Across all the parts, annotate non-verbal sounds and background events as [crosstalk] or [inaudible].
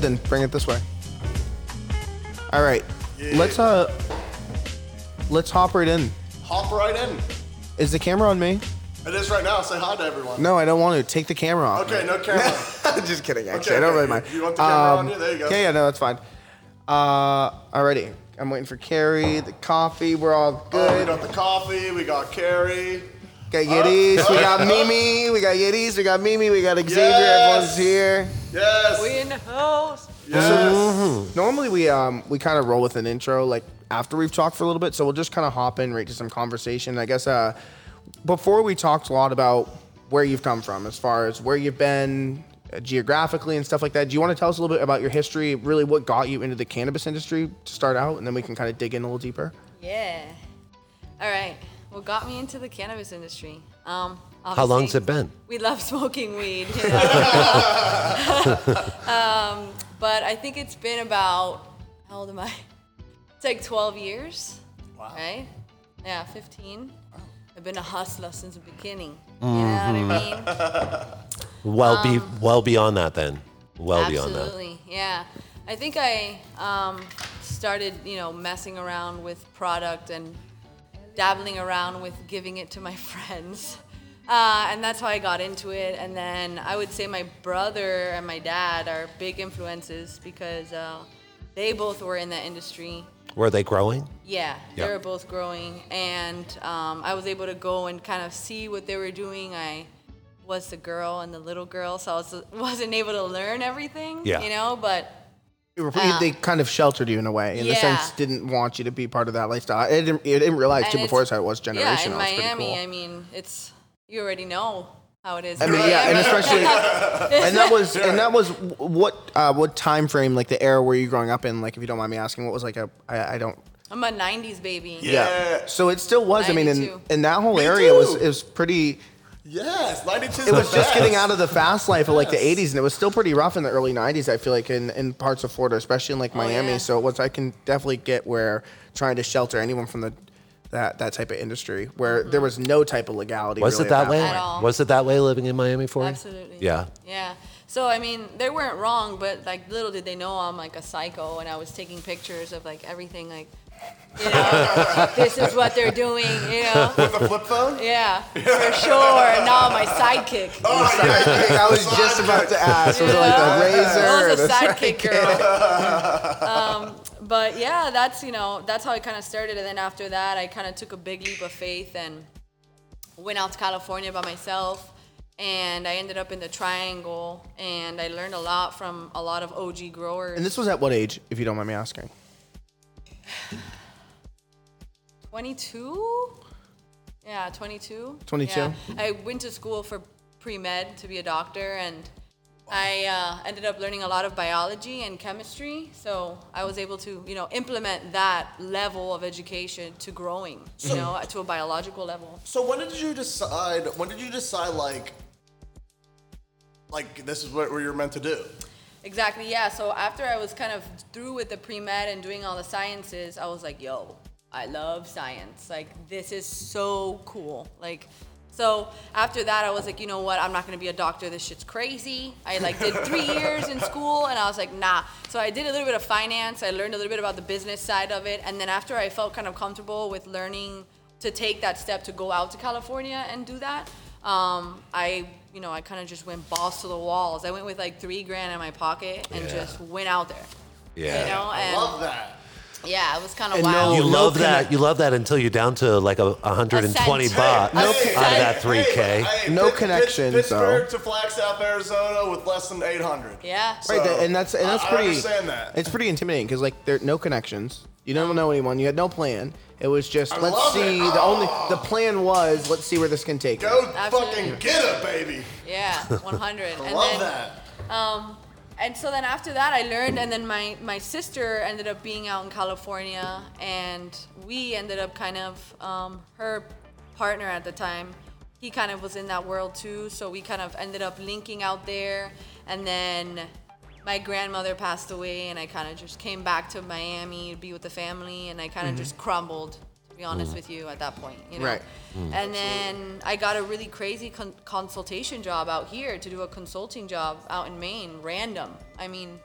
good, then bring it this way. All right. Let's uh let's hop right in. Hop right in. Is the camera on me? It is right now. Say hi to everyone. No, I don't want to. Take the camera off. Okay, no camera. [laughs] Just kidding. Actually, Okay, I don't really mind. You want the camera on you? There you go. Yeah, yeah, no, that's fine. Uh, already. I'm waiting for Carrie. The coffee. We're all Oh, we good. got the coffee. We got Carrie. got Yiddies. we got [laughs] Mimi. We got Yiddies. We got Mimi. We got Xavier. Yes. Everyone's here. Yes. We in the house. yes. Normally we um we kind of roll with an intro like after we've talked for a little bit, so we'll just kind of hop in right to some conversation. I guess uh before we talked a lot about where you've come from as far as where you've been uh, geographically and stuff like that. Do you want to tell us a little bit about your history, really what got you into the cannabis industry to start out, and then we can kind of dig in a little deeper? Yeah. All right. What got me into the cannabis industry? Um, How long's it been? We love smoking weed. You [laughs] know? um, but I think it's been about how old am I? It's like 12 years. Wow. Right? Yeah, 15. I've been a hustler since the beginning. Mm-hmm. You know what I mean? Well, be well beyond that then. Well beyond that. Absolutely, yeah. I think I um, started, you know, messing around with product and dabbling around with giving it to my [laughs] friends. Uh, and that's how I got into it. And then I would say my brother and my dad are big influences because uh, they both were in that industry. Were they growing? Yeah, Yep. they were both growing, and um, I was able to go and kind of see what they were doing. I was the girl and the little girl, so I was, [laughs] wasn't able to learn everything, Yeah. you know. But were- Uh, they kind of sheltered you in a way, in the sense, didn't want you to be part of that lifestyle. I didn't, I didn't realize and too before it's- that's how it was generational. Yeah, generational. in It's pretty Miami, cool. I mean, it's you already know how it is. I mean, yeah, and especially, [laughs] and that was, and that was what, uh, what time frame, like the era were you growing up in? Like, if you don't mind me asking, what was like a, I, I don't, I'm a '90s baby. Yeah. So it still was. I mean, in, 92. in that whole Me area was, it was pretty. Yes. 92 It was just getting out of the fast life of like the '80s, and it was still pretty rough in the early '90s. I feel like in, in parts of Florida, especially in like Miami. Oh, yeah. So it was. I can definitely get where trying to shelter anyone from the that that type of industry where there was no type of legality. Was really it that at way? At all. Was it that way living in Miami for you? Absolutely. Yeah. Yeah. So I mean, they weren't wrong, but like little did they know I'm like a psycho, and I was taking pictures of like everything, like you know, [laughs] this is what they're doing, you know. [laughs] With the flip phone? Yeah, for sure. And now I'm my sidekick. I was just about to ask. Was it like the razor? I or was a the sidekick girl. [laughs] um, but yeah, that's you know that's how I kind of started, and then after that, I kind of took a big leap of faith and went out to California by myself. And I ended up in the Triangle, and I learned a lot from a lot of OG growers. And this was at what age, if you don't mind me asking? [sighs] 22? Yeah, 22. 22? Yeah. I went to school for pre med to be a doctor, and I uh, ended up learning a lot of biology and chemistry. So I was able to, you know, implement that level of education to growing, you know, to a biological level. So when did you decide? When did you decide like, like this is what you're meant to do? Exactly, yeah. So after I was kind of through with the pre med and doing all the sciences, I was like, yo, I love science. Like, this is so cool. Like, so after that, I was like, you know what? I'm not gonna be a doctor. This shit's crazy. I like did [laughs] three years in school, and I was like, nah. So I did a little bit of finance. I learned a little bit about the business side of it, and then after I felt kind of comfortable with learning to take that step to go out to California and do that, um, I, you know, I kind of just went balls to the walls. I went with like three grand in my pocket and Yeah. just went out there. Yeah. You know, and I love that. Yeah, it was kind of And wild. You No love that. connect- You love that until you're down to like a 120 cent. baht No out of that 3K. Hey, hey, No Pit- Pit- connections, Pittsburgh to Flagstaff, Arizona, with less than 800. yeah. Right, So, that- and that's and that's I- I pretty. understand that. It's pretty intimidating because like there are no connections. You don't know anyone. You had no plan. It was just I let's love see. it. The only the plan was let's see where this can take. us. Go Absolutely. fucking get it, baby. [laughs] Yeah, 100. I and love then, that. Um, and so then after that, I learned, and then my, my sister ended up being out in California, and we ended up kind of, um, her partner at the time, he kind of was in that world too, so we kind of ended up linking out there, and then my grandmother passed away, and I kind of just came back to Miami to be with the family, and I kind of just crumbled. To be honest with you, at that point, you know. Right. And then I got a really crazy con- consultation job out here to do a consulting job out in Maine, random. I mean,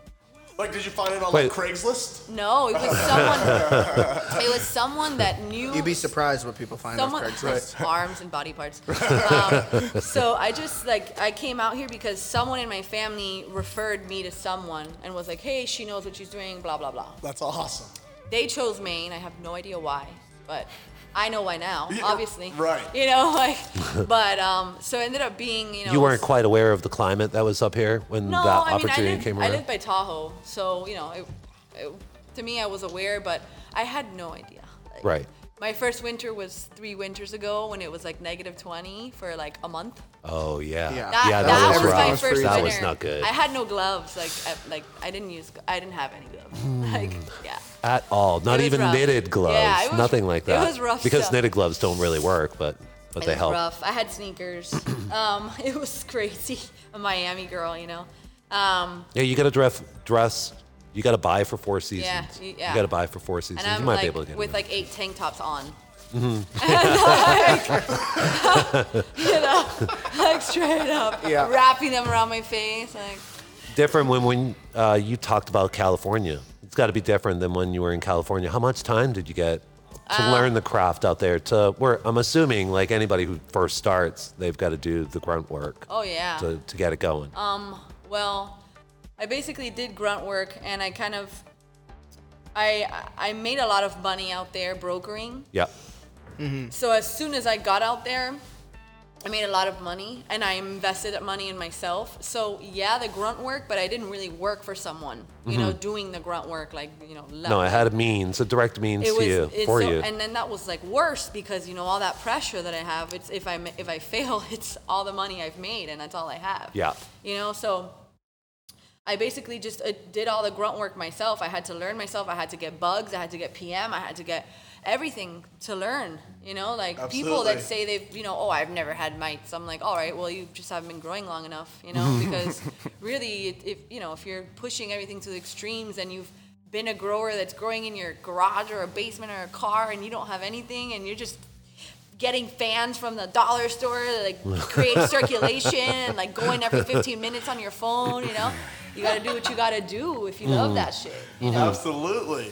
Like, did you find it on Wait. like Craigslist? No, it was someone. [laughs] it was someone that knew. You'd be surprised what people find someone on Craigslist. arms and body parts. [laughs] Um, so I just like I came out here because someone in my family referred me to someone and was like, "Hey, she knows what she's doing." Blah blah blah. That's awesome. They chose Maine. I have no idea why, but I know why now. Yeah, obviously, right. You know, [laughs] like, [laughs] but um, so it ended up being you know. You weren't quite aware of the climate that was up here when No, that I mean I opportunity live, came I around. live by Tahoe, so you know, it, it, to me I was aware, but I had no idea. Like, Right. My first winter was three winters ago when it was like negative 20 for like a month. oh yeah. Yeah. That, yeah, that, that, was, was, rough. my first freezing. winter. That was not good I had no gloves. Like, I, like I didn't use. I didn't have any gloves. [laughs] like, yeah. At all. Not even rough. knitted gloves. Yeah, was- Nothing like that. it that. was rough because stuff. knitted gloves don't really work, but but It they was help. rough. I had sneakers. [clears throat] um, [laughs] it was crazy. A Miami girl, you know. Um, Yeah, you got to dress dress. You got to buy for four seasons. Yeah, yeah. You got to buy for four seasons. and I'm you might like be able to get with it. like eight tank tops on. Mm-hmm. [laughs] And like, [laughs] you know, like straight up, Yeah. wrapping them around my face, like. different when when uh, you talked about California. It's got to be different than when you were in California. How much time did you get to Uh, learn the craft out there? To where I'm assuming, like anybody who first starts, they've got to do the grunt work Oh yeah. to, to get it going. Um. Well, I basically did grunt work, and I kind of, I I made a lot of money out there brokering. yeah. So as soon as I got out there, I made a lot of money, and I invested that money in myself. So yeah, the grunt work, but I didn't really work for someone, you know, doing the grunt work, like you know. Mm-hmm. No, I had a means, a direct means it to was you for so, you. and then that was like worse because you know all that pressure that I have. It's if I if I [laughs] fail, it's all the money I've made, and that's all I have. Yeah. You know, so I basically just uh, did all the grunt work myself. I had to learn myself. I had to get bugs. I had to get PM. I had to get everything to learn. You know, like people that say they've, you know, oh, I've never had mites. I'm like, all right, well, you just haven't been growing long enough. You know, [laughs] because really, if you know, if you're pushing everything to the extremes and you've been a grower that's growing in your garage or a basement or a car and you don't have anything and you're just getting fans from the dollar store to like [laughs] create circulation and like going every 15 minutes on your phone you know you gotta do what you gotta do if you love mm-hmm. that shit you mm-hmm. know Absolutely.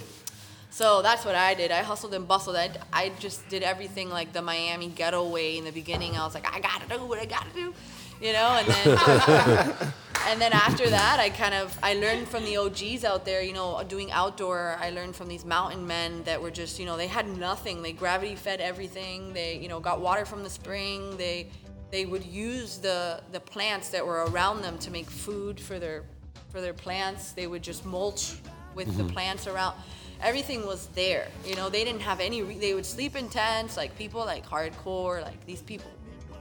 So that's what i did. I hustled and bustled. I, I just did everything like the miami ghetto way in the beginning. I was like i gotta do what i gotta do you know? And then [laughs] and then after that i kind of i learned from the og's out there you know doing outdoor. I learned from these mountain men that were just you know they had nothing. They gravity fed everything. They you know got water from the spring. They they would use the the plants that were around them to make food for their for their plants. They would just mulch with the mm-hmm. plants around everything was there you know they didn't have any re- they would sleep in tents like people like hardcore like these people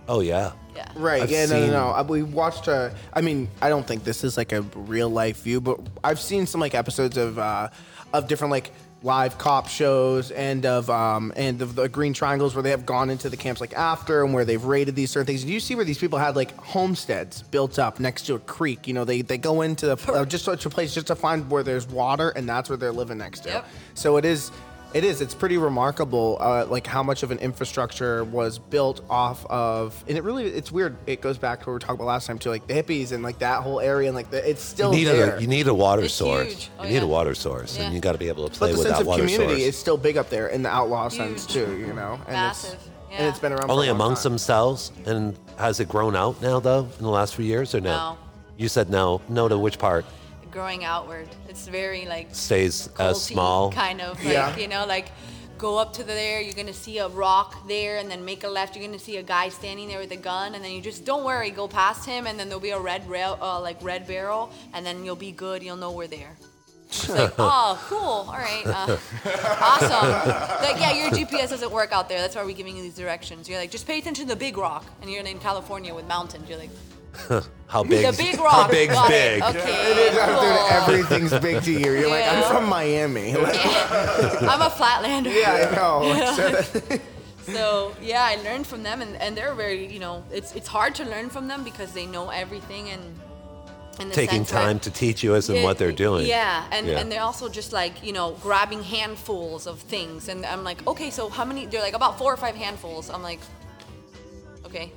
oh yeah. yeah Right. I've yeah. No, seen- no, no. We watched. Uh, I mean, I don't think this is like a real life view, but I've seen some like episodes of uh, of different like live cop shows and of um and of the green triangles where they have gone into the camps like after and where they've raided these certain things. Do you see where these people had like homesteads built up next to a creek? You know, they they go into the, uh, just such a place just to find where there's water and that's where they're living next to. Yep. So it is. It is. It's pretty remarkable, uh, like how much of an infrastructure was built off of, and it really, it's weird. It goes back to what we were talking about last time too, like the hippies and like that whole area, and like the, it's You still need there. a you need a water It's source. huge. Oh, you need yeah. a water source, and Yeah. you got to be able to play but play the with sense that of water community source. is still big up there in the outlaw sense Huge. too, you know. And Massive, It's, yeah. And it's been around Only for a long amongst time. themselves, and has it grown out now though in the last few years or no? No. You said no. No to which part? Growing outward it's very like Stays as small. kind of like Yeah. you know like go up to the there you're gonna see a rock there and then make a left you're gonna see a guy standing there with a gun and then you just don't worry go past him and then there'll be a red rail uh, like red barrel and then you'll be good you'll know we're there it's like [laughs] oh cool all right uh, awesome like yeah your gps doesn't work out there that's why we're giving you these directions you're like just pay attention to the big rock and you're in california with mountains you're like [laughs] How big? the big rock How big's got big? it. okay It is cool. and everything's big to you. You're like, I'm from Miami. Like, [laughs] i'm a flatlander yeah, I know. Like, so that- So yeah, I learned from them, and, and they're very, you know, it's it's hard to learn from them because they know everything and. in the Taking time to teach you as in what they're doing. Yeah, and Yeah. and they're also just like you know grabbing handfuls of things, and I'm like, okay, so how many? They're like about four or five handfuls. I'm like, okay.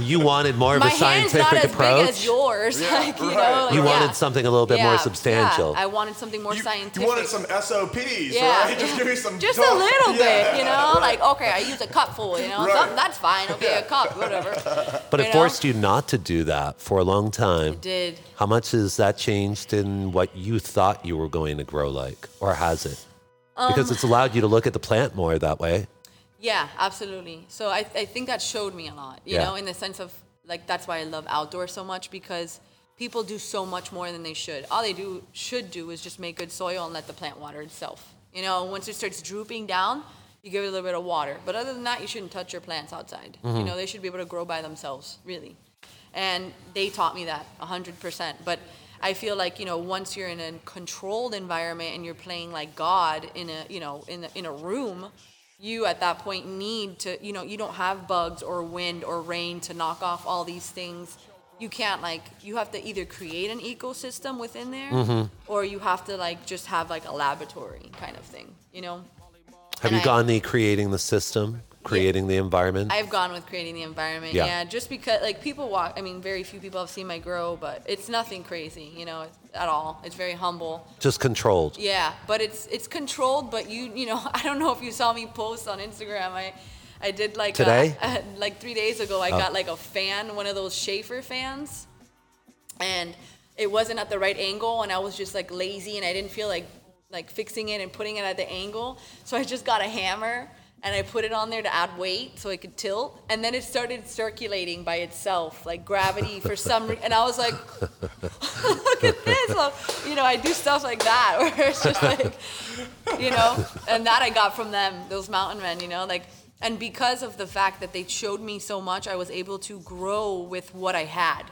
You wanted more of my a hand's not scientific as approach. big as yours. Yeah, like, you right. know, like, You yeah. wanted something a little bit more substantial. Yeah, I wanted something more You, scientific. you wanted some SOPs, yeah, right? Just give me some. Just dope- a little Yeah. bit, you know. Like, okay, I use a cup full, you know. Right. Something, that's fine. Okay, a cup, whatever. [laughs] But you it know? forced you not to do that for a long time. It did. How much has that changed in what you thought you were going to grow like, or has it? Because Um, it's allowed you to look at the plant more that way. Yeah, absolutely. So I, I think that showed me a lot, you Yeah. know, in the sense of like that's why I love outdoor so much because people do so much more than they should. All they do should do is just make good soil and let the plant water itself. You know, once it starts drooping down, you give it a little bit of water. But other than that, you shouldn't touch your plants outside. You mm-hmm. know, they should be able to grow by themselves, really. And they taught me that 100%. But I feel like, you know, once you're in a controlled environment and you're playing like God in a, you know, in a, in a room, you at that point need to, you know, you don't have bugs or wind or rain to knock off all these things. You can't like, you have to either create an ecosystem within there mm-hmm. or you have to like just have like a laboratory kind of thing, you know? Have And you I- gone the creating the system, creating the environment? I've gone with creating the environment. Yeah. Yeah. just because like people walk. I mean, very few people have seen my grow, but it's nothing crazy, you know, at all. It's very humble. Just controlled. Yeah, but it's it's controlled. But you you know, [laughs] I don't know if you saw me post on Instagram. I I did like Today? [laughs] like three days ago. I Oh. got like a fan, one of those Schaefer fans, and it wasn't at the right angle, and I was just like lazy, and I didn't feel like like fixing it and putting it at the angle. So I just got a hammer and I put it on there to add weight so it could tilt, and then it started circulating by itself, like gravity for some. Re- and I was like, [laughs] look at this. You know, I do stuff like that [laughs] where it's just like, you know, and that I got from them, those mountain men, you know, like, and because of the fact that they showed me so much, I was able to grow with what I had.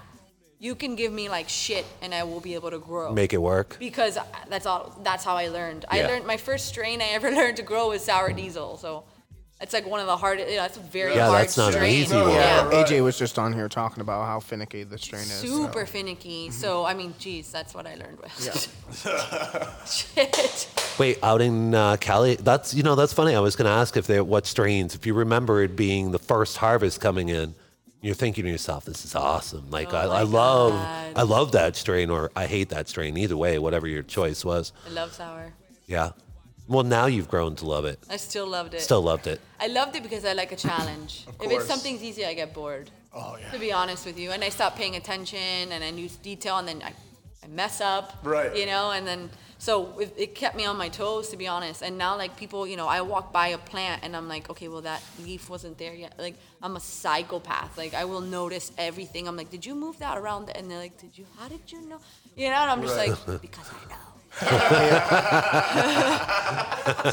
You can give me like shit and I will be able to grow. Make it work. because that's all that's how I learned. I Yeah. learned my first strain I ever [laughs] learned to grow was sour diesel. So it's like one of the hardest, you know, it's a very Yeah, hard that's not an strain. easy one. Yeah. right. AJ was just on here talking about how finicky the strain is. so- Super finicky. So I mean, geez, that's what I learned with. Shit. [laughs] [laughs] Wait, out in uh, Cali, that's you know that's funny. I was going to ask if they what strains. If you remember it being the first harvest coming in, you're thinking to yourself, "This is awesome." Like Oh I, my I love, God. I love that strain, or I hate that strain. Either way, whatever your choice was. I love sour. Yeah. Well, now you've grown to love it. I still loved it. Still loved it. I loved it because I like a challenge. if course. it's something's easy, I get bored. Oh yeah. To be honest with you, and I stop paying attention, and I lose detail, and then I, I mess up. Right. You know, and then so it, it kept me on my toes, to be honest. And now, like people, you know, I walk by a plant, and I'm like, okay, well that leaf wasn't there yet. Like I'm a psychopath. Like I will notice everything. I'm like, did you move that around? And they're like, did you? How did you know? You know, and I'm just Right. like, [laughs] because I know. [laughs]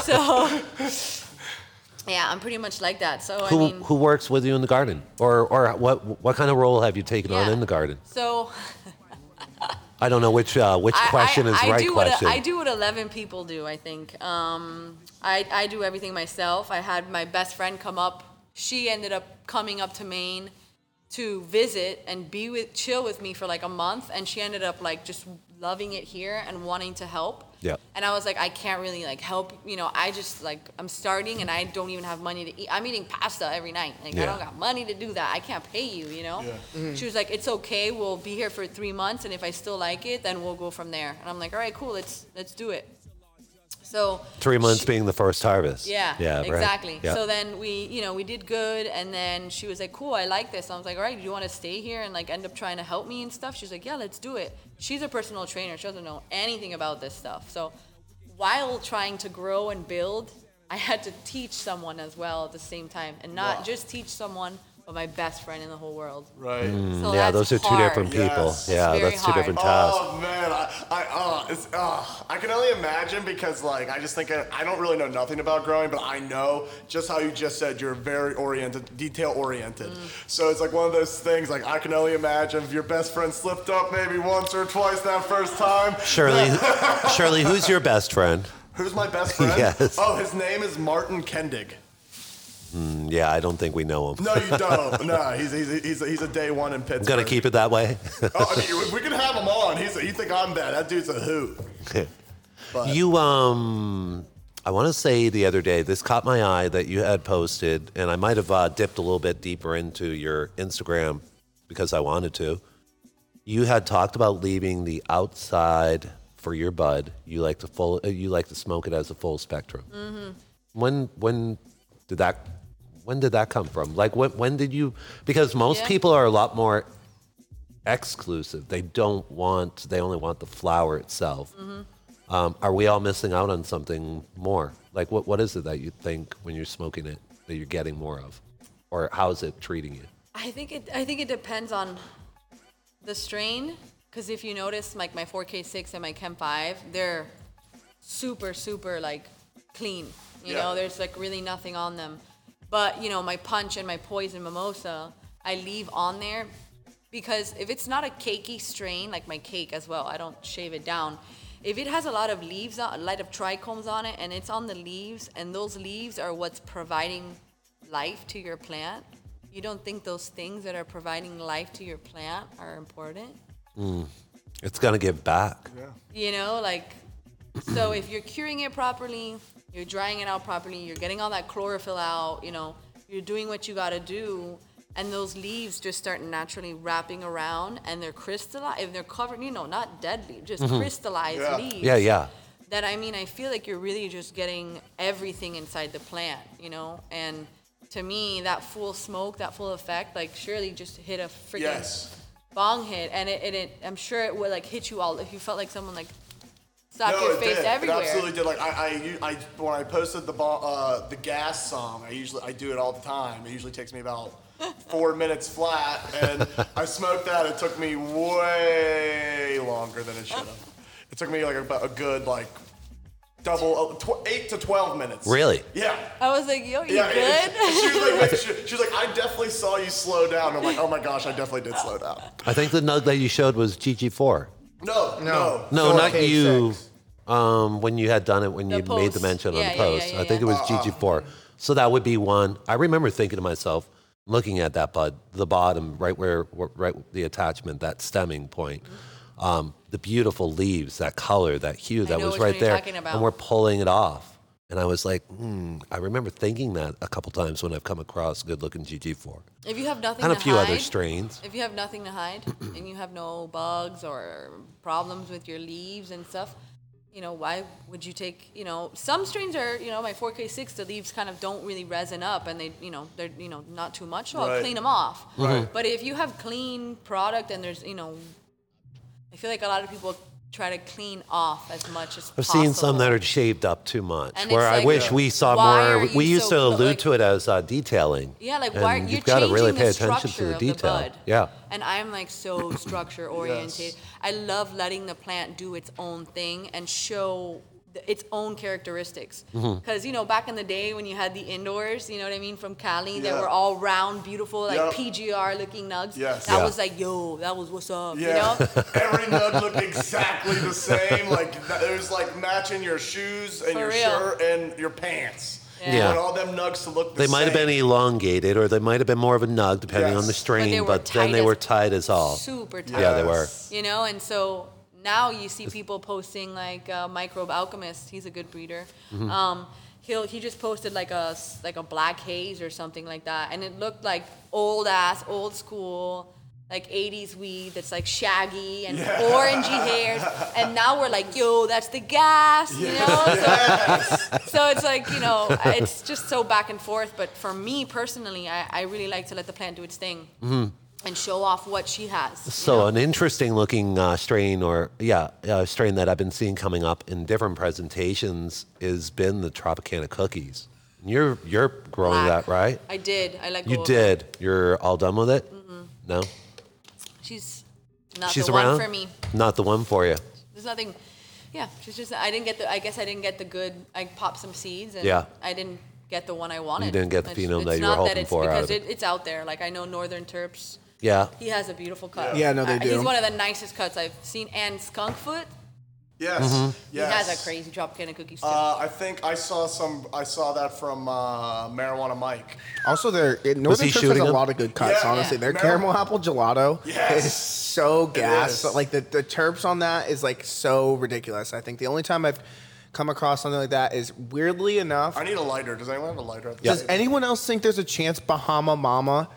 so yeah, I'm pretty much like that. So I Who mean, who works with you in the garden, or or what what kind of role have you taken on in the garden? so I don't know which uh, which I- question I, is the I right do question. What, I do what 11 people do, I think. Um, I, I do everything myself. I had my best friend come up. She ended up coming up to Maine to visit and be with, chill with me for like a month. And she ended up like just loving it here and wanting to help. Yeah. And I was like, I can't really like help. You know, I just like I'm starting and I don't even have money to eat. I'm eating pasta every night. Like Yeah. I don't got money to do that. I can't pay you. You know. Mm-hmm. She was like, it's okay. We'll be here for three months, and if I still like it, then we'll go from there. And I'm like, all right, cool. Let's let's do it. So Three months being the first harvest. yeah, Yeah. right. exactly. Yeah. So then we, you know, we did good, and then she was like, "Cool, I like this." I was like, "All right, do you want to stay here and like end up trying to help me and stuff?" She's like, "Yeah, let's do it." She's a personal trainer. She doesn't know anything about this stuff. So while trying to grow and build, I had to teach someone as well at the same time, and not just teach someone, but my best friend in the whole world. Right. So Mm, yeah, those are two hard. different people. Yes. Yeah, very that's two different tasks. Oh man, I, I, uh, it's, uh, I can only imagine because like I just think I, I don't really know nothing about growing, but I know just how you just said you're very oriented, detail oriented. Mm. So it's like one of those things. Like I can only imagine if your best friend slipped up maybe once or twice that first time. Shirley, [laughs] Shirley, who's your best friend? Who's my best friend? [laughs] Yes. Oh, his name is Martin Kendig. Mm, Yeah, I don't think we know him. No, you don't. [laughs] no, he's he's he's a, he's a day one in Pittsburgh. I'm gonna keep it that way. [laughs] Oh, I mean, we can have him on. He's a, you think I'm bad? That dude's a hoot. But- [laughs] you um, I want to say the other day, this caught my eye that you had posted, and I might have uh, dipped a little bit deeper into your Instagram because I wanted to. You had talked about leaving the outside for your bud. You like to full. uh, You like to smoke it as a full spectrum. When when did that? When did that come from? Like when when did you? Because most Yeah. people are a lot more exclusive. They don't want. They only want the flower itself. Um, are we all missing out on something more? Like what what is it that you think when you're smoking it that you're getting more of, or how is it treating you? I think it. I think it depends on the strain. Because if you notice, like my 4K6 and my Chem 5, they're super, super like clean. You Yeah. know, there's like really nothing on them. But you know, my punch and my poison mimosa, I leave on there because if it's not a cakey strain, like my cake as well, I don't shave it down. If it has a lot of leaves, on, a lot of trichomes on it, and it's on the leaves, and those leaves are what's providing life to your plant, you don't think those things that are providing life to your plant are important? Mm. It's gonna give back. You know, like, so if you're curing it properly, you're drying it out properly, you're getting all that chlorophyll out, you know, you're doing what you gotta do, and those leaves just start naturally wrapping around and they're crystallized, if they're covered, you know, not dead leaves, just mm-hmm. crystallized Yeah. leaves. Yeah, yeah. That I mean, I feel like you're really just getting everything inside the plant, you know, and to me, that full smoke, that full effect, like surely just hit a freaking Yes. bong hit, and it, and it, I'm sure it would like hit you all if you felt like someone like slapped No, your it face did. everywhere. It absolutely did. Like I, I, u- I- when I posted the bo- uh, the gas song, I usually I do it all the time. It usually takes me about [laughs] four minutes flat, and I smoked that. It took me way longer than it should have. It took me like about a good like double uh, tw- eight to twelve minutes. Really? Yeah. I was like, yo, you Yeah, good? she, she was like, she, [laughs] she was like, I definitely saw you slow down. I'm like, oh my gosh, I definitely did slow down. I think the nug that you showed was GG4. No, no, No, not 4K6. you. Um, when you had done it, when The you made the post. mention on Yeah, the yeah, yeah, post, yeah, I think it yeah. was GG4. So that would be one. I remember thinking to myself, looking at that bud, the bottom, right where, where right the attachment, that stemming point, um, the beautiful leaves, that color, that hue that know was which one right you're there, talking about. and we're pulling it off. And I was like, hmm. I remember thinking that a couple times when I've come across good-looking GG4 If you have nothing and a to few hide, other strains. if you have nothing to hide and you have no bugs or problems with your leaves and stuff, you know, why would you take, you know, some strains are, you know, my 4K6, the leaves kind of don't really resin up and they, you know, they're, you know, not too much, so I'll clean them off. Right. But if you have clean product and there's, you know, I feel like a lot of people try to clean off as much as I've possible. seen some that are shaved up too much. And where it's I like, wish we saw why more. are We you used to allude like- to it as uh, detailing. Yeah, like And why you've you're got to changing really the pay attention to structure the of detail. bud. Yeah. And I'm like so [coughs] structure oriented. I love letting the plant do its own thing and show th- its own characteristics. Mm-hmm. Because you know, back in the day when you had the indoors, you know what I mean, from Cali, that Yeah. were all round, beautiful, like Yep. PGR looking nugs. Yes. That Yeah. was like, yo, that was what's up. Yeah, You know? [laughs] every nug looked exactly the same. Like th- it was like matching your shoes and For your real. shirt and your pants. Yeah. You Yeah. want all them nugs to look the They might have been elongated, or they might have been more of a nug, depending on the Yes. strain. they But, were then they tight were as- tight as all. Super tight. Yeah, they were. Yes. you know and so now you see people posting like uh, microbe alchemist. He's a good breeder. Mm-hmm. um, he'll he just posted like a like a black haze or something like that. And it looked like old ass old school like 80s weed that's like shaggy and orangey hairs. And now we're like yo that's the gas you know? So, so it's like you know it's just so back and forth. But for me personally i, I really like to let the plant do its thing and show off what she has you Mm-hmm. So know? an interesting looking uh, strain, or yeah, uh, strain that I've been seeing coming up in different presentations has been the Tropicana cookies. You're you're growing Black. that, right? I did. I like. You did. You're all done with it? No. She's not She's the around. one for me. Not the one for you. There's nothing. Yeah, she's just. I didn't get the. I guess I didn't get the good. I popped some seeds and Yeah. I didn't get the one I wanted. You didn't get the It's- phenome that you were not hoping it's for out because of it. it, it's out there. Like I know Northern Terps. Yeah. He has a beautiful cut. Yeah, no, they Uh, do. He's one of the nicest cuts I've seen. And Skunkfoot, Yes. Mm-hmm. he has a crazy Tropicana cookies too. Uh, I think I saw some. I saw that from uh, Marijuana Mike. Also, their it- Northern he Trips has shooting a them? lot of good cuts. Yeah. honestly, Yeah. their Mar- caramel apple gelato Yes. is so gas. is. Like the the terps on that is like so ridiculous. I think the only time I've come across something like that is weirdly enough. I need a lighter. Does anyone have a lighter? Does anyone else think there's a chance Bahama Mama?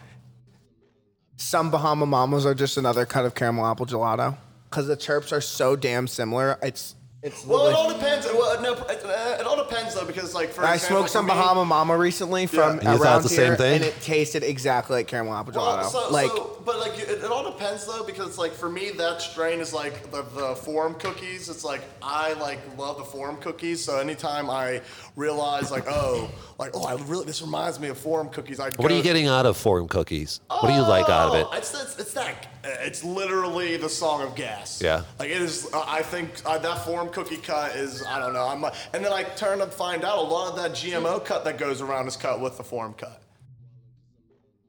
Some Bahama Mamas are just another cut of caramel apple gelato because the chirps are so damn similar. It's it's. Well, it all depends. Well, no, it, uh, it all depends though, because like for I example, smoked some me- Bahama Mama recently from And you thought around the same here, thing? and it tasted exactly like caramel apple gelato. Well, so, like so, but like it, it all depends though, because like for me that strain is like the, the forum cookies. It's like I like love the forum cookies. So anytime I realize like oh like oh I really this reminds me of forum cookies. I What are you getting out of Forum Cookies? What do you like out of it? Oh, It's, it's, it's that. It's literally the song of gas. Yeah. Like it is. uh, I think uh, that forum cookie cut is. I don't know. I'm. uh, And then I turn to find out a lot of that GMO cut that goes around is cut with the forum cut.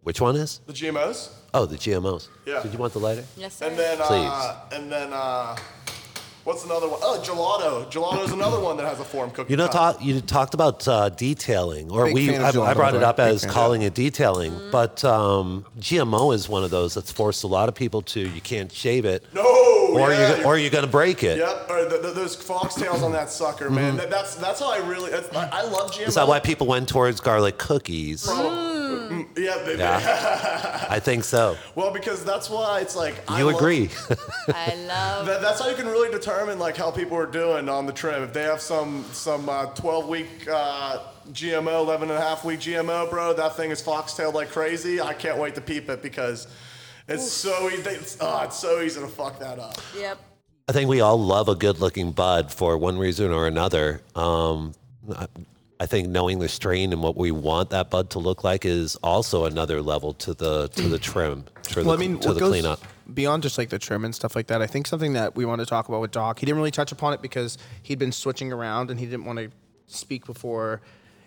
Which one is? The GMOs. Oh, the GMOs. Yeah. Did you want the lighter? Yes, sir. And then. Uh, and then. Uh, what's another one? Oh, gelato. Gelato is [laughs] another one that has a forum cookie. You know, cut. talk, you talked about uh, detailing, or Big we. fan I, of I brought by it up way. Big as fan of calling it detailing, but um, GMO is one of those that's forced a lot of people to. You can't shave it, No. or yeah, you or you're gonna break it. Yep, or the, the, those foxtails on that sucker, man. That, that's that's how I really. That's, I, I love GMO. Mm-hmm. Is that why people went towards garlic cookies? Yeah, they, Yeah, [laughs] I think so. Well, because that's why it's like I You love- agree? [laughs] I love. That, that's how you can really determine like how people are doing on the trim. If they have some some uh, 12 week uh, GMO, 11 and a half week GMO, bro, that thing is foxtailed like crazy. I can't wait to peep it because it's so easy. It's, oh, it's so easy to fuck that up. Yep. I think we all love a good-looking bud for one reason or another. Um, I- think knowing the strain and what we want that bud to look like is also another level to the to the trim, to the, I mean, to the goes cleanup. beyond just like the trim and stuff like that. I think something that we want to talk about with Doc. He didn't really touch upon it because he'd been switching around and he didn't want to speak before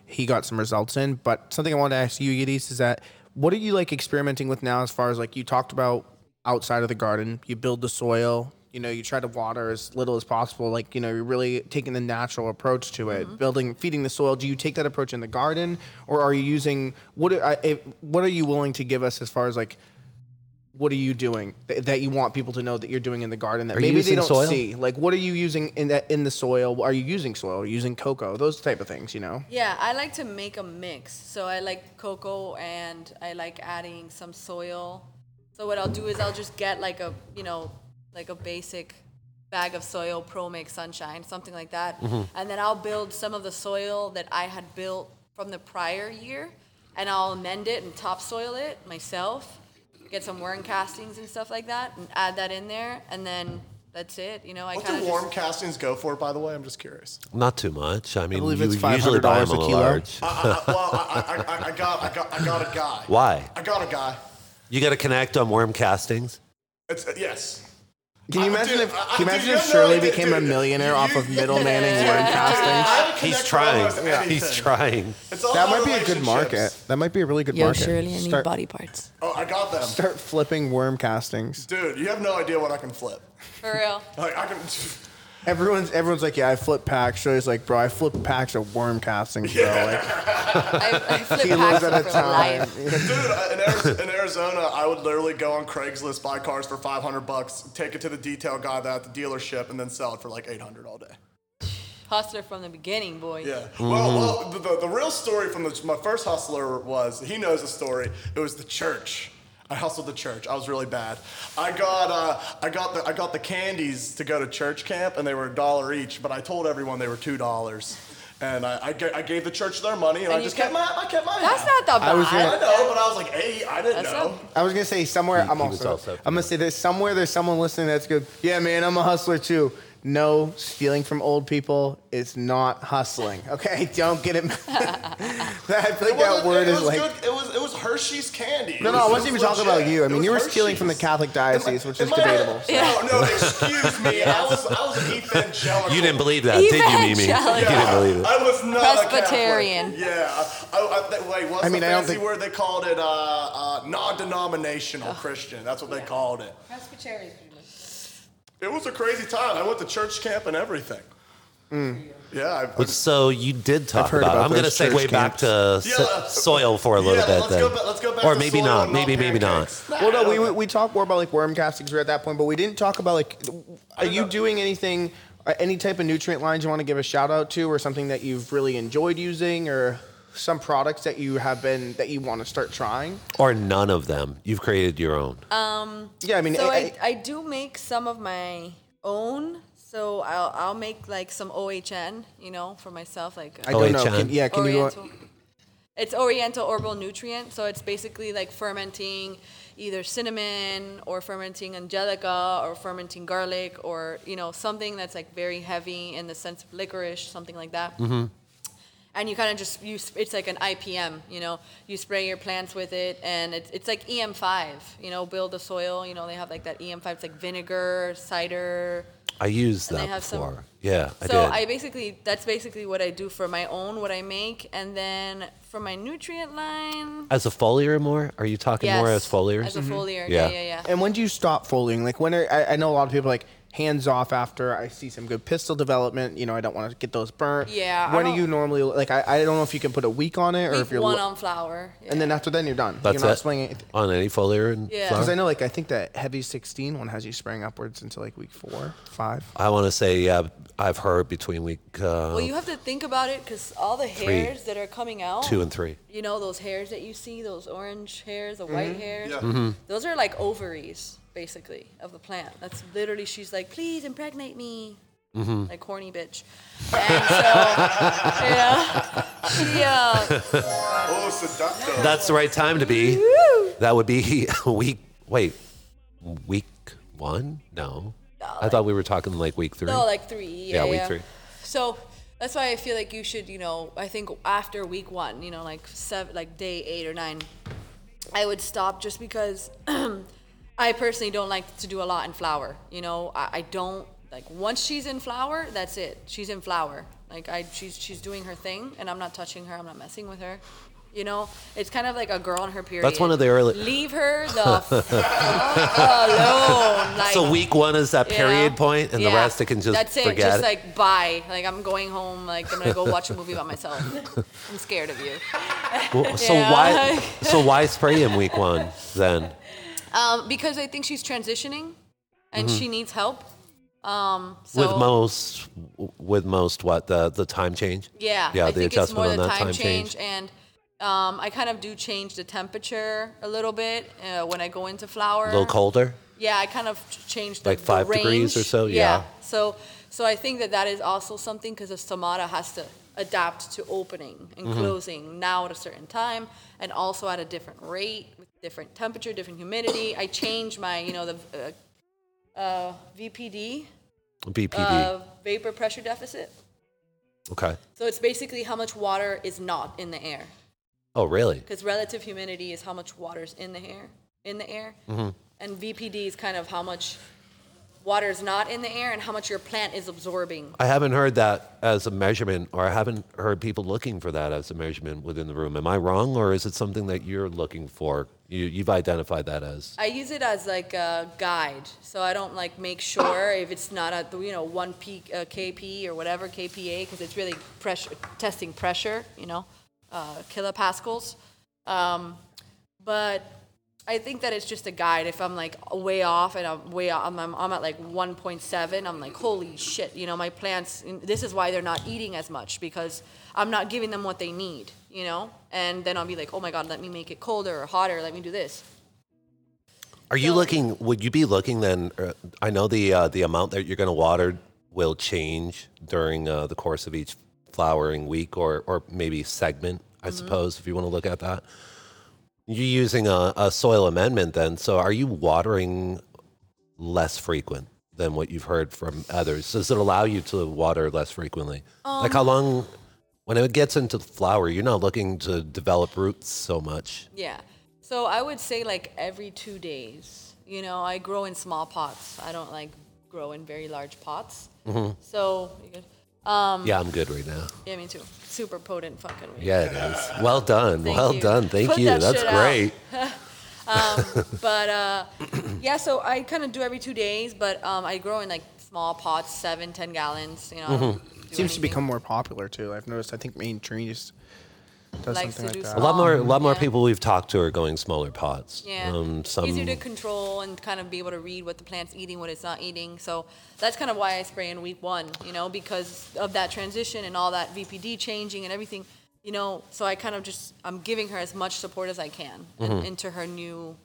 he got some results in. But something I wanted to ask you, Yidis, is that what are you like experimenting with now? As far as like you talked about outside of the garden, you build the soil. You know, you try to water as little as possible. Like, you know, you're really taking the natural approach to it, mm-hmm. building, feeding the soil. Do you take that approach in the garden, or are you using what? Are, what are you willing to give us as far as like what are you doing th- that you want people to know that you're doing in the garden that Are maybe they don't soil? see? Like, what are you using in that in the soil? Are you using soil? Are you using cocoa? Those type of things, you know. Yeah, I like to make a mix. So I like cocoa and I like adding some soil. So what I'll do is I'll just get like a, you know, like a basic bag of soil, Pro Mix Sunshine, something like that. And then I'll build some of the soil that I had built from the prior year and I'll amend it and topsoil it myself. Get some worm castings and stuff like that and add that in there and then that's it. You know, I What kind do worm warm castings go for, by the way? I'm just curious. Not too much. I mean, believe you it's usually buy them $500 a a kilo. large. I, I, well, I, I, I, I got I got I got a guy. Why? I got a guy. You got to connect on worm castings. It's uh, yes. Can you imagine if I- I- can you imagine if Shirley became a millionaire off you- of middlemanning worm I castings? He's trying. He's trying. That might be a good market. That might be a really good Yo, market. Shirley, I need start, body parts. Oh, I got them. start flipping worm castings. Dude, you have no idea what I can flip. for real. Like I can. [laughs] Everyone's everyone's like, yeah, I flip packs. Shirley's like, bro, I flip packs of worm castings, bro. Like [laughs] I, I flip kilos packs at a for time. life. Dude, uh, in Arizona, in Arizona, I would literally go on Craigslist, buy cars for 500 bucks, take it to the detail guy at the dealership, and then sell it for like 800 all day. Hustler from the beginning, boy. Yeah. Well, well the, the, the real story from the, my first hustler was he knows the story. It was the church. I hustled the church. I was really bad. I got uh, I got the I got the candies to go to church camp, and they were a dollar each. But I told everyone they were two dollars, and I, I, ga- I gave the church their money, and, And I you just kept- kept, my I kept my. That's half. not that bad. I was I gonna- know, but I was like hey, I didn't That's know. not- I was gonna say somewhere. I'm he was also. also- I'm gonna say there's somewhere there's someone listening that's good. Yeah, man, I'm a hustler too. No, stealing from old people is not hustling. Okay, [laughs] don't get it. [laughs] I feel like that word it is was like. good. It was it was Hershey's candy. No, It no, I was- wasn't it even was talking about you. I mean, you were stealing from the Catholic diocese, which is Am I- debatable. so. No, no, [laughs] excuse me. I was I was an evangelical. You didn't believe that, did you, Mimi? You didn't believe it. I was not a Presbyterian. Catholic. Yeah. I, I, that- wait, what's I mean, the I don't fancy think- word they called it? Uh, uh, non-denominational Christian. That's what they called it. Presbyterian. It was a crazy time. I went to church camp and everything. Yeah. I, But so you did talk heard about. about I'm going to those church segue back to Yeah, uh, soil for a little yeah, bit let's then, Go back, let's go back or to maybe soil not. and Maybe maybe not. pancakes. Well, no, we, okay. we we talked more about like worm castings. We're at that point, but we didn't talk about like. Are you doing anything? Uh, Any type of nutrient lines you want to give a shout out to, or something that you've really enjoyed using, or some products that you have been that you want to start trying? Or none of them. You've created your own. Um, Yeah, I mean, So I- I, I do make some of my own. So I'll I'll make like some OHN, you know, for myself. Like uh, I don't know. OHN? Can, yeah, can you? Uh, Oriental. It's Oriental herbal nutrient, so it's basically like fermenting either cinnamon or fermenting angelica or fermenting garlic or you know something that's like very heavy in the sense of licorice, something like that. Mm-hmm. And you kind of just use it's like an IPM, you know. You spray your plants with it, and it's it's like EM5, you know, build the soil. You know, they have like that EM5. It's like vinegar, cider, I used And they that have some- yeah, I so did. I basically that's basically what I do for my own, what I make, and then for my nutrient line. as a foliar more? Are you talking more as yes, foliars? As a mm-hmm. foliar, Yeah. yeah, yeah, yeah. And when do you stop foliating? Like when are, I, I know a lot of people are like hands off after I see some good pistil development. You know, I don't want to get those burnt. Yeah, When are don't- you normally like? I, I don't know if you can put a week on it or Week if you're. one lo- on flower. and then after then you're done. That's you're not it? spraying anything. On any foliar and Yeah. flower? Because I know, like, I think that heavy 16 one has you spraying upwards into like week four, five. I want to say, yeah, I've heard between week uh, well, you have to think about it because all the hairs that are coming out. two and three. You know those hairs that you see, those orange hairs, the Mm-hmm. white hairs. Yeah. Mm-hmm. Those are like ovaries, basically, of the plant. That's literally she's like, please impregnate me. Mm-hmm. Like horny bitch. And so, [laughs] yeah, she, uh, Oh, seductive. That's the right time to be. That would be [laughs] week. Wait, week one? No, no I thought we were talking like week three. no, like three. Yeah, Yeah, week yeah. three. So that's why I feel like you should, you know, I think after week one, you know, like seven, like day eight or nine, I would stop just because [clears throat] I personally don't like to do a lot in flower. You know, I, I don't like once she's in flower, that's it. She's in flower. Like I, she's she's doing her thing, and I'm not touching her. I'm not messing with her. You know, it's kind of like a girl on her period. That's one of the early- Leave her the [laughs] fuck alone. Like, so week one is that period know? point, and the rest it can just forget. That's it. forget. Just it? like bye. Like I'm going home. Like I'm gonna go watch a movie by myself. [laughs] I'm scared of you. Well, so [laughs] Yeah. why? So why spray in week one then? Um, because I think she's transitioning, and she needs help. Um, so Mm-hmm. with most, with most, what the the time change? Yeah, yeah, I the think it's adjustment more on the that time, time change, change. and um, I kind of do change the temperature a little bit uh, when I go into flower. A little colder. Yeah, I kind of change the, Like the five degrees or so? Yeah. So, so I think that that is also something because the stomata has to adapt to opening and Mm-hmm. closing now at a certain time, and also at a different rate with different temperature, different humidity. I change my, you know, the uh, uh, VPD, BPD. uh, vapor pressure deficit. okay. So it's basically how much water is not in the air. Oh, really? Because relative humidity is how much water's in the air, in the air, Mm-hmm. and VPD is kind of how much water is not in the air and how much your plant is absorbing. I haven't heard that as a measurement, or I haven't heard people looking for that as a measurement within the room. Am I wrong, or is it something that you're looking for? You, you've identified that as. I use it as like a guide, so I don't like make sure if it's not at the you know one P, uh, kp or whatever kPa because it's really pressure testing pressure, you know, uh, kilopascals. Um, but I think that it's just a guide. If I'm like way off and I'm way off, I'm, I'm, I'm at like 1.7, I'm like, holy shit, you know, my plants, this is why they're not eating as much because I'm not giving them what they need, you know? And then I'll be like, oh my God, let me make it colder or hotter, let me do this. Are you looking? Would you be looking then? Uh, I know the uh, the amount that you're going to water will change during uh, the course of each flowering week, or or maybe segment. I suppose if you want to look at that. You're using a, a soil amendment then. So are you watering less frequent than what you've heard from others? Does it allow you to water less frequently? like how long? When it gets into the flower, you're not looking to develop roots so much. Yeah. So I would say like every two days. You know, I grow in small pots. I don't like grow in very large pots. Mm-hmm. So, um, Yeah, I'm good right now. yeah, me too. Super potent fucking weed. Yeah, it is. Well done. Thank well you. done. Thank Put you. that That's shit out. great. [laughs] But uh, yeah, so I kind of do every two days, but um, I grow in like small pots, seven, ten gallons. You know, I Mm-hmm. do Seems to become more popular too. I've noticed. I think main trees does likes something to like do that. A lot more, a lot more Yeah. people we've talked to are going smaller pots. Yeah. Um, some, Easier to control and kind of be able to read what the plant's eating, what it's not eating. So that's kind of why I spray in week one, you know, because of that transition and all that VPD changing and everything, you know. So I kind of just, I'm giving her as much support as I can in- Mm-hmm. into her new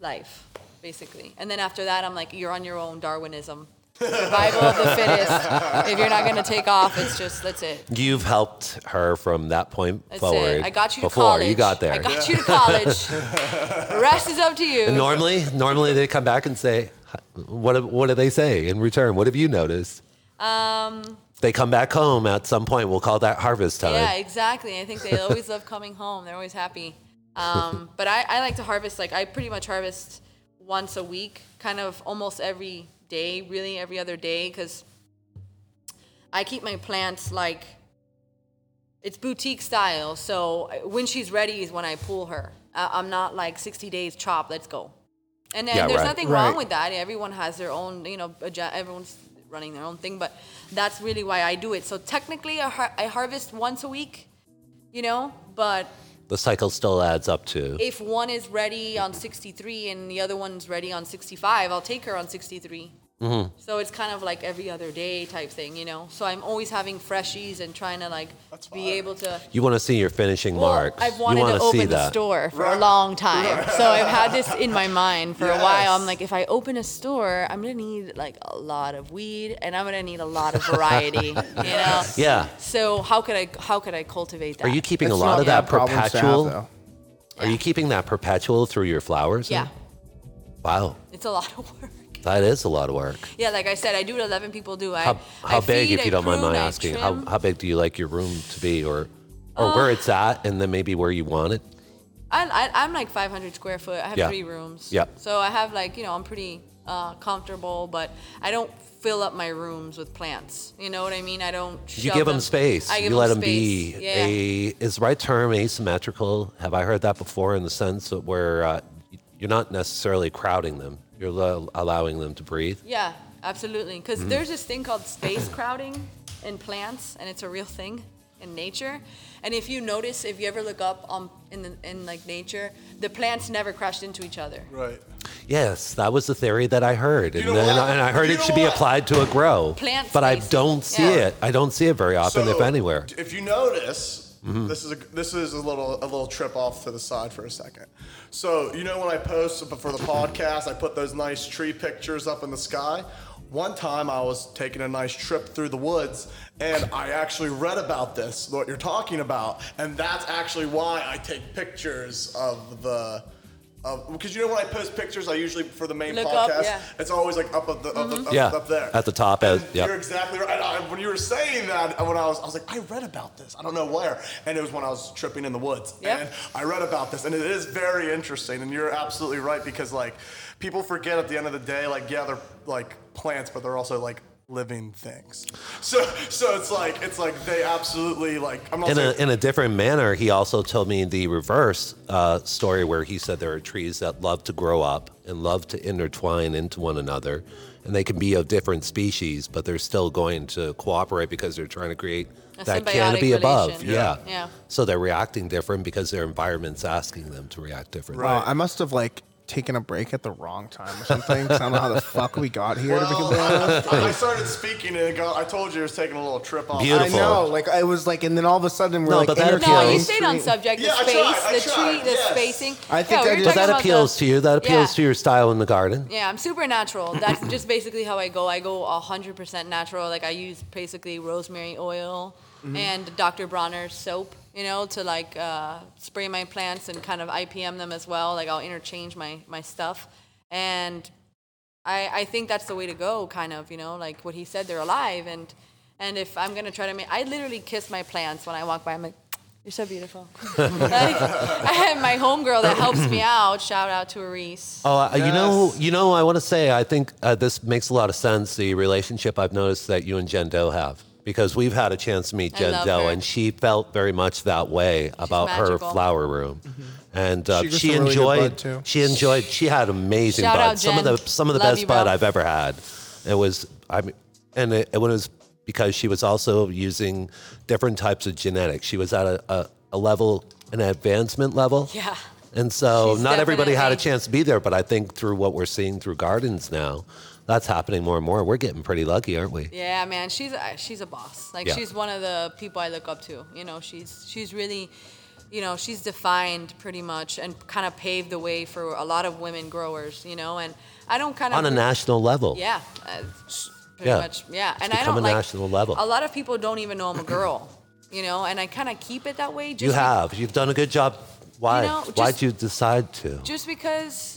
life, basically. And then after that, I'm like, you're on your own, Darwinism. Survival of the fittest. If you're not going to take off, it's just, that's it. You've helped her from that point That's forward. it. I got you to before college. you got there. I got you to [laughs] college. the rest is up to you. And normally, normally they come back and say, "What? do- What do they say in return? What have you noticed?" Um, They come back home at some point. We'll call that harvest time. Yeah, exactly. I think they always love coming home. They're always happy. Um, but I, I like to harvest, like, I pretty much harvest once a week, kind of almost every day, really every other day, because I keep my plants like it's boutique style. So when she's ready is when I pull her. I'm not like 60 days chop, let's go. And then Yeah, there's right. nothing wrong with that. Everyone has their own, you know, everyone's running their own thing, but that's really why I do it. So technically, I, har- I harvest once a week, you know, but The cycle still adds up to. if one is ready on 63 and the other one's ready on 65, I'll take her on 63. Mm-hmm. So it's kind of like every other day type thing, you know. So I'm always having freshies and trying to like be able to. You want to see your finishing Well, marks. I've you wanted want to see open the store for a long time. So I've had this in my mind for a while. I'm like, if I open a store, I'm gonna need like a lot of weed and I'm gonna need a lot of variety. you [laughs] know. Yeah. So how could I how could I cultivate that? Are you keeping It's a lot of that bad problems to have, perpetual? though. Are you keeping that perpetual through your flowers? Yeah, then? Wow, it's a lot of work. That is a lot of work. Yeah, like I said, I do what 11 people do. I, How, how I big, feed, if you don't mind my asking, how, how big do you like your room to be, or or where it's at, and then maybe where you want it? I, I, I'm like 500 square foot. I have Yeah. three rooms. Yeah. So I have like, you know, I'm pretty uh, comfortable, but I don't fill up my rooms with plants. You know what I mean? I don't. You give them space. I give you let them be Yeah. a is the right term asymmetrical. Have I heard that before? In the sense of where uh, you're not necessarily crowding them, you're lo- allowing them to breathe. Yeah, absolutely. Because Mm-hmm. there's this thing called space crowding in plants, and it's a real thing in nature. And if you notice, if you ever look up on in the, in like nature, the plants never crashed into each other. Right. Yes, that was the theory that I heard, and, then, and I heard You it know should be applied to a grow. Plant but I don't see Yeah. it. I don't see it very often, if anywhere. If you notice, Mm-hmm. this is a this is a little a little trip off to the side for a second. So you know when I post for the podcast, I put those nice tree pictures up in the sky. One time I was taking a nice trip through the woods and I actually read about this, what you're talking about, and that's actually why I take pictures of the. Because you know when I post pictures, I usually for the main Look podcast, up, yeah. it's always like up at the up, the- mm-hmm. up, Yeah, up there at the top, And yep. You're exactly right. I, when you were saying that, when I was, I was like, I read about this. I don't know where, and it was when I was tripping in the woods, Yep. and I read about this, and it is very interesting. And you're absolutely right because like people forget at the end of the day, like yeah, they're like plants, but they're also like living things. So so it's like it's like they absolutely like I'm not In a, in a different manner, he also told me the reverse uh, story where he said there are trees that love to grow up and love to intertwine into one another. And they can be of different species, but they're still going to cooperate because they're trying to create A that symbiotic canopy above. relation. Yeah. Yeah. So they're reacting different because their environment's asking them to react differently. Wow, I must have like taken a break at the wrong time or something. I don't know how the fuck we got here. to be completely honest. Well, [laughs] I started speaking and it got, I told you it was taking a little trip off. Beautiful. I know, like I was like, and then all of a sudden we're No, like, but that No, you stayed on subject. The Yeah, I space, tried, I the tried, tree, the yes. spacing. I think yeah, I we were did- But talking that about appeals the- to you. That appeals Yeah. to your style in the garden. Yeah, I'm super natural. That's just basically how I go. I go 100% natural. Like I use basically rosemary oil Mm-hmm. and Dr. Bronner's soap, you know, to like uh, spray my plants and kind of IPM them as well. Like I'll interchange my my stuff, and I I think that's the way to go. Kind of, you know, like what he said, they're alive, and and if I'm gonna try to make, I literally kiss my plants when I walk by. I'm like. You're so beautiful. [laughs] like, [laughs] I have my homegirl that helps me out. Shout out to Arise. Oh, uh, you know, you know, I want to say, I think uh, this makes a lot of sense. The relationship I've noticed that you and Jen Doe have, because we've had a chance to meet I Jen love Doe, her. and she felt very much that way about her magical. flower room, and uh, She grew she some really good bud, enjoyed. too. She enjoyed. She had amazing Shout bud. out, some of the some of the Love best you, bud bro. I've ever had. It was, I mean, and it, it was because she was also using different types of genetics. She was at a, a a level, an advancement level. Yeah. And so She's not everybody had a definitely- chance to be there, but I think through what we're seeing through gardens now, that's happening more and more. We're getting pretty lucky, aren't we? Yeah, man, she's a, she's a boss. Like Yeah. she's one of the people I look up to. You know, she's she's really, you know, she's defined pretty much and kind of paved the way for a lot of women growers. You know, and I don't kind of On a national level. Yeah, uh, Yeah. much. Yeah, and I don't a like national level. A lot of people don't even know I'm a girl. You know, and I kind of keep it that way. Just You have. You've done a good job. Why? know, Why'd you decide to? just because.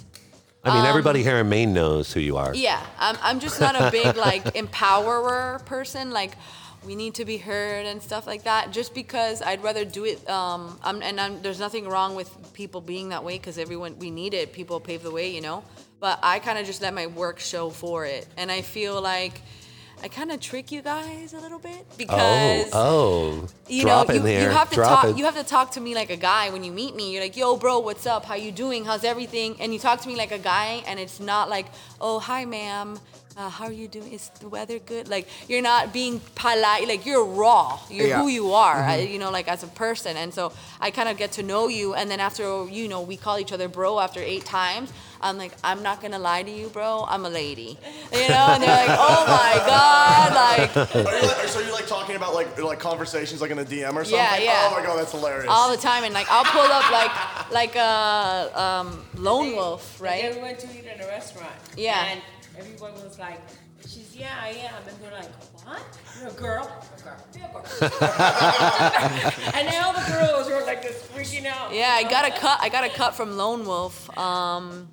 I mean, everybody here in Maine knows who you are. Um, Yeah, I'm, I'm just not a big like [laughs] empowerer person. Like, we need to be heard and stuff like that. Just because I'd rather do it. Um, I'm, and I'm, there's nothing wrong with people being that way because everyone we need it. People pave the way, you know. But I kind of just let my work show for it, and I feel like. I kind of trick you guys a little bit Oh, because oh. you Drop know, you, you have to Drop talk. it. You have to talk to me like a guy when you meet me. You're like, "Yo, bro, what's up? How you doing? How's everything?" And you talk to me like a guy, and it's not like, "Oh, hi, ma'am. Uh, how are you doing? Is the weather good?" Like you're not being polite. Like you're raw. You're Yeah. who you are. I, you know, like as a person. And so I kind of get to know you, and then after you know, we call each other bro after eight times. I'm like, I'm not gonna lie to you, bro. I'm a lady. You know, and they're like, "Oh my god!" Like. [laughs] Are you like, so you're like talking about like like conversations like in a DM or something? Yeah, yeah. Oh my god, that's hilarious. all the time, and like I'll pull up like like a um, lone wolf, Like, right? we went to eat at a restaurant. Yeah. And everyone was like, she's, yeah, I am. And we're like, what? You're a girl? A girl. You're a girl. [laughs] and then all the girls were like just freaking out. Yeah, I got a cut. I got a cut from Lone Wolf. Um,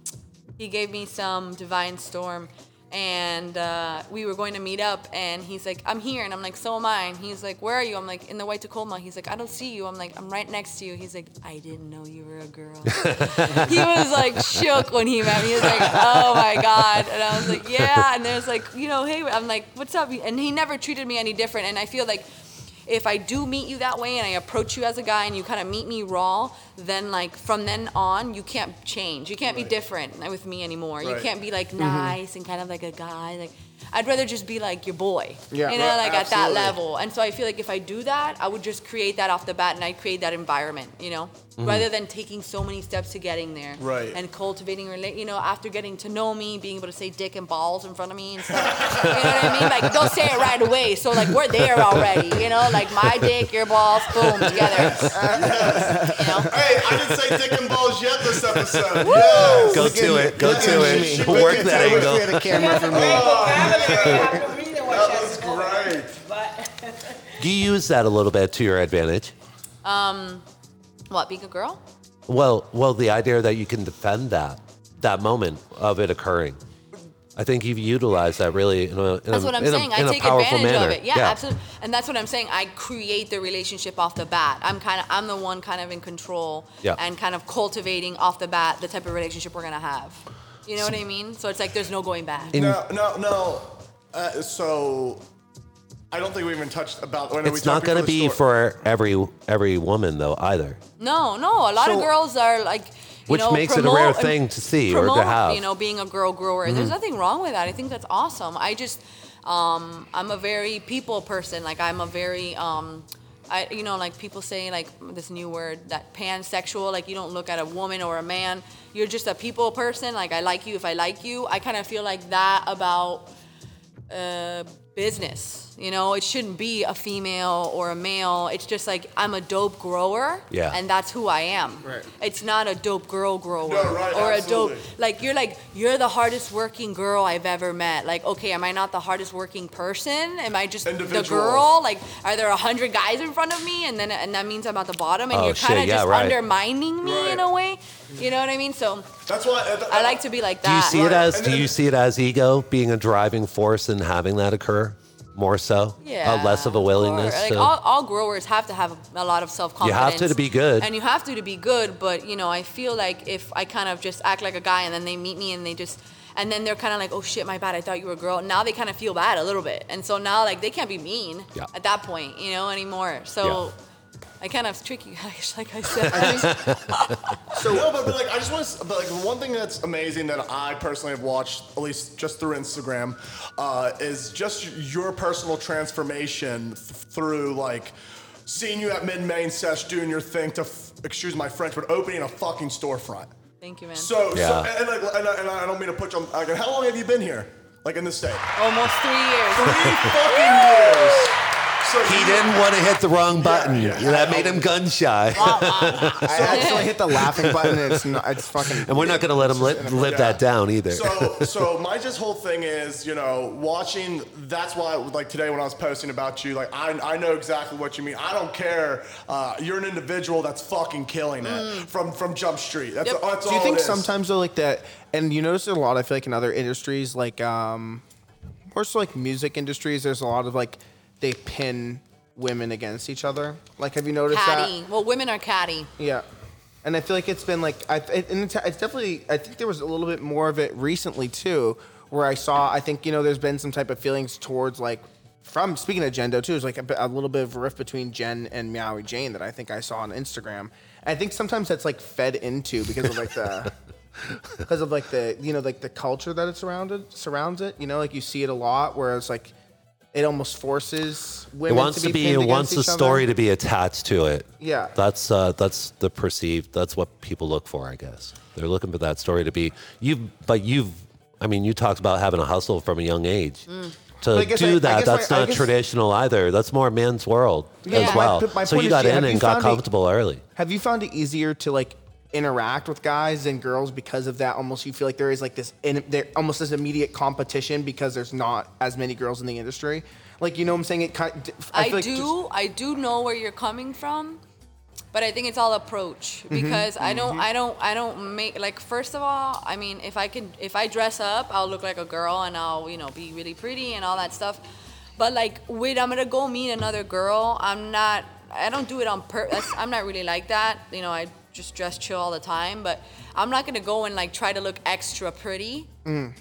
he gave me some Divine Storm, and uh, we were going to meet up. And he's like, "I'm here," and I'm like, "So am I." And he's like, "Where are you?" I'm like, "In the White Tacoma." He's like, "I don't see you." I'm like, "I'm right next to you." He's like, "I didn't know you were a girl." [laughs] he was like shook when he met me. He was like, "Oh my god," and I was like, "Yeah." And there's like, you know, hey, I'm like, "What's up?" And he never treated me any different. And I feel like if I do meet you that way and I approach you as a guy and you kind of meet me raw, then like from then on you can't change. You can't be different with me anymore. You can't be like mm-hmm. nice and kind of like a guy. Like I'd rather just be like your boy. Yeah. You know, Right, like at that level. And so I feel like if I do that, I would just create that off the bat and I'd create that environment, you know? Mm-hmm. Rather than taking so many steps to getting there. Right. And cultivating rela- you know, after getting to know me, being able to say dick and balls in front of me and stuff. you know what I mean? Like don't say it right away. So like we're there already, you know, like my dick, your balls, boom, together. [laughs] you know? Hey, I didn't say dick and balls yet this episode. yes. Go to it. Go to Yes. it. Work that I angle. had a camera for me. vocabulary. I have to read it when That was great. But You use that a little bit to your advantage. Um, What, being a girl? Well, well, the idea that you can defend that that moment of it occurring. I think you've utilized that really in a, in That's a, what I'm in a- saying. in I a take advantage manner. of it. Yeah, absolutely. And that's what I'm saying. I create the relationship off the bat. I'm kind of I'm the one kind of in control Yeah. and kind of cultivating off the bat the type of relationship we're gonna have. You know what I mean? So it's like there's no going back. In- No, no, no. Uh, so I don't think we even touched about. When It's talked not going to be the for every every woman though either. No, no. A lot of girls are like. You Which know, makes it a rare thing to see or to have. Mm-hmm. You know, being a girl grower. There's nothing wrong with that. I think that's awesome. I just, um, I'm a very people person. Like I'm a very, um, I, you know, like people say like this new word that pansexual. Like you don't look at a woman or a man. You're just a people person. Like I like you if I like you. I kind of feel like that about uh, business. You know, it shouldn't be a female or a male. It's just like I'm a dope grower, Yeah. and that's who I am. Right. It's not a dope girl grower No, right, or a dope like you're like you're the hardest working girl I've ever met. Like, okay, am I not the hardest working person? Am I just the girl? Like, are there a hundred guys in front of me, and then and that means I'm at the bottom, and Oh, you're kind of shit, yeah, just right. undermining me in a way. You know what I mean? So That's why uh, I like to be like that. Do you that. see it as and do you see it as ego being a driving force and having that occur more so? Yeah. Uh, less of a willingness like to all, all growers have to have a, a lot of self confidence. You have to to be good. And you have to to be good, but you know, I feel like if I kind of just act like a guy and then they meet me and they just and then they're kind of like, "Oh shit, my bad. I thought you were a girl." Now they kind of feel bad a little bit. And so now like they can't be mean Yeah. at that point, you know, anymore. So Yeah. I kind of trick you guys, [laughs] like I said. So no, but, but like I just want to, but like the one thing that's amazing that I personally have watched, at least just through Instagram, uh, is just your personal transformation th- through like seeing you at Mid Maine Sesh doing your thing to, f- excuse my French, but opening a fucking storefront. Thank you, man. So, Yeah. so and, like, and, I- and I don't mean to put you on. Like, how long have you been here? Like in the state? Almost three years. Three fucking years. [laughs] So He didn't want to hit the wrong button. yeah. That made him gun shy. [laughs] I actually hit the laughing button. And it's not. It's fucking. And we're not going to let him li- live Yeah. that down either. So, so my just whole thing is, you know, watching. That's why, like today when I was posting about you, like I, I know exactly what you mean. I don't care. Uh, you're an individual that's fucking killing it from from Jump Street. That's, Yep. that's Do you think it is. sometimes though, like that, and you notice it a lot? I feel like in other industries, like um, more so like music industries, there's a lot of like they pin women against each other. Like, have you noticed Catty. Well, women are catty. Yeah. And I feel like it's been like I, it, and it's it's definitely I think there was a little bit more of it recently too, where I saw I think you know there's been some type of feelings towards like from speaking of Jendo too, there's like a, a little bit of a rift between Jen and Meowie Jane that I think I saw on Instagram. I think sometimes that's like fed into because of like the [laughs] because of like the you know like the culture that it surrounded surrounds it. You know, like you see it a lot where it's like it almost forces It women wants to be, to be. It wants the story other. to be attached to it. Yeah. That's uh, that's the perceived. That's what people look for, I guess. They're looking for that story to be. You, but you've. I mean, you talked about having a hustle from a young age. Mm. To I I- do I that, guess that's my- not guess- traditional either. That's more man's world Yeah. as well. my so you got in and got found it- comfortable early. Have you found it easier to like interact with guys and girls because of that? Almost, you feel like there is like this, in, there almost this immediate competition because there's not as many girls in the industry. Like, you know, what I'm saying it. Kind, I, I, feel like do, just- I do know where you're coming from, but I think it's all approach Mm-hmm. because I don't, I don't, I don't make like. First of all, I mean, if I can, if I dress up, I'll look like a girl and I'll, you know, be really pretty and all that stuff. But like, wait, I'm gonna go meet another girl. I'm not. I don't do it on purpose. I'm not really like that. You know, I just dress chill all the time. But I'm not gonna go and like try to look extra pretty mm.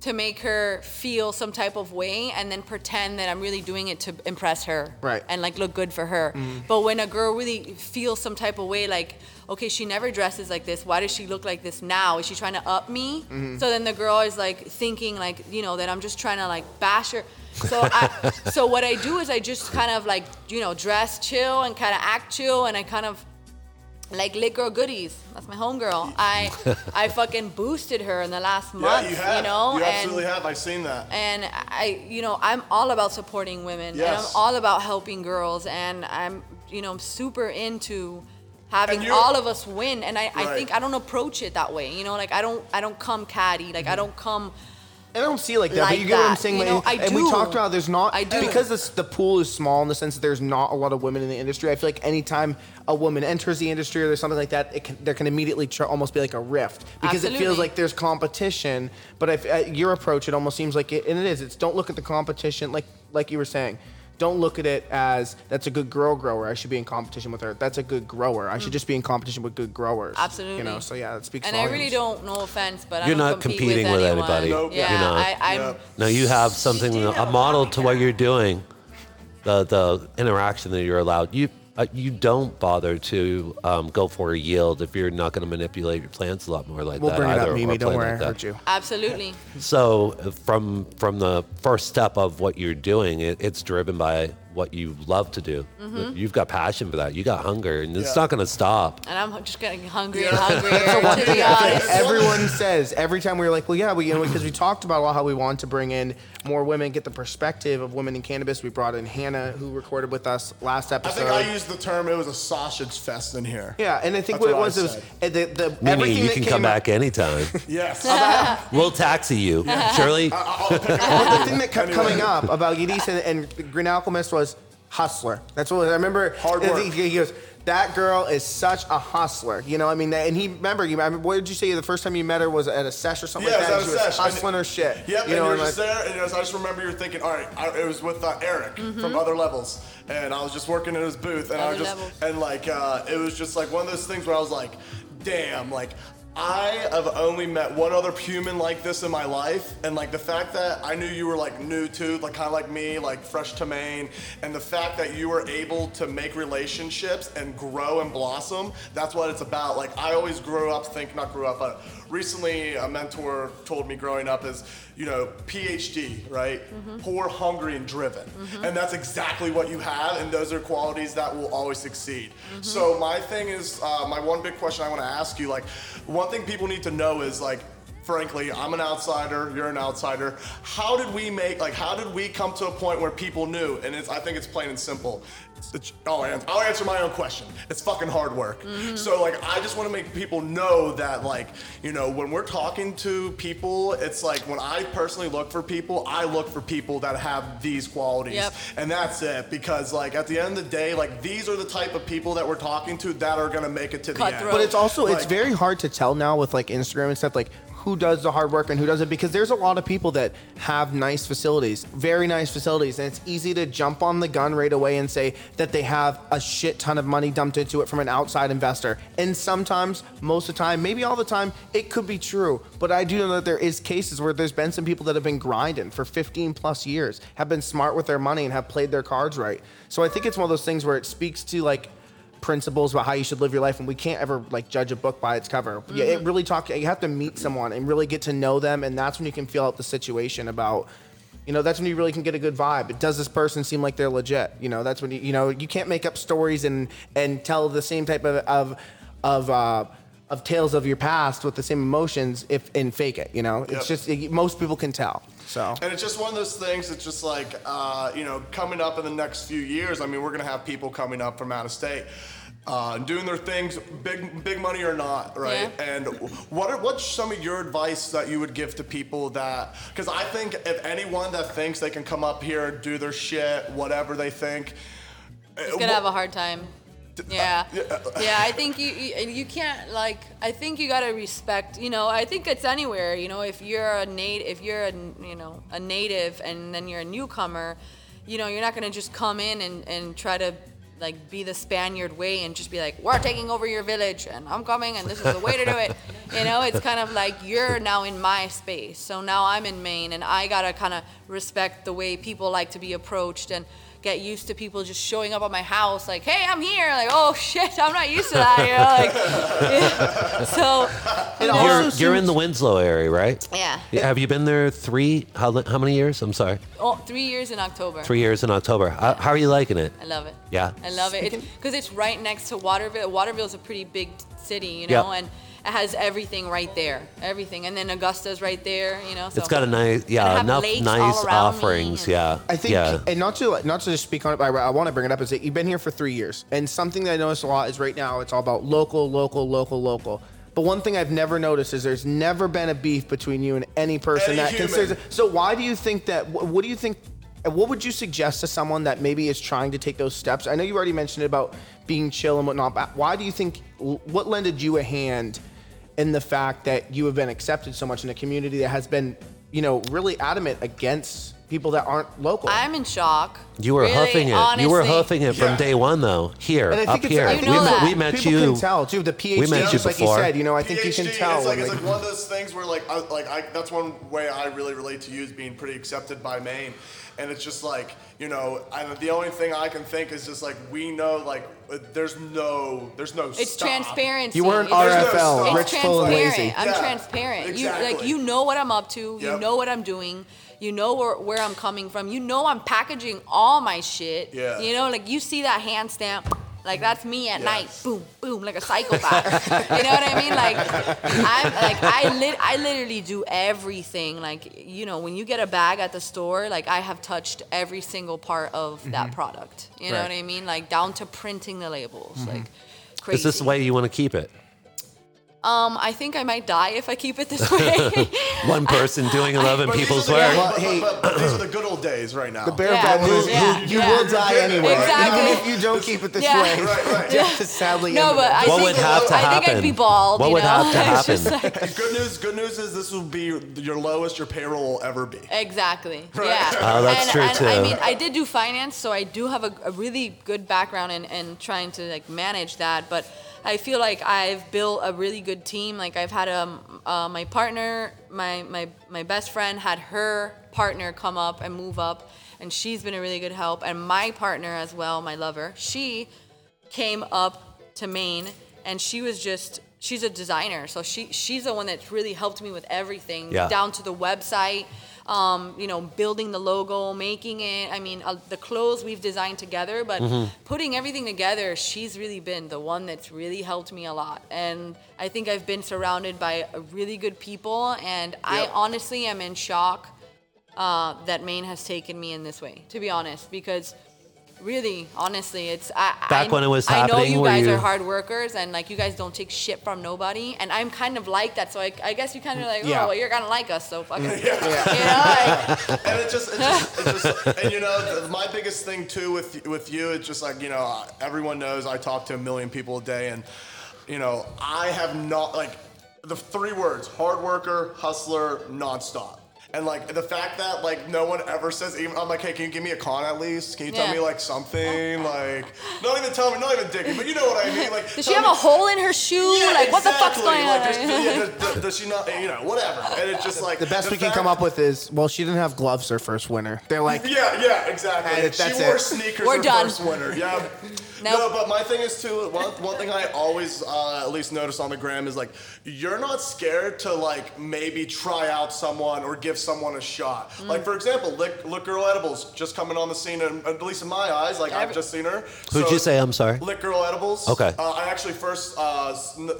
to make her feel some type of way and then pretend that I'm really doing it to impress her. Right. And like look good for her. Mm. But when a girl really feels some type of way, like, okay, she never dresses like this. Why does she look like this now? Is she trying to up me? Mm-hmm. So then the girl is like thinking like, you know, that I'm just trying to like bash her. [laughs] So I, so what I do is I just kind of like, you know, dress chill and kind of act chill and I kind of like lit girl goodies. That's my homegirl. I [laughs] I fucking boosted her in the last month. Yeah, you have. you know, you and absolutely have. I've seen that. and I, you know, I'm all about supporting women, and I'm all about helping girls, and I'm, you know, I'm super into having all of us win. And I, I think I don't approach it that way. You know, like I don't, I don't come catty. Like I mm-hmm. don't come. I don't see it like that, like but you get what I'm that, saying. you know, I and we do. talked about there's not I do. because this, the pool is small in the sense that there's not a lot of women in the industry. I feel like anytime a woman enters the industry or there's something like that, it can, there can immediately tr- almost be like a rift because it feels Absolutely. like there's competition. But if, uh, your approach, it almost seems like it, and it is. It's don't look at the competition like like you were saying. Don't look at it as that's a good girl grower. I should be in competition with her. That's a good grower. I should just be in competition with good growers. Mm. Absolutely. You know. So yeah, that speaks. And I really don't. No offense, but I You're don't not compete competing with anyone. anybody. Nope. Yeah, You're not. I, I'm. Yep. No, you have something, a a model to what you're doing, the the interaction that you're allowed. You uh, you don't bother to um, go for a yield if you're not going to manipulate your plants a lot more like We'll that bring it either. up, Mimi. Don't worry, like I that. heard you. Absolutely. So uh, from from the first step of what you're doing, it, it's driven by what you love to do. Mm-hmm. You've got passion for that. You got hunger, and it's Yeah. not going to stop. And I'm just getting hungry and Yeah. [laughs] hungrier. to be honest. everyone says every time we were like, well, yeah, we, you know, because we talked about a lot how we want to bring in more women, get the perspective of women in cannabis. We brought in Hannah, who recorded with us last episode. I think I used the term. It was a sausage fest in here. yeah, and I think That's what it what I was, it was said. uh, the, the Mimi, everything you can come out- back anytime. [laughs] Yes. [laughs] we'll taxi you, Shirley. I'll pick up. the thing that kept Anyway. coming up about Yadis and, and Green Alchemist was hustler. That's what I remember. Hard work. He, he goes, that girl is such a hustler. You know, I mean, and he remember you. I mean, what did you say the first time you met her was at a sesh or something Yeah, like it that? was and at she a was sesh. hustling her shit. Yep, you and know, you were and just like- there, and you know, so I just remember you're thinking, all right, I, it was with uh, Eric from Other Levels, and I was just working in his booth, and I was just, Levels. and like, uh, it was just like one of those things where I was like, damn, like, I have only met one other human like this in my life, and like the fact that I knew you were like new to, like kind of like me, like fresh to Maine, and the fact that you were able to make relationships and grow and blossom, that's what it's about. Like I always grew up think, not grew up, but recently a mentor told me growing up is, you know, PhD, right? Mm-hmm. Poor, hungry, and driven, mm-hmm. and that's exactly what you have, and those are qualities that will always succeed. Mm-hmm. So my thing is, uh, my one big question I want to ask you, like, one thing people need to know is like frankly, I'm an outsider, you're an outsider. How did we make, like, how did we come to a point where people knew? And it's, I think it's plain and simple. It's I'll, answer, I'll answer my own question. It's fucking hard work. Mm-hmm. So, like, I just want to make people know that, like, you know, when we're talking to people, it's like when I personally look for people, I look for people that have these qualities. Yep. And that's it. Because, like, at the end of the day, like, these are the type of people that we're talking to that are going to make it to the end. But it's also it's very hard to tell now with like Instagram and stuff like who does the hard work and who doesn't because there's a lot of people that have nice facilities, very nice facilities, and it's easy to jump on the gun right away and say that they have a shit ton of money dumped into it from an outside investor. And sometimes, most of the time, maybe all the time, it could be true. But I do know that there is cases where there's been some people that have been grinding for 15 plus years, have been smart with their money and have played their cards right. So I think it's one of those things where it speaks to like principles about how you should live your life and we can't ever like judge a book by its cover. Yeah it really talk you have to meet someone and really get to know them and that's when you can feel out the situation about you know that's when you really can get a good vibe. Does this person seem like they're legit? You know that's when you you know you can't make up stories and and tell the same type of of of uh of tales of your past with the same emotions if and fake it you know? Yep. it's just it, most people can tell so And it's just one of those things. It's just like, uh, you know, coming up in the next few years. I mean, we're gonna have people coming up from out of state. Uh, doing their things, big big money or not, right? Yeah. And what are what's some of your advice that you would give to people that? Because I think if anyone that thinks they can come up here and do their shit, whatever they think, It's gonna have a hard time. [laughs] Yeah, yeah. I think you, you you can't like. I think you gotta respect. You know, I think it's anywhere. You know, if you're a nat, if you're a you know a native and then you're a newcomer, you know, you're not gonna just come in and and try to like be the Spaniard way and just be like, we're taking over your village and I'm coming and this is the way to do it. [laughs] You know, it's kind of like you're now in my space. So now I'm in Maine and I gotta kind of respect the way people like to be approached and get used to people just showing up at my house like, hey, I'm here. Like, oh shit, I'm not used to that. You know, like, yeah. [laughs] so it You're, also you're in the Winslow area, right? yeah, Have you been there three? How, how many years? I'm sorry. oh, three years in October. Three years in October. How, how are you liking it? I love it. Yeah? I love it. Because it's, right next to Waterville. Waterville's a pretty big city, you know, Yeah. and it has everything right there. Everything. And then Augusta's right there, you know. So It's got a nice, And yeah, enough nice offerings. and- Yeah. I think, Yeah. and not to not to just speak on it, but I, I want to bring it up is that you've been here for three years, and something that I notice a lot is right now it's all about local, local, local, local. But one thing I've never noticed is there's never been a beef between you and any person Any that human. considers. So why do you think that? What do you think? What would you suggest to someone that maybe is trying to take those steps? I know you already mentioned it about being chill and whatnot, but why do you think? What lended you a hand in the fact that you have been accepted so much in a community that has been, you know, really adamant against people that aren't local? I'm in shock. You were Really, hoofing it. you were honestly. hoofing it from Yeah. day one, though. Here, And I up think it's, here. I You think know it's- that. we met people you. can tell too. The PhD, met you just like you before. said, you know, I think you can tell. It's like, when, it's like- like one of those things where like I, like I, that's one way I really relate to you is being pretty accepted by Maine, and it's just like you know, and the only thing I can think is just like we know like uh, there's no there's no It's stop. transparency. you weren't It's- There's no RFL, stop. It's rich, full, and transparent. lazy. I'm Yeah, transparent. You like exactly. you know what I'm up to. You Yep. know what I'm doing. You know where, where I'm coming from. You know I'm packaging all my shit. Yeah. You know, like you see that hand stamp. Like that's me at Yes. night, boom, boom, like a psychopath. you know what I mean? Like I'm like I lit I literally do everything. Like you know, when you get a bag at the store, like I have touched every single part of that mm-hmm. product. You know what I mean? Like down to printing the labels. Mm-hmm. Like crazy. Is this the way you want to keep it? Um, I think I might die if I keep it this [laughs] way. [laughs] one person doing 11 But these people's are the- work. Well, but- hey- but- but these are the good old days right now. The bare Yeah. bones, Yeah. you, you Yeah. will die anyway, Exactly. even if you don't keep it this Yeah. way. Right, right. Just [laughs] sadly, No, end but. I What think would have to I think I'd happen? be bald. What you would know? have to It's just happen? like- good news. Good news is this will be your lowest your payroll will ever be. Exactly. Right. Yeah. Oh, that's and, true, and I too. mean, I did do finance, so I do have a, a really good background in, in trying to like manage that. But I feel like I've built a really good team. Like I've had um, uh, my partner, my, my my best friend had her partner come up and move up, and she's been a really good help. And my partner as well, my lover, she came up to Maine and she was just she's a designer so she she's the one that's really helped me with everything Yeah. down to the website um, you know building the logo making it. I mean uh, the clothes we've designed together but putting everything together she's really been the one that's really helped me a lot. And i think i've been surrounded by really good people and i honestly am in shock uh, that Maine has taken me in this way, to be honest, because really, honestly, it's I, Back I, when it was I know you guys you- are hard workers and like you guys don't take shit from nobody, and I'm kind of like that. So I, I guess you kind of like, oh, Yeah. well, you're gonna like us, so fuck [laughs] it. [laughs] You know, like, and it just, it just, it just, [laughs] and you know, th- my biggest thing too with with you, it's just like you know, everyone knows I talk to a million people a day, and you know, I have not like the three words: hard worker, hustler, nonstop. And like the fact that like no one ever says even I'm like, hey, can you give me a con at least? Can you tell Yeah. me like something? Like not even tell me, not even digging, but you know what I mean? Like does she tell have me- a hole in her shoe? Yeah, like, what the fuck's exactly. going on? Does, yeah, does, does she not? You know, whatever. And it's just like The best we can come up with is, well, she didn't have gloves her first winter. They're like, Yeah, yeah, exactly. And she that's wore it. sneakers We're her done. first winter. Yeah. Nope. No, but my thing is too. One, one thing I always uh, at least notice on the gram is like you're not scared to like maybe try out someone or give someone a shot. Mm. Like for example, Lick, Lick Girl Edibles just coming on the scene, and at least in my eyes, like I've just seen her. Who'd So- you say? I'm sorry. Lick Girl Edibles. Okay. Uh, I actually first uh,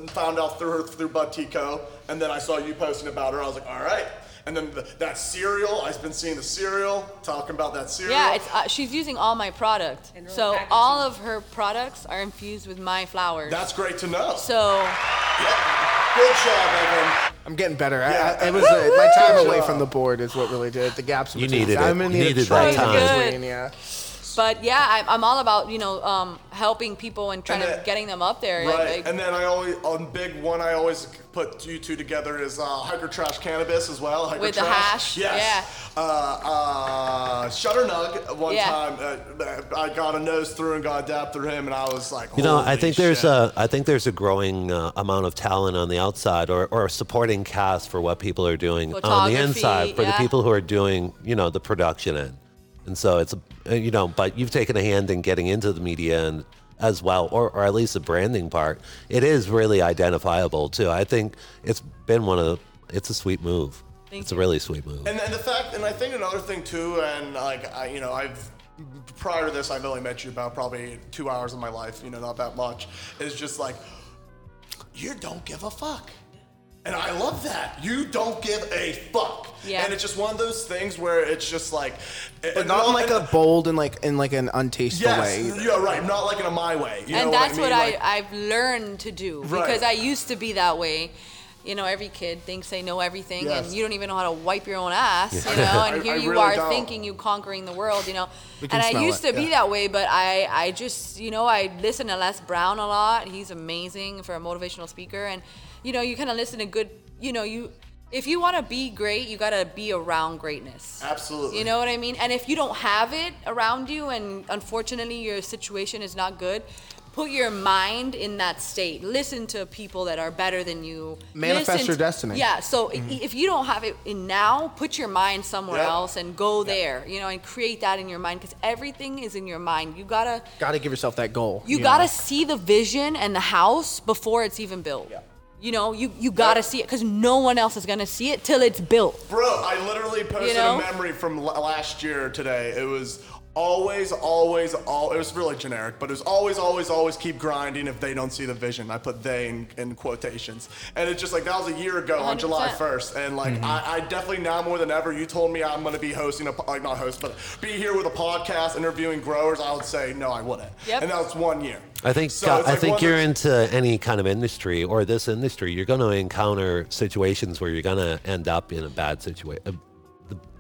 found out through her through Bud Tico, and then I saw you posting about her. I was like, all right. And then the, that cereal, I've been seeing the cereal, talking about that cereal. Yeah, it's, uh, she's using all my product. So packaging. all of her products are infused with my flowers. That's great to know. so Yep. Good job, Evan. I'm getting better. I- Yeah. I, it was uh, my time away from the board is what really did it. The gaps in You between. needed it. I'm gonna You need needed that in time. between, yeah. But yeah, I'm, I'm all about you know um, helping people and trying And to then- getting them up there. Right. Like, and then I always, on big one, I always put you two together is uh, Hiker Trash Cannabis as well. Hiker With the Trash. hash, Yes. Uh, uh, Shutter Nug, one Yeah. time, uh, I got a nose through and got a dab through him, and I was like, You know, I "Holy think there's shit." a I think there's a growing uh, amount of talent on the outside, or, or a supporting cast for what people are doing on the Photography, inside for the yeah. people who are doing you know the production end. And so it's uh, you know, but you've taken a hand in getting into the media and as well, or, or at least the branding part. It is really identifiable too. I think it's been one of the, it's a sweet move. Thank it's a really sweet move. And, and the fact, and I think another thing too, and like I, you know, I've prior to this, I've only met you about probably two hours of my life, you know, not that much. Is just like you don't give a fuck, and I love that you don't give a fuck. Yeah. And it's just one of those things where it's just like, eh, But not in like a bold and like in like an untasteful yes, way. yeah, right, not like in a my way. You know and what that's I mean? what Like- I, I've learned to do Right. because I used to be that way. You know, every kid thinks they know everything, Yes. and you don't even know how to wipe your own ass. You know, and [laughs] here I you really are don't. thinking you conquering the world. You know, We can and I used it, to be that way, but I, I just, you know, I listen to Les Brown a lot. He's amazing for a motivational speaker, and you know, you kind of listen to good. You know, you if you want to be great, you got to be around greatness. Absolutely. You know what I mean? And if you don't have it around you, and unfortunately your situation is not good, put your mind in that state. Listen to people that are better than you. Manifest Listen your to- destiny. Yeah. So i mm-hmm. if you don't have it in now, put your mind somewhere Yeah. else and go there. You know, and create that in your mind because everything is in your mind. You gotta. Got to give yourself that goal. You know? gotta see the vision and the house before it's even built. Yeah. You know, you, you gotta see it because no one else is gonna see it till it's built. Bro, I literally posted know? a memory from l- last year today. It was always, always, all. It was really generic, but it was always, always, always keep grinding if they don't see the vision. I put they in, in quotations, and it's just like that was a year ago on July 100%. 1st, and like mm-hmm. I, I definitely now more than ever. You told me I'm going to be hosting a like not host, but be here with a podcast interviewing growers. I would say no, I wouldn't. Yep. And that was one year. I think So it's I think you're into any kind of industry or this industry, you're going to encounter situations where you're going to end up in a bad situation,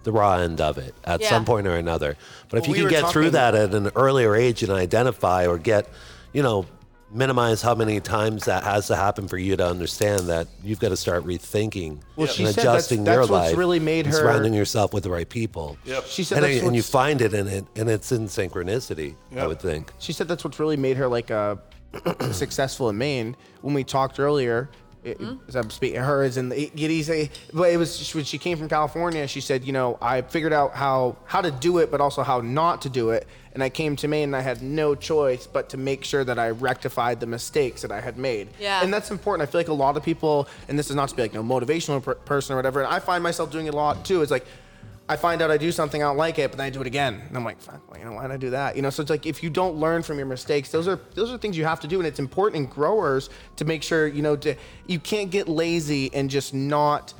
the, the raw end of it at Yeah. some point or another. But if Well, you we can were get through that at an earlier age and identify or get, you know, minimize how many times that has to happen for you to understand that you've got to start rethinking Well, she and said that's- adjusting that's your what's life. really made and her- surrounding yourself with the right people. Yep. She said and, that's and you find it in it, and it's in synchronicity. I would think. She said that's what's really made her like uh, [clears throat] successful in Maine. When we talked earlier, it, mm-hmm. as I'm speaking, her is in the Giddy's. But it was when she came from California. She said, you know, I figured out how how to do it, but also how not to do it. And I came to Maine, and I had no choice but to make sure that I rectified the mistakes that I had made. Yeah. And that's important. I feel like a lot of people, and this is not to be like no motivational per- person or whatever. And I find myself doing it a lot too. It's like. I find out I do something, I don't like it, but then I do it again. And I'm like, fuck, well, you know, why did I do that? You know, so it's like if you don't learn from your mistakes, those are those are things you have to do. And it's important in growers to make sure, you know, to you can't get lazy and just not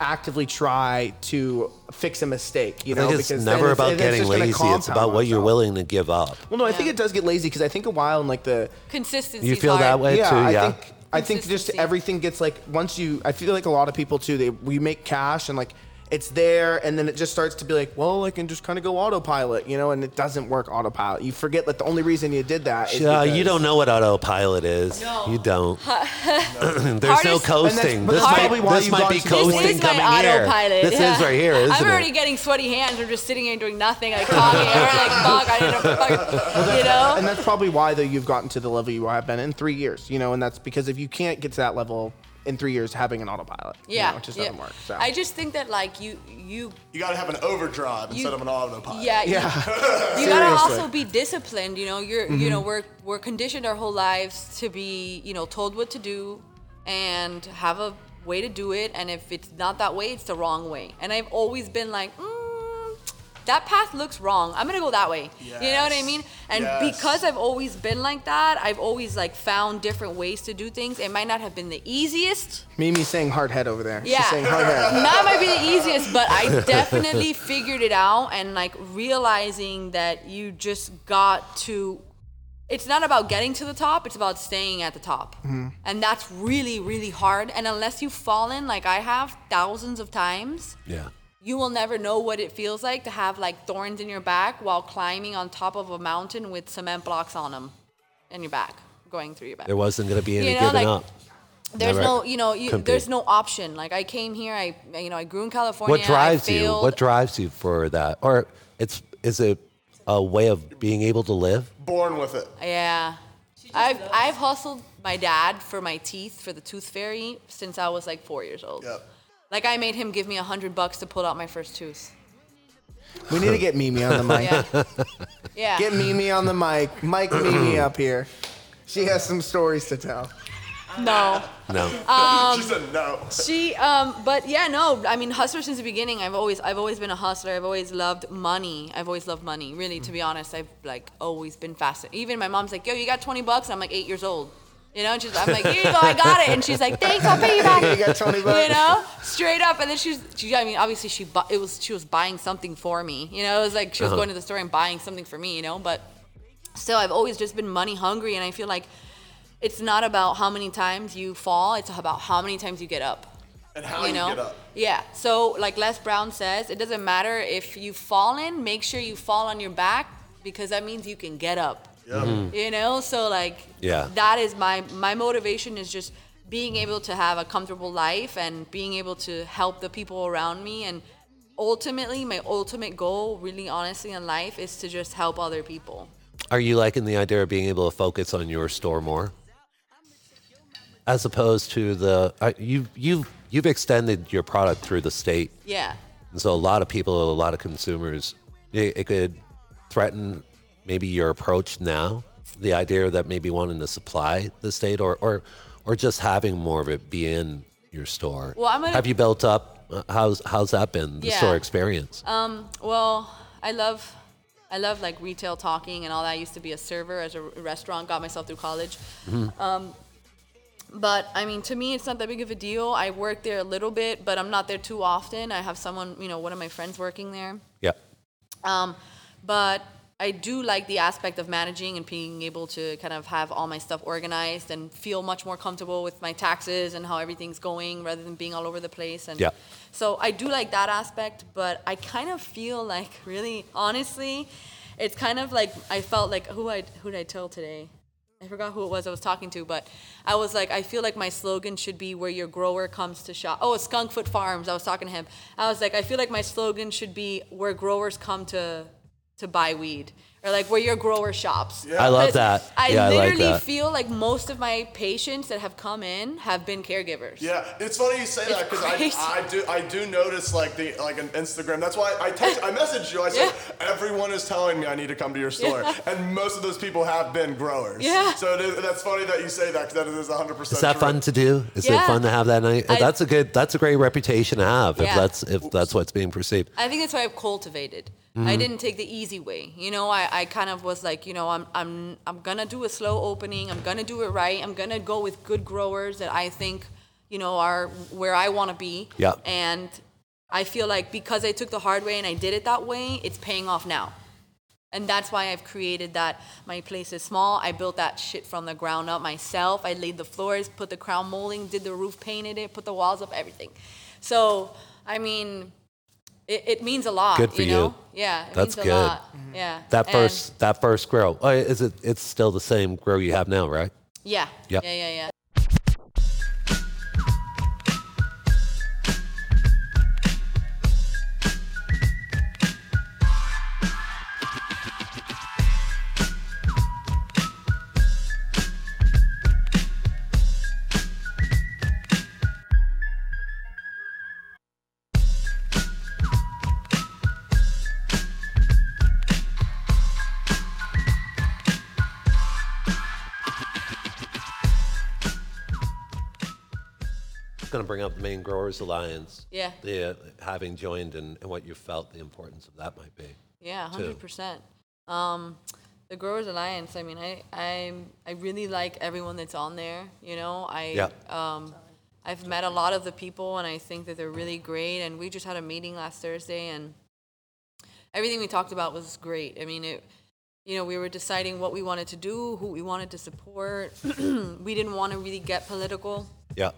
actively try to fix a mistake. You I know, think it's then never it's- about then it's getting just lazy. It's about what you're itself. willing to give up. Well, no, I think it does get lazy because I think a while in like the Consistency. You feel hard. that way yeah, too? I Yeah. think I think just everything gets like once you. I feel like a lot of people too. They we make cash and like it's there, and then it just starts to be like, well, I can just kind of go autopilot, you know, and it doesn't work autopilot. You forget that the only reason you did that is Uh, you don't know what autopilot is. No. You don't. [laughs] [clears throat] There's no coasting. This that's might, probably why this you might be to- This coasting is my coming here. autopilot. This yeah. is right here, isn't I'm already it? getting sweaty hands. I'm just sitting here doing nothing, like talking. I'm already like, fuck, I didn't fuck, you know? And that's probably why though you've gotten to the level you have been in three years, you know, and that's because if you can't get to that level in three years having an autopilot, you yeah, know, it just yeah. doesn't work. So. I just think that like you, you, You got to have an overdrive You- instead of an autopilot. yeah, you- yeah, [laughs] you gotta also be disciplined. You know, you're, you know, we're we're conditioned our whole lives to be, you know, told what to do, and have a way to do it. And if it's not that way, it's the wrong way. And I've always been like, mm, that path looks wrong. I'm gonna go that way. You know what I mean? And Yes. because I've always been like that, I've always like found different ways to do things. It might not have been the easiest. Mimi saying hard head over there. Yeah. She's saying hard head. [laughs] That might be the easiest, but I definitely [laughs] figured it out and like realizing that you just got to it's not about getting to the top, it's about staying at the top. Mm-hmm. And that's really, really hard. And unless you've fallen like I have thousands of times, Yeah. You will never know what it feels like to have like thorns in your back while climbing on top of a mountain with cement blocks on them in your back, going through your back There wasn't going to be any You know, giving like, up. there's Never- no you know you, there's no option like i came here i you know i grew in california What drives you? What drives you for that? Or it's is it a way of being able to live? Born with it. yeah i've i've hustled my dad for my teeth for the tooth fairy since i was like four years old Yep. Like i made him give me a hundred bucks to pull out my first tooth We need to get Mimi on the mic. [laughs] yeah yeah Get Mimi on the mic. Mike Mimi [clears throat] up here. She has some stories to tell. no No. Um, she said no. She, um, but yeah, no. I mean, hustler since the beginning. I've always, I've always been a hustler. I've always loved money. I've always loved money. Really, to be honest, I've like always been fascinated. Even my mom's like, "Yo, you got 20 bucks?" I'm like eight years old. You know, and she's, I'm like, "Here you go, I got it." And she's like, "Thanks, I'll pay you back." [laughs] You got 20 bucks. You know, straight up. And then she's, she, I mean, obviously she, bu- it was, she was buying something for me. You know, it was like she was uh-huh. going to the store and buying something for me. You know, but still, I've always just been money hungry, and I feel like it's not about how many times you fall; it's about how many times you get up And how you you, know get up. yeah so like les brown says it doesn't matter if you've fallen make sure you fall on your back because that means you can get up Yep. you know so like Yeah. that is my my motivation is just being able to have a comfortable life and being able to help the people around me. And ultimately my ultimate goal really honestly in life is to just help other people. Are you liking the idea of being able to focus on your store more, as opposed to the uh, you you you've extended your product through the state, yeah. And so a lot of people, a lot of consumers, it, it could threaten maybe your approach now. The idea that maybe wanting to supply the state or or or just having more of it be in your store. Well, I'm gonna- Have you built up? uh, How's how's that been the Yeah. store experience? Um, well, I love, I love like retail talking and all that. I used to be a server as a restaurant, got myself through college. Hmm. Um, but I mean, to me, it's not that big of a deal. I work there a little bit, but I'm not there too often. I have someone, you know, one of my friends working there. Yeah. Um, but I do like the aspect of managing and being able to kind of have all my stuff organized and feel much more comfortable with my taxes and how everything's going rather than being all over the place. And Yeah. so I do like that aspect, but I kind of feel like really honestly, it's kind of like I felt like who I who did I tell today? I forgot who it was I was talking to, but I was like, I feel like my slogan should be where your grower comes to shop. Oh, Skunkfoot Farms. I was talking to him. I was like, I feel like my slogan should be where growers come to to buy weed. Or like where your grower shops. I love that. I Yeah, I like literally that. feel like most of my patients that have come in have been caregivers. Yeah, it's funny you say that because. I, I do I do notice like the like an Instagram. That's why I text, I messaged you. I said everyone is telling me I need to come to your store, Yeah. and most of those people have been growers. Yeah. So it is, that's funny that you say that because that is 100. percent Is that fun to do? Is it fun to have that night? I- that's a good. That's a great reputation to have. If Yeah. that's if that's what's being perceived. I think that's why I've cultivated. Mm-hmm. I didn't take the easy way. You know, I, I kind of was like, you know, I'm I'm I'm gonna do a slow opening. I'm gonna do it right. I'm gonna go with good growers that I think, you know, are where I want to be. Yeah. And I feel like because I took the hard way and I did it that way, it's paying off now. And that's why I've created that. My place is small. I built that shit from the ground up myself. I laid the floors, put the crown molding, did the roof, painted it, put the walls up, everything. So, I mean, it, it means a lot. Good for you. Know? you. Yeah, it That's means good. lot. Yeah. That And- first that first grow. Oh, is it? It's still the same grow you have now, right? Yeah. Yep. Yeah, yeah, yeah. Going to bring up the Maine Growers Alliance. Yeah. The uh, having joined and, and what you felt the importance of that might be. Yeah, hundred percent. Um, the Growers Alliance. I mean, I I I really like everyone that's on there. You know, I Yeah. um, I've met a lot of the people, and I think that they're really great. And we just had a meeting last Thursday, and everything we talked about was great. I mean, it. You know, we were deciding what we wanted to do, who we wanted to support. [clears throat] we didn't want to really get political Yeah.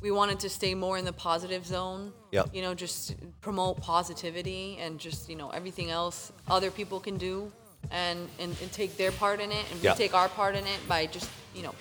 We wanted to stay more in the positive zone. Yep. You know, just promote positivity and just, you know, everything else other people can do and, and, and take their part in it and Yeah. we take our part in it by just, you know,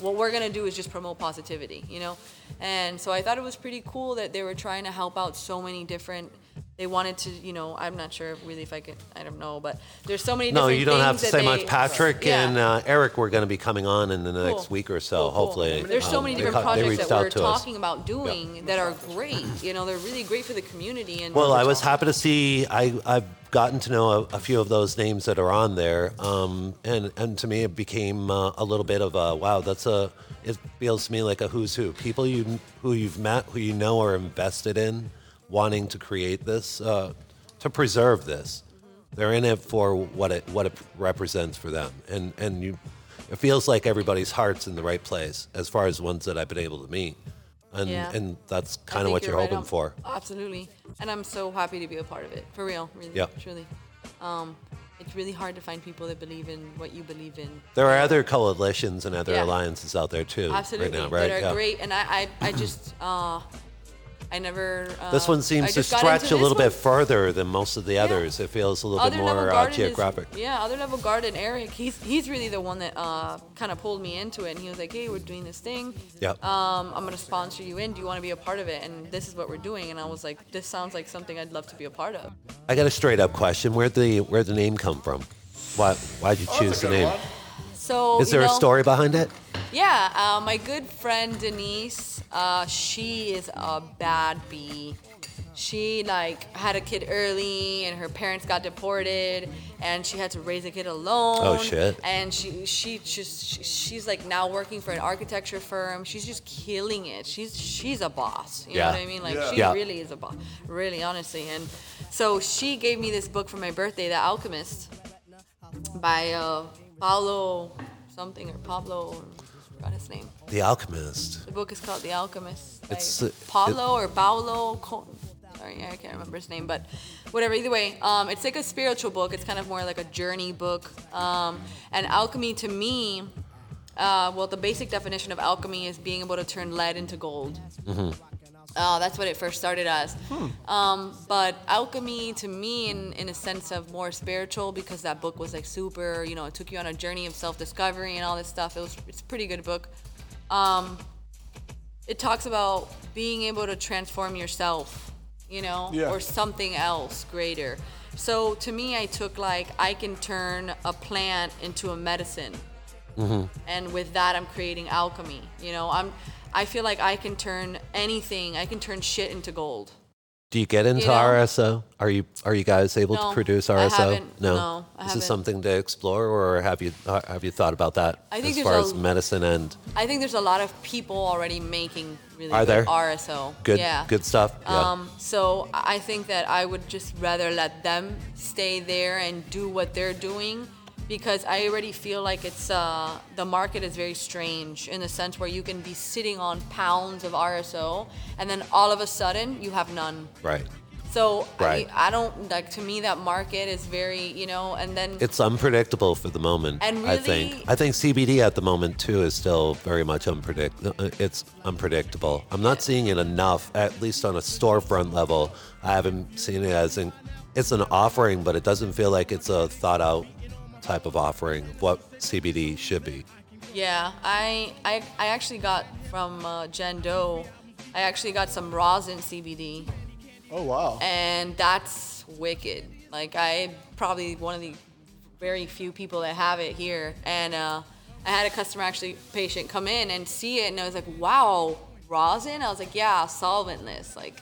what we're gonna do is just promote positivity, you know? And so I thought it was pretty cool that they were trying to help out so many different they wanted to, you know, I'm not sure really if I could, I don't know, but there's so many No, different you don't have to say that much. Patrick Yeah. and uh, Eric were going to be coming on in the next Cool. week or so. Cool, cool. Hopefully, There's so um, many they different co- they projects reached that out we're to us. talking about doing that are great. You know, they're really great for the community. And Well, I was happy to see. I I've gotten to know a, a few of those names that are on there, um, and and to me it became uh, a little bit of a wow. That's a. It feels to me like a who's who. People you who you've met, who you know are invested in, wanting to create this, uh, to preserve this. They're in it for what it what it represents for them, and and you. It feels like everybody's heart's in the right place as far as ones that I've been able to meet, and Yeah. and that's kind of what you're, right hoping on. for. Absolutely, and I'm so happy to be a part of it. For real, really, Yeah. truly. Um, it's really hard to find people that believe in what you believe in. There are other coalitions and other Yeah. alliances out there too, Absolutely, right now, right? that are Yeah. great. And I, I, I just, uh, I never. Uh, This one I seems to just got stretch into a little this bit further than most of the others. It feels a little Other bit more uh, Garden is- geographic. yeah, other level garden. Eric, he's he's really the one that uh, kind of pulled me into it, and he was like, "Hey, we're doing this thing. Yeah. Um, I'm gonna sponsor you in. Do you want to be a part of it? And this is what we're doing." And I was like, "This sounds like something I'd love to be a part of." I got a straight up question. Where'd the where'd the name come from? Why why'd you Oh, choose that's the name? one. So Is you there a know- story behind it? Yeah, uh, my good friend Denise, uh, she is a bad bee. She like had a kid early, and her parents got deported, and she had to raise a kid alone. Oh, shit. And she she just she, she's like now working for an architecture firm. She's just killing it. She's she's a boss. You Yeah. know what I mean? Like Yeah. she Yeah. really is a boss. Really, honestly, and So she gave me this book for my birthday, The Alchemist, by uh, Paulo something or Pablo. I forgot his name. The Alchemist. The book is called The Alchemist. It's, uh, Pablo or Paulo. Sorry, I can't remember his name, but whatever. Either way, um, it's like a spiritual book. It's kind of more like a journey book. Um, and alchemy, to me, uh, well, the basic definition of alchemy is being able to turn lead into gold. Uh, that's what it first started as. Um, but alchemy, to me, in, in a sense of more spiritual, because that book was like super, you know, it took you on a journey of self-discovery and all this stuff. It was, it's a pretty good book. Um, it talks about being able to transform yourself, you know, Yeah. or something else greater. So to me, I took like I can turn a plant into a medicine, and with that, I'm creating alchemy. You know, I'm. I feel like I can turn anything. I can turn shit into gold. Do you get into know? RSO? Are you are you guys able No, to produce RSO? haven't. No, I Is this haven't. something to explore, or have you uh, have you thought about that I think as there's far a- as medicine and I think there's a lot of people already making really Are good there? RSO. good yeah. good stuff? Yeah. Um, so I think that I would just rather let them stay there and do what they're doing because I already feel like it's uh, the market is very strange in the sense where you can be sitting on pounds of RSO and then all of a sudden you have none. right. So I, Right. mean, I don't like to me that market is very you know and then It's unpredictable for the moment. And I think. I think CBD at the moment too is still very much unpredict. uh, It's unpredictable. I'm not seeing it enough, at least on a storefront level. I haven't seen it as an. It's an offering, but it doesn't feel like it's a thought out type of offering of what CBD should be. Yeah, I I, I actually got from uh, Jen Doe. I actually got some rosin CBD, Oh wow. and that's wicked. Like I probably one of the very few people that have it here, and uh, I had a customer actually patient come in and see it, and I was like, wow, rosin. I was like, yeah, solventless, like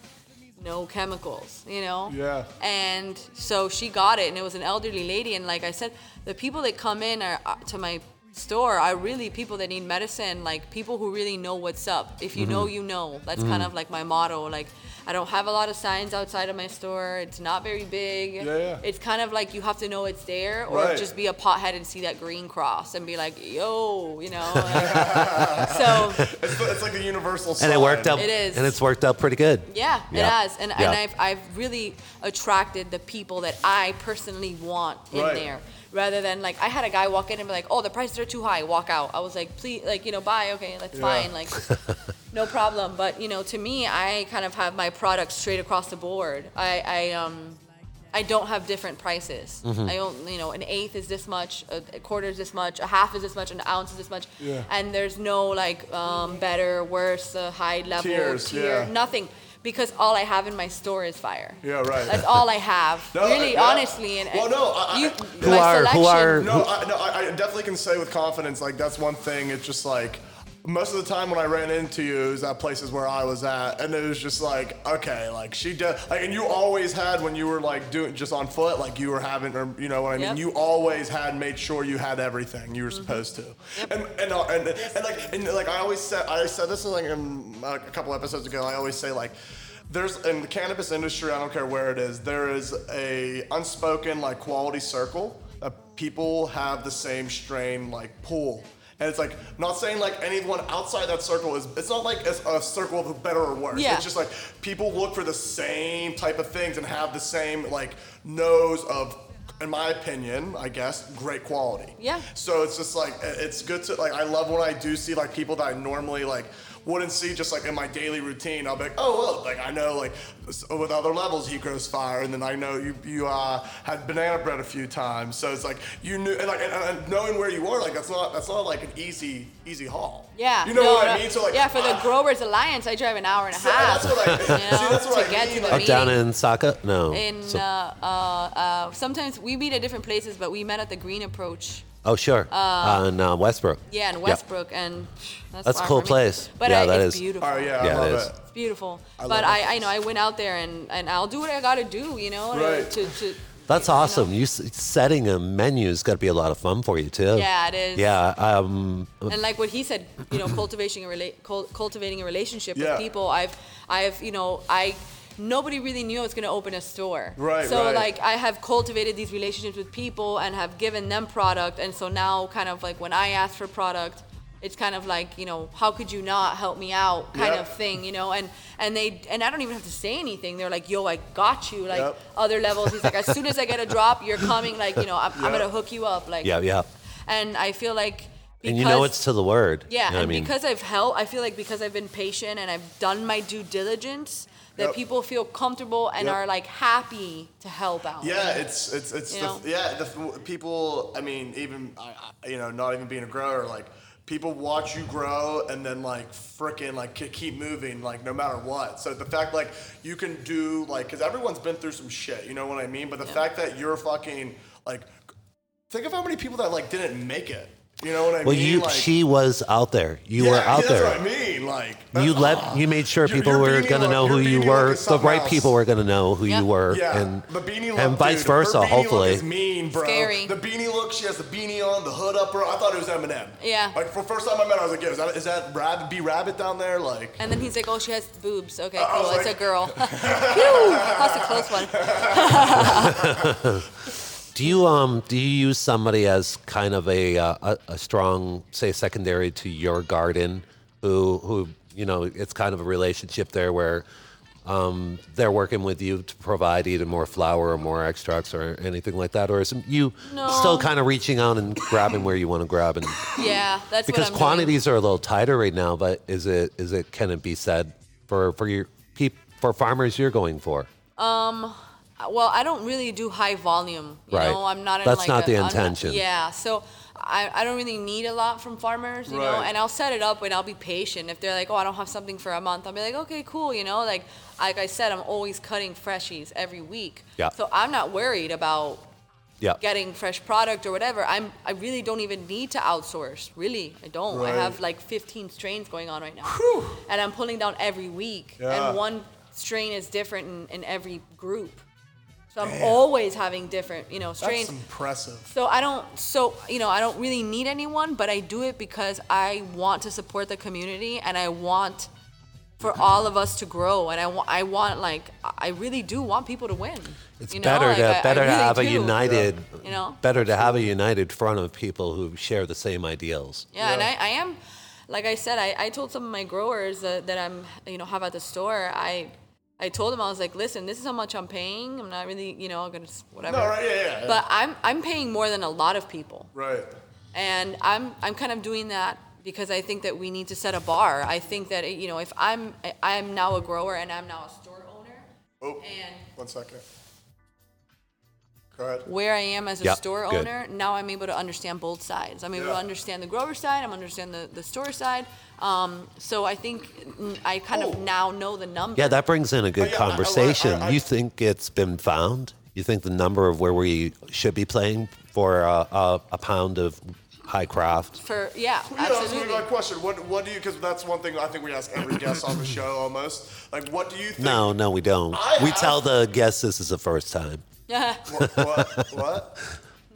no chemicals, you know. Yeah. And so she got it, and it was an elderly lady. And like I said, the people that come in are, to my store are really people that need medicine, like people who really know what's up. If you Mm-hmm. know, you know. That's kind of like my motto. Like I don't have a lot of signs outside of my store. It's not very big. Yeah, yeah. It's kind of like you have to know it's there, or Right. just be a pothead and see that green cross and be like, yo, you know. [laughs] like- so It's, it's like a universal sign. And it worked out. It is. And it's worked out pretty good. Yeah, it has, and, Yeah. and I've I've really attracted the people that I personally want in Right. there, rather than like I had a guy walk in and be like, oh, the prices are too high, walk out. I was like, please, like you know, buy, okay, that's Yeah. fine, like [laughs] no problem. But you know, to me, I kind of have my products straight across the board. I I um. I don't have different prices. Mm-hmm. I don't, you know, an eighth is this much, a, quarter is this much, a half is this much, an ounce is this much, Yeah. and there's no like um, better, worse, uh, high level Tiers, tier, yeah. nothing, because all I have in my store is fire. Yeah, right. That's all I have. [laughs] No, really, yeah. honestly, and, and Well, no, I- I- you, Who my are- who selection- are- No, I, no, I, I definitely can say with confidence, like that's one thing. It's just like most of the time when I ran into you, it was at places where I was at, and it was just like, okay, like she did, like, and you always had when you were like doing just on foot, like you were having, or you know what I mean. Yep. You always had made sure you had everything you were supposed to, and and, uh, and and like and like I always said, I said this like in, a couple episodes ago. I always say like there's in the cannabis industry, I don't care where it is, there is a unspoken like quality circle that people have the same strain like pool. And it's like not saying like anyone outside that circle is. It's not like it's a circle of better or worse. Yeah. It's just like people look for the same type of things and have the same like nose of, in my opinion, I guess, great quality. Yeah. So it's just like it's good to like. I love when I do see like people that I normally like wouldn't see just like in my daily routine. I'll be like, oh look, like I know like with other levels he grows fire, and then I know you you uh, had banana bread a few times. So it's like you knew and like and, and knowing where you are, like that's not that's not like an easy easy haul. Yeah. You know no, what I mean? So like yeah, for the I- Growers Alliance, I drive an hour and a half. [laughs] that's what I you see. That's what to I get mean. to the like- Up down in Saco? No. in So- uh, uh, uh, sometimes we meet at different places, but we met at the Green Approach. Oh, sure. Uh, in uh, Westbrook. Yeah, in Westbrook, and that's, That's a cool place. But Yeah, I, that it's is. beautiful. Oh yeah, Yeah, I it love is. it. It's beautiful. love but it. I, I know I went out there and, and I'll do what I gotta do, you know, Right. to, to That's you know. awesome. You setting a menu's got to be a lot of fun for you too. Yeah, it is. Yeah. Um, and like what he said, you know, cultivating a rela- cultivating a relationship Yeah. with people. I've, I've, you know, I nobody really knew I was gonna open a store. Right, So right. like I have cultivated these relationships with people and have given them product, and so now kind of like when I ask for product, it's kind of like you know how could you not help me out kind Yep. of thing, you know, and and they and I don't even have to say anything. They're like, yo, I got you. Like Yep. other levels, he's like, as soon as I get a drop, you're [laughs] coming. Like you know, I'm, I'm gonna hook you up. Like Yeah, yeah. and I feel like because, And you know it's to the word. yeah, You know and I mean, because I've helped, I feel like because I've been patient and I've done my due diligence, that Yep. people feel comfortable and Yep. are like happy to help out. Yeah, it's it's it's You the, know? yeah the people. I mean, even you know, not even being a grower, like people watch you grow and then like frickin' like keep moving like no matter what. So the fact like you can do like because everyone's been through some shit, you know what I mean. But the fact that you're fucking like, think of how many people that like didn't make it. You know what I well, mean? you like, she was out there. You yeah, were out yeah, there. That's what I mean. Like You uh, let you made sure your- people your were beanie going to look- know your who you beanie look were. is The something right else. people were going to know who Yeah. you were, Yeah, and the beanie look, and vice dude, versa. Her beanie hopefully, look is mean, bro. Scary. The beanie look, she has the beanie on, the hood up her. I thought it was Eminem. Yeah. Like for first time I met her, I was like, yeah, is that, is that Rabbit, B Rabbit down there? Like, And then he's like, "Oh, she has boobs. Okay, I was cool. It's like- a girl." [laughs] [laughs] Phew, that's a close one. [laughs] do you um do you use somebody as kind of a uh, a, a strong say secondary to your garden, who who you know it's kind of a relationship there where. Um, they're working with you to provide either more flower or more extracts or anything like that, or is you No. still kind of reaching out and grabbing where you want to grab and Yeah, that's because quantities are a little tighter right now. But is it is it can it be said for for your peop, for farmers you're going for? Doing. Uh, well, I don't really do high volume. You Right. know, I'm not. In That's like not a- the I'm intention. yeah, so. I, I don't really need a lot from farmers, you know, Right. and I'll set it up and I'll be patient. If they're like, oh, I don't have something for a month, I'll be like, okay, cool, you know, like like I said, I'm always cutting freshies every week. Yeah. So I'm not worried about Yeah. getting fresh product or whatever. I'm I really don't even need to outsource. Really, I don't. I Right. have like 15 strains going on right now, and I'm pulling down every week, Yeah. and one strain is different in, in every group. So I'm always having different, you know, strains. that's impressive. So I don't, so you know, I don't really need anyone, but I do it because I want to support the community and I want for all of us to grow, and I want, I want like, I really do want people to win. It's you know? better Like, to I- I better to really have a do. united, You know? better to have a united front of people who share the same ideals. Yeah, and I, I am, like I said, I, I told some of my growers uh, that I'm, you know, have at the store. I, I told him I was like, listen, this is how much I'm paying. I'm not really, you know, I'm gonna whatever. No, right, yeah, yeah. But I'm, I'm paying more than a lot of people, right. and I'm, I'm kind of doing that because I think that we need to set a bar. I think that you know, if I'm, I am now a grower and I'm now a store owner, Oh, and one second. Go where I am as a Yep, store good. owner, now I'm able to understand both sides. I'm able Yeah. to understand the grower side, I'm understand the, the store side. Um, so I think mm, I kind Oh. of now know the number. Yeah, that brings in a good yeah, I- I- conversation. I- I- you think it's been found? You think the number of where we should be playing for a, a, a pound of high craft? for yeah, Yeah, that's absolutely. my question. What what do you? Because that's one thing I think we ask every guest on the show almost. Like, what do you think? No, no, we don't. I we have- tell the guests this is the first time. Yeah. What? What? what?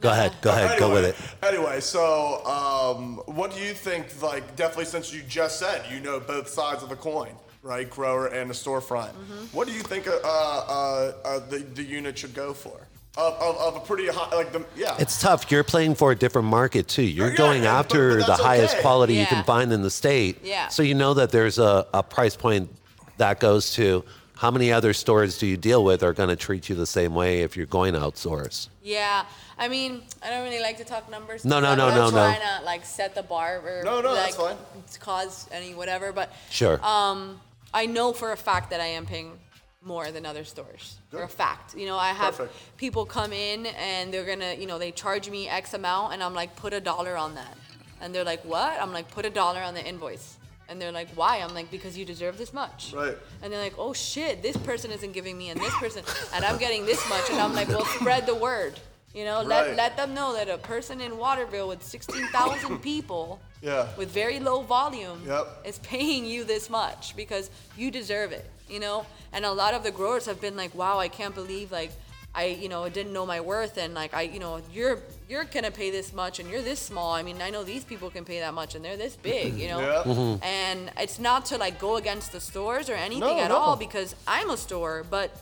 Go ahead, go ahead, go with it. Anyway, so um, what do you think? Like, definitely since you just said you know both sides of the coin, right? Grower and the storefront. Mm-hmm. What do you think uh, uh, uh, the the unit should go for? Of, of, of a pretty high, like the yeah. It's tough. You're playing for a different market too. You're Yeah, going yeah, after but the that's highest okay. quality you can find in the state. Yeah. So you know that there's a, a price point that goes to how many other stores do you deal with are going to treat you the same way if you're going to outsource. Yeah, I mean, I don't really like to talk numbers. No, no, I'm no, not no, no. trying to like set the bar or No, no, like, that's fine. cause any whatever, but Sure. um, I know for a fact that I am paying more than other stores. For a fact, you know, I have Perfect. people come in and they're gonna, you know, they charge me X amount, and I'm like, put a dollar on that, and they're like, what? I'm like, put a dollar on the invoice. And they're like, why? I'm like, because you deserve this much. Right. And they're like, oh shit, this person isn't giving me and this person, and I'm getting this much. And I'm like, well, spread the word. You know, Right. let, let them know that a person in Waterville with 16,000 [laughs] people Yeah. with very low volume Yep. is paying you this much because you deserve it, you know? And a lot of the growers have been like, wow, I can't believe like I, you know, didn't know my worth and like I, you know, you're you're gonna pay this much and you're this small. I mean, I know these people can pay that much and they're this big, you know. Yeah. Mm-hmm. And it's not to like go against the stores or anything No, at no. all because I'm a store, but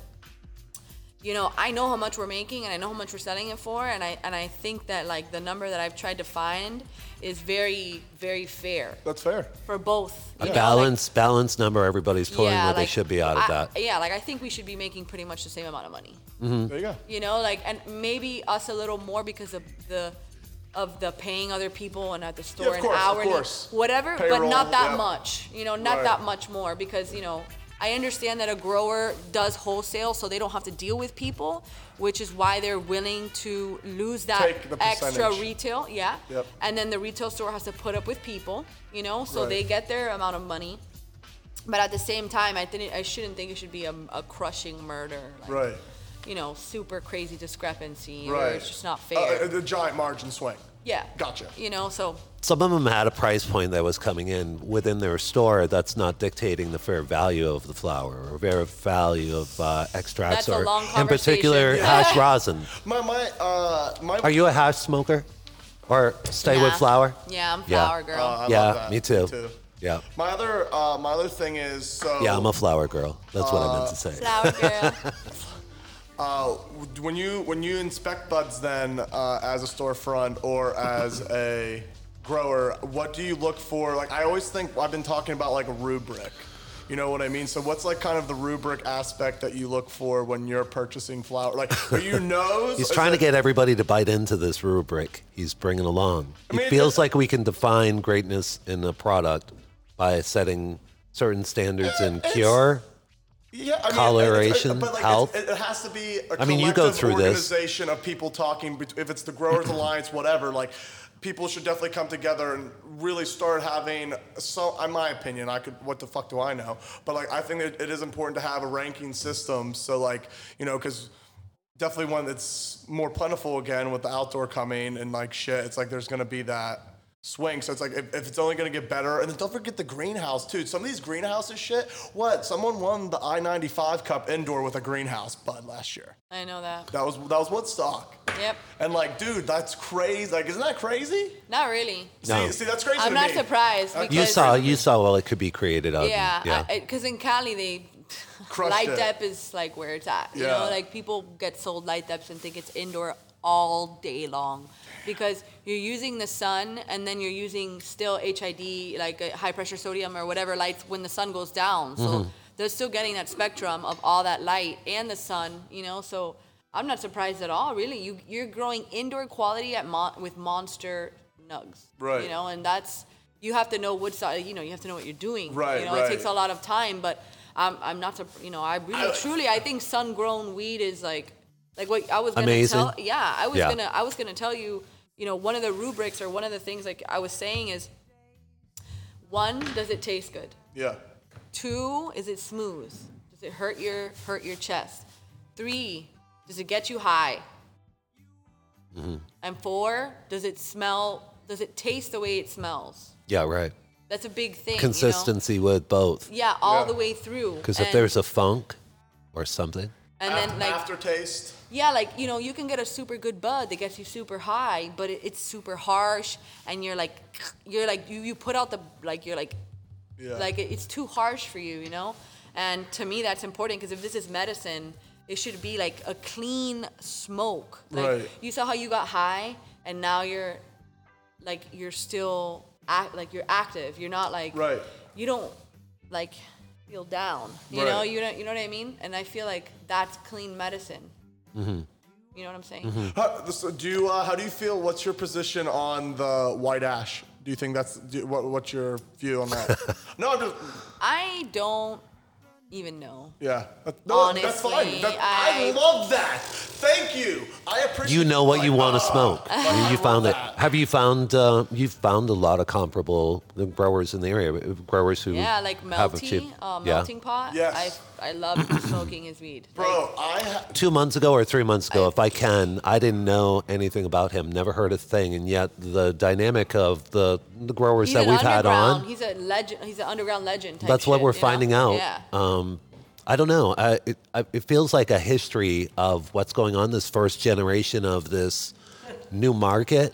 you know, I know how much we're making and I know how much we're selling it for and I and I think that like the number that I've tried to find is very very fair That's fair. for both. A you know, like- balance, balance number everybody's pulling where they like, should be out of I- that. Yeah, like I think we should be making pretty much the same amount of money. Mm-hmm. There you go. You know, like and maybe us a little more because of the of the paying other people and at the store of an course, of hourly, course. whatever, but Payroll, not that yeah. much. You know, not Right. that much more because you know I understand that a grower does wholesale, so they don't have to deal with people, which is why they're willing to lose that extra retail. Yeah. Yep. And then the retail store has to put up with people. You know, so Right. they get their amount of money. But at the same time, I think I shouldn't think it should be a, a crushing murder. Like, Right. You know, super crazy discrepancy. Or Right. it's just not Uh, fair. a, a giant margin swing. Yeah. Gotcha. You know, so Some of them had a price point that was coming in within their store that's not dictating the fair value of the flower or fair value of uh, extracts That's a or, long in particular, conversation. hash rosin. [laughs] My my uh my. Are you a hash smoker? Or stay with Nah. flower? yeah, I'm Yeah. girl. Uh, I yeah, love that. me too. Me too. Yeah. My other uh, my other thing is so. Yeah, I'm a flower girl. That's what I meant to say. flour girl. [laughs] Uh, when you when you inspect buds, then uh, as a storefront or as a grower, what do you look for? Like I always think I've been talking about like a rubric. You know what I mean? So what's like kind of the rubric aspect that you look for when you're purchasing flower? Like are you [laughs] nose? He's trying to get everybody to bite into this rubric he's bringing along. He mean, feels it- like we can define greatness in a product by setting certain standards in cure. Yeah, I mean, coloration, it's- but like health. It's, it has to be a I mean, you go collective through this. organization of people talking. If it's the Growers [clears throat] Alliance, whatever, like people should definitely come together and really start having. So, in my opinion, I could. What the fuck do I know? But like, I think it is important to have a ranking system. So like, you know, because definitely one that's more plentiful again with the outdoor coming and like shit. It's like there's gonna be that swing. So it's like if, if it's only gonna get better, and then don't forget the greenhouse too. Some of these greenhouses shit. What? Someone won the I-95 Cup indoor with a greenhouse bud last year. I know that. That was that was Woodstock. Yep. And like, dude, that's crazy. Like, isn't that crazy? Not really. No. See, see, that's crazy. I'm to not me. surprised That's You saw, you saw what it could be created out. of. Yeah, yeah. because in Cali they [laughs] Crushed light it. dep is like where it's at. Yeah. You know, like people get sold light deps and think it's indoor all day long because you're using the sun and then you're using still HID like uh, high pressure sodium or whatever lights when the sun goes down. So Mm-hmm. they're still getting that spectrum of all that light and the sun. You know, so I'm not surprised at all. Really, you you're growing indoor quality at mon- with monster nugs. Right. You know, and that's you have to know what side. You know, you have to know what you're doing. Right, You know, right. it takes a lot of time, but I'm, I'm not, surp- you know, I really, I- truly, I think sun-grown weed is like, like what I was gonna Amazing. tell. Yeah, I was Yeah. gonna, I was gonna tell you, you know, one of the rubrics or one of the things like I was saying is, one, does it taste good? Yeah. Two, is it smooth? Does it hurt your hurt your chest? Three, does it get you high? Mm-hmm. And four, does it smell? Does it taste the way it smells? yeah, right. That's a big thing. you know? Consistency with both. Yeah, all Yeah. the way through. Because if there's a funk or something, and Af- then like aftertaste. Yeah, like you know, you can get a super good bud that gets you super high, but it, it's super harsh, and you're like, [sniffs] you're like you you put out the like you're like, Yeah. like it, it's too harsh for you, you know. And to me, that's important because if this is medicine, it should be like a clean smoke. Like, Right. You saw how you got high, and now you're like you're still act, like you're active. You're not like Right. You don't like feel down. You know, Right. you know, you know what I mean. And I feel like that's clean medicine. Mm-hmm. You know what I'm saying? How, so do you, uh, how do you feel? What's your position on the white ash? Do you think that's do, what, what's your view on that? [laughs] no, I'm just I don't even know. yeah. That- No, that's fine. Honestly, That, I, I- love that. Thank you. I appreciate. you know what you want to smoke. [laughs] You- you found it. that. Have you found uh, you've found a lot of comparable growers in the area, growers who Yeah, like have melty, achieved- uh, yeah. melting pot. Yes. I I love [coughs] smoking his weed. Bro, Like, I ha- two months ago or three months ago, if I can, I didn't know anything about him, never heard a thing, and yet the dynamic of the the growers he's that we've had on, He's a legend. He's an underground legend. Type that's what we're you know? finding out. Yeah. Um, I don't know. I, it, I, it feels like a history of what's going on. This first generation of this new market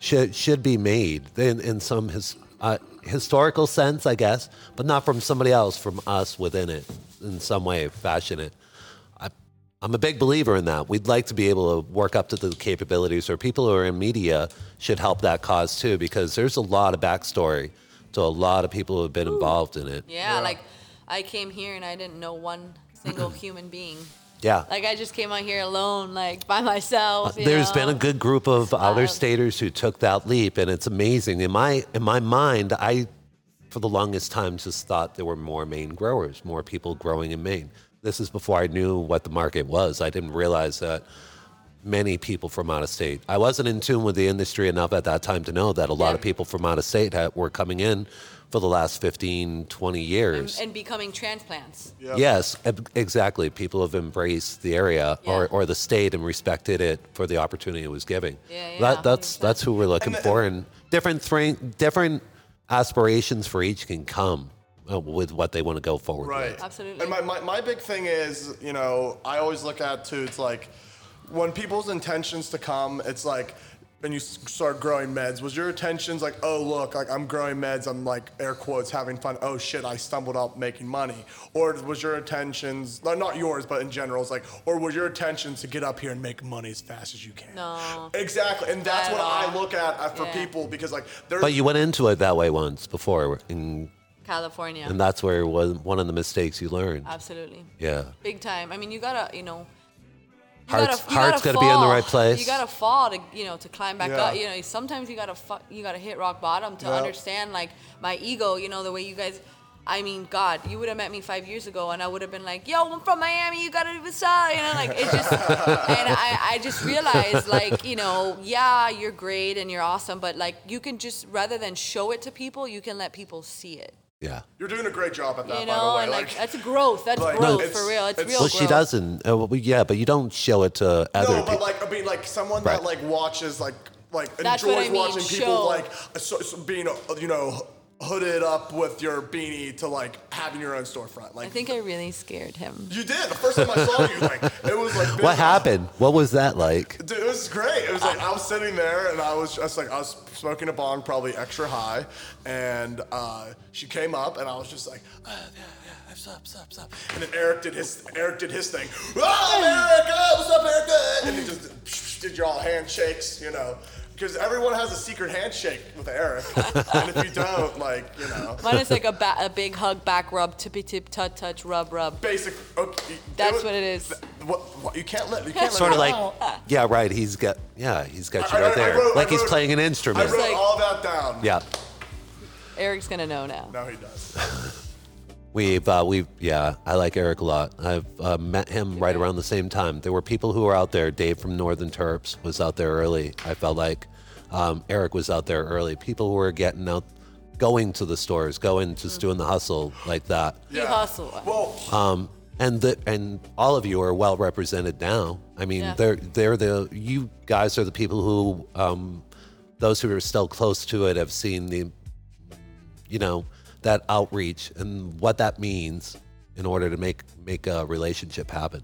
should should be made in, in some his, uh, historical sense, I guess, but not from somebody else, from us within it in some way, fashion it. I, I'm a big believer in that. We'd like to be able to work up to the capabilities, or people who are in media should help that cause too, because there's a lot of backstory to a lot of people who have been involved in it. Yeah, like I came here and I didn't know one single [clears throat] human being. Yeah. Like I just came out here alone, like by myself. Uh, you There's know? been a good group of outer staters who took that leap, and it's amazing. In my in my mind, I, for the longest time, just thought there were more Maine growers, more people growing in Maine. This is before I knew what the market was. I didn't realize that many people from out of state. I wasn't in tune with the industry enough at that time to know that a lot Yeah. of people from out of state had, were coming in for the last 15, 20 years. and becoming transplants. Yes, eb- exactly. People have embraced the area or, Yeah. or the state and respected it for the opportunity it was giving. Yeah, yeah, that, that's 100%. that's who we're looking for, and different thra- different aspirations for each can come uh, with what they want to go forward Right. with. Absolutely. And my, my, my big thing is, you know, I always look at too, it's like when people's intentions to come, it's like, and you start growing meds, was your intentions like, oh, look, like I'm growing meds, I'm like, air quotes, having fun, oh shit, I stumbled up making money? Or was your intentions, no, not yours, but in general, it's like, or was your intentions to get up here and make money as fast as you can? No. Exactly. And that's what I look at uh, for Yeah. people because, like, there's. But you went into it that way once before, in California. and that's where it was one of the mistakes you learned. Absolutely. Yeah. Big time. I mean, you gotta, you know. You Heart's- gotta, heart's gotta gotta be in the right place. You gotta fall to, you know, to climb back Yeah. up. You know, sometimes you gotta, fu- you gotta hit rock bottom to Yeah. understand, like, my ego. You know, the way you guys. I mean, God, you would have met me five years ago, and I would have been like, "Yo, I'm from Miami. You gotta do what's up," you know, like it just. [laughs] and I, I just realized, like, you know, yeah, you're great and you're awesome, but like, you can just rather than show it to people, you can let people see it. Yeah. You're doing a great job at that, You by the know, way. and like, that's growth. That's like, growth it's- for real. It's, it's- real. Well, she doesn't. Uh, well, yeah, but you don't show it to other No, but people. like I mean, like someone Right. that like watches like like That's what enjoys I mean, watching people like so, so being uh, you know hooded up with your beanie to like having your own storefront. Like I think I really scared him. you did the first time I saw you. Like it was like big- what happened? What was that like? Dude, it was great. It was like I was sitting there and I was just like I was smoking a bong, probably extra high, and uh, she came up and I was just like, uh, yeah, yeah, what's up, what's up, up? And then Eric did his Eric did his thing. Oh, Eric, oh, what's up, Eric? And he just did your all handshakes, you know. Because everyone has a secret handshake with Eric, [laughs] and if you don't, like, you know, Mine is like a, ba- a big hug, back rub, tippy tip, tut touch, rub rub. basic. Oh, okay, That's was- what it is. What, what, you can't let you can't Sort let of me- like, yeah, right. He's got, yeah, he's got you I- right I there, wrote- I like he's playing an instrument. I instrument. wrote like- all that down. Yeah, Eric's gonna know now. No, he does. [laughs] we've, uh, we've, yeah, I like Eric a lot. I've uh, met him right around the same time. There were people who were out there. Dave from Northern Terps was out there early. I felt like um, Eric was out there early. People who were getting out, going to the stores, going just doing the hustle like that. He hustle. Well, and the and all of you are well represented now. I mean, Yeah. they're they're the you guys are the people who um, those who are still close to it have seen the you know that outreach and what that means in order to make make a relationship happen.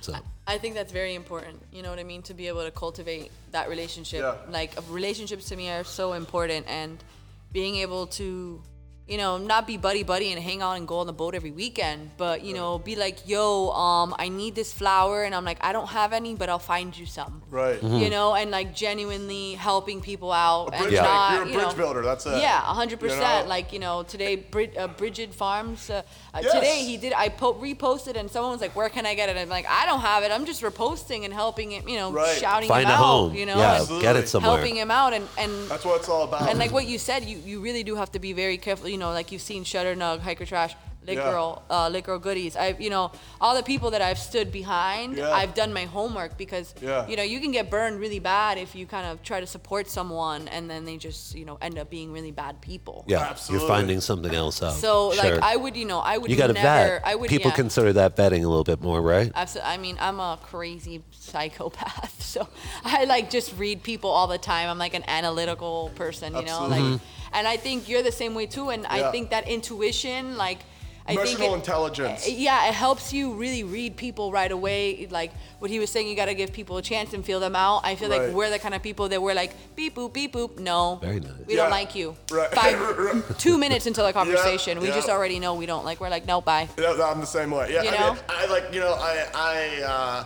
So I think that's very important. You know what I mean? To be able to cultivate that relationship. Yeah. Like relationships to me are so important, and being able to, you know, not be buddy buddy and hang out and go on the boat every weekend, but you know, be like, yo, um, I need this flower, and I'm like, I don't have any, but I'll find you some. right. You know, and like genuinely helping people out and Bridge, Yeah. not, You're a you know, builder. That's it. yeah, hundred You know? percent. Like you know, today Brid- uh, Bridget Farms. Uh, uh, Yes. Today he did. I po- reposted, and someone was like, "Where can I get it?" I'm like, "I don't have it. I'm just reposting and helping him. You know, Right. shouting find him a out. home. You know, yeah, get it somewhere. helping him out, and and That's what it's all about. and like what you said, you, you really do have to be very careful. You know, like you've seen Shutter Nug, Hiker Trash, Lit Yeah. Girl, uh, Lit Girl Goodies. I've you know all the people that I've stood behind. Yeah. I've done my homework because Yeah. you know you can get burned really bad if you kind of try to support someone and then they just you know end up being really bad people. yeah, Absolutely. you're finding something else out. So Sure. like I would you know I would you got to never vet. I would People yeah. consider that vetting a little bit more, right? Absolutely. I mean, I'm a crazy psychopath, [laughs] so I like just read people all the time. I'm like an analytical person, you know, Absolutely. like, and I think you're the same way too. And Yeah. I think that intuition, like, I think Emotional it- intelligence. yeah, it helps you really read people right away. Like what he was saying, you got to give people a chance and feel them out. I feel Right. like we're the kind of people that we're like beep boop beep boop. No, Very nice. we Yeah. don't like you. Right. Five, [laughs] two minutes into the [laughs] conversation, we yeah. just already know we don't like. We're like, no, bye. Yeah, I'm the same way. Yeah, You I know? mean, I like you know, I I uh,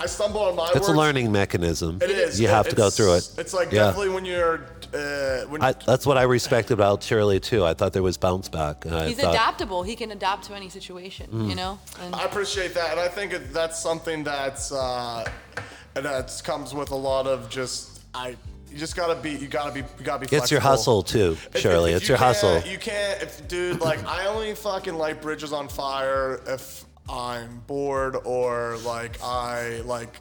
I stumble on my It's a learning mechanism. It is. You have to go through it. It's like Yeah. definitely when you're uh, when I, that's what I respect about Shirley too. I thought there was bounce back. and I He's thought, adaptable. He can adapt to any situation. Mm. You know. And I appreciate that, and I think that's something that's uh, that comes with a lot of just I. You just gotta be. You gotta be. You gotta be. It's your hustle too, Shirley. if- if it's you your hustle. You can't, if dude, like I only fucking light bridges on fire if I'm bored or like I like,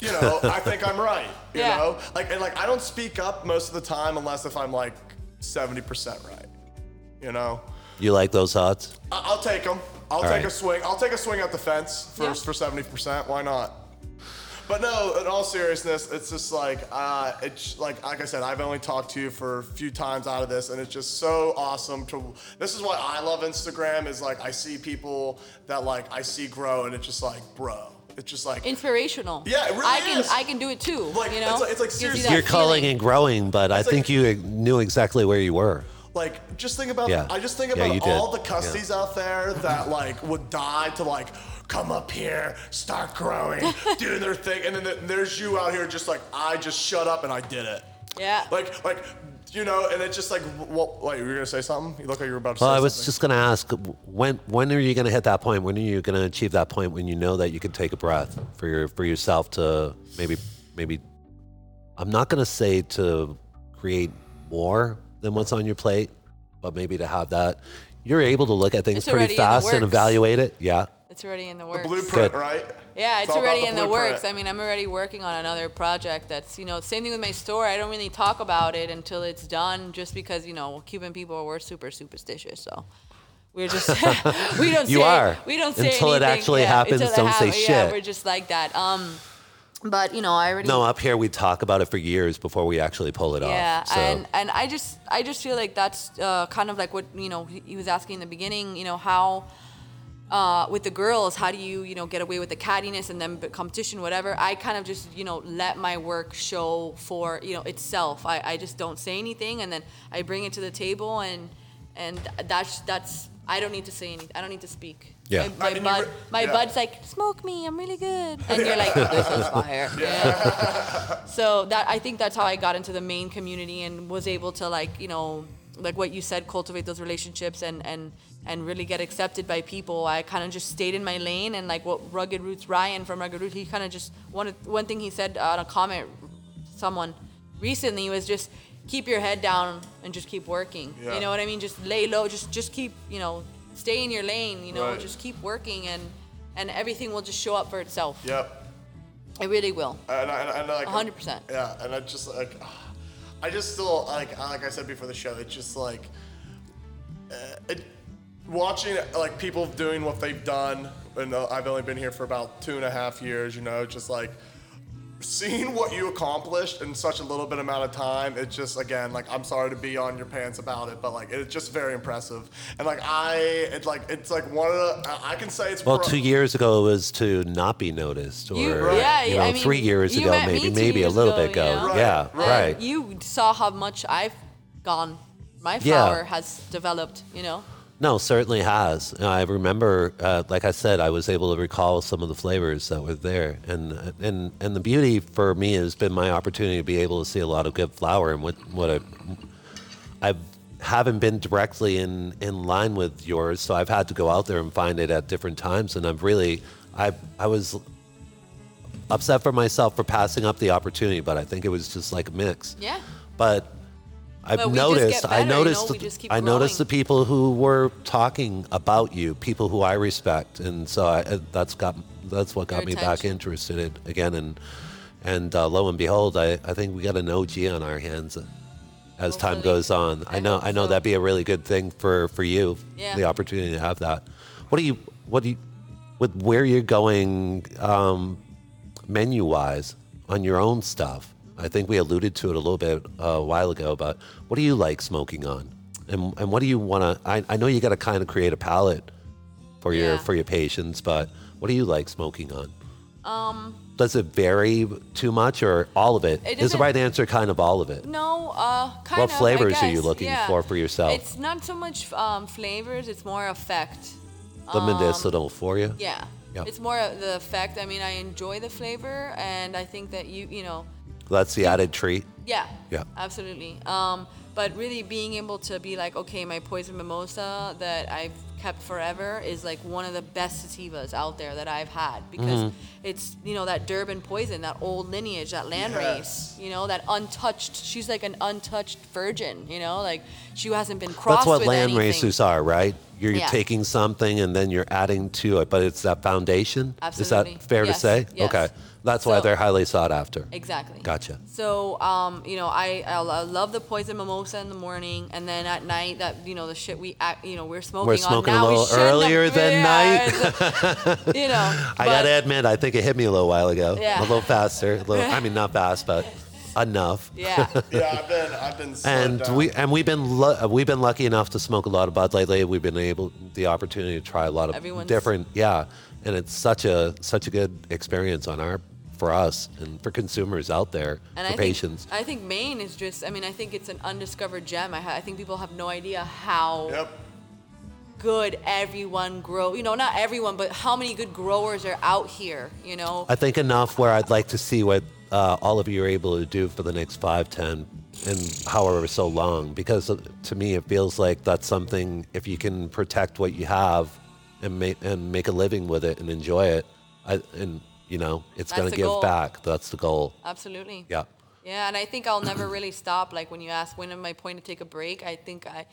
you know, [laughs] I think I'm right. You Yeah. know, like and like I don't speak up most of the time unless if I'm like seventy percent right. You know, You like those odds? I- I'll take them. I'll All take right. a swing. I'll take a swing at the fence for Yeah. for seventy percent. Why not? But no, in all seriousness, it's just like uh, it's like like I said, I've only talked to you for a few times out of this, and it's just so awesome to. This is why I love Instagram. Is like I see people that like I see grow, and it's just like, bro, it's just like inspirational. Yeah, it really I can. I can do it too. Like, you know. it's like- it's like Gives you seriously- that You're calling feeling. and growing, but I think like- you knew exactly where you were. Like, just think about. Yeah. I just think Yeah, about did. all the Yeah. cussies out there that like would die to like come up here, start growing, [laughs] do their thing, and then th- there's you out here just like I just shut up and I did it. Yeah. Like, like, you know, and it's just like, well, wait, you were gonna say something? You look like you were about to Well, say I was something. just going to ask when when are you going to hit that point? When are you going to achieve that point when you know that you can take a breath for your for yourself to maybe maybe I'm not going to say to create more than what's on your plate, but maybe to have that you're able to look at things It's pretty already in the fast and evaluate it. Yeah. It's already in the works. blueprint, Good. right? Yeah, it's all about already the in the works. I mean, I'm already working on another project that's, you know, same thing with my store. I don't really talk about it until it's done just because, you know, Cuban people, we're super superstitious. So we're just, [laughs] we don't You say, are. we don't say Until it actually Yeah, happens, don't say Yeah, shit. we're just like that. Um, but, you know, I already. No, up here we talk about it for years before we actually pull it Yeah, off. So and and I just I just feel like that's uh, kind of like what you know he, he was asking in the beginning. You know how uh, with the girls, how do you you know get away with the cattiness and then b- competition, whatever? I kind of just you know let my work show for you know itself. I, I just don't say anything, and then I bring it to the table, and and that's that's I don't need to say anything. I don't need to speak. Yeah. My, I mean, bud, re- my yeah. bud's like, smoke me, I'm really good, and you're like, [laughs] this is fire. Yeah. [laughs] So that I think that's how I got into the Maine community and was able to like you know like what you said cultivate those relationships and and and really get accepted by people. I kind of just stayed in my lane and like what Rugged Roots Ryan from Rugged Roots he kind of just one one thing he said on a comment someone recently was just keep your head down and just keep working. Yeah. You know what I mean? Just lay low. Just just keep you know stay in your lane. You know Right. just keep working and and everything will just show up for itself. Yep. It really will. And, I- and, and like, 100%. Yeah, and I just like, [sighs] I just still like, like I said before the show, it's just like, uh, it, watching like people doing what they've done, and uh, I've only been here for about two and a half years. You know, just like seeing what you accomplished in such a little bit amount of time. It's just again like I'm sorry to be on your pants about it, but like it's just very impressive. And like I, it's like it's like one of the I I can say it's Well, pro- two years ago it was to not be noticed, or You- Right. yeah, you know, I mean, three years ago, maybe, maybe a little ago, bit ago. you know? Right, Yeah, right. right. You saw how much I've gone. My Yeah. flower has developed. You know. No, certainly has. I remember, uh, like I said, I was able to recall some of the flavors that were there, and and and the beauty for me has been my opportunity to be able to see a lot of good flower, and what what I, I haven't been directly in in line with yours, so I've had to go out there and find it at different times, and I've really, I I was upset for myself for passing up the opportunity, but I think it was just like a mix. Yeah. But I've we noticed. I better, you know, noticed. we just keep I noticed the people who were talking about you, people who I respect, and so I, uh, that's got that's what got Your me back interested in, again. And and uh, lo and behold, I, I think we got an OG on our hands as time goes on. I, I know. I know so. that'd be a really good thing for for you. Yeah. The opportunity to have that. What do you? What do you? With where you're going, um, menu wise, on your own stuff. I think we alluded to it a little bit uh, a while ago, but what do you like smoking on? And and what do you want to? I, I know you got to kind of create a palette for your Yeah. for your patients, but what do you like smoking on? Um, does it vary too much, or all of it? It Is the right answer kind of all of it? No, uh, kind What of. I flavors are you guess, looking yeah. for for yourself? It's not so much um, flavors; it's more effect. The medicinal for you? Um, Yeah. Yep. It's more of the effect. I mean, I enjoy the flavor, and I think that you, you know, That's the added treat. yeah. Yeah. Absolutely. Um, but really being able to be like, okay, my poison mimosa that I've kept forever is like one of the best sativas out there that I've had because Mm-hmm. it's you know that Durban poison, that old lineage, that land Yes. race, you know, that untouched. She's like an untouched virgin, you know, like she hasn't been crossed That's what with land anything. racers are, right? You're Yeah. taking something and then you're adding to it, but it's that foundation. Absolutely. Is that fair Yes, to say? yes. Okay. That's why So- they're highly sought after. Exactly. Gotcha. So, um, you know, I, I love the poison mimosa in the morning, and then at night, that you know, the shit we, act, you know, we're smoking. We're smoking on a now, we little shouldn't have- earlier than yeah, night. you know, [laughs] I gotta admit, I think it hit me a little while ago. Yeah. A little faster. A little, I mean, not fast, but enough. Yeah. [laughs] Yeah, I've been I've been And down. we and we've been lu- we've been lucky enough to smoke a lot of bud lately. We've been able the opportunity to try a lot of Everyone's- different yeah, and it's such a such a good experience on our for us and for consumers out there And for I patients. think I think Maine is just. I mean, I think it's an undiscovered gem. I, ha- I think people have no idea how Yep. Good everyone grow. You know, not everyone, but how many good growers are out here. You know. I think enough where I'd like to see what uh, all of you are able to do for the next five, ten, and however so long. Because uh, to me, it feels like that's something. If you can protect what you have and make and make a living with it and enjoy it, I, and you know, it's going to give goal. back. That's the goal. Absolutely. Yeah. Yeah, and I think I'll never really stop. Like when you ask when am I point to take a break, I think I,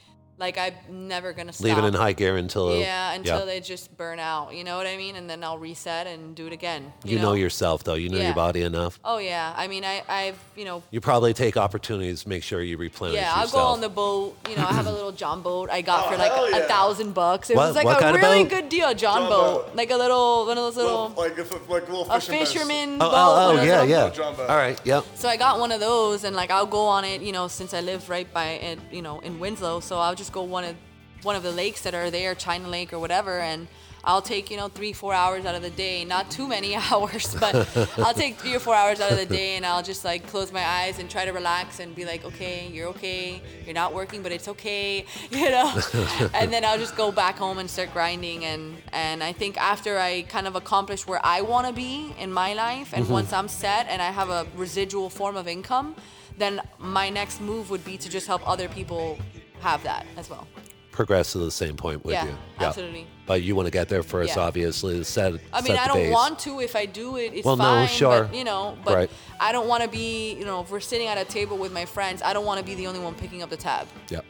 like I'm never gonna stop. Leave it in high gear until Yeah, until yeah. they just burn out. You know what I mean? And then I'll reset and do it again. You, know? yourself though. You know Yeah. your body enough. Oh yeah. I mean, I I've you know. You probably take opportunities to make sure you replenish Yeah, I'll yourself. go on the boat. You know, I have a little John boat I got Oh, for like hell a thousand bucks. It What- was like what a kind really good deal, John, John boat. boat. like a little one of those little. Little, like, if, like little a boats. fisherman Oh, boat. oh, oh one oh, of those yeah, little- yeah. Jumbo. All right, yep. So I got one of those, and like I'll go on it, you know, since I live right by it, you know, in Winslow. So I'll just go one of one of the lakes that are there, China Lake or whatever, and I'll take you know three, four hours out of the day. Not too many [laughs] hours, but I'll take three or four hours out of the day, and I'll just like close my eyes and try to relax and be like, okay, you're okay. You're not working, but it's okay, [laughs] you know. [laughs] and then I'll just go back home and start grinding, and and I think after I kind of accomplish where I want to be in my life, and mm-hmm. once I'm set and I have a residual form of income, then my next move would be to just help other people have that as well. Progress to the same point with Yeah, you. absolutely. But you want to get there first, Yeah. obviously. Set. I set mean, I don't base. want to. If I do it, it's Well, no, fine. sure. But, you know, but Right. I don't want to be, you know, if we're sitting at a table with my friends, I don't want to be the only one picking up the tab. Yep.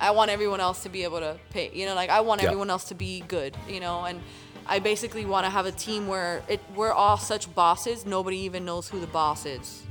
I want everyone else to be able to pay. You know, like I want Yeah. everyone else to be good. You know, and I basically want to have a team where it we're all such bosses. Nobody even knows who the boss is.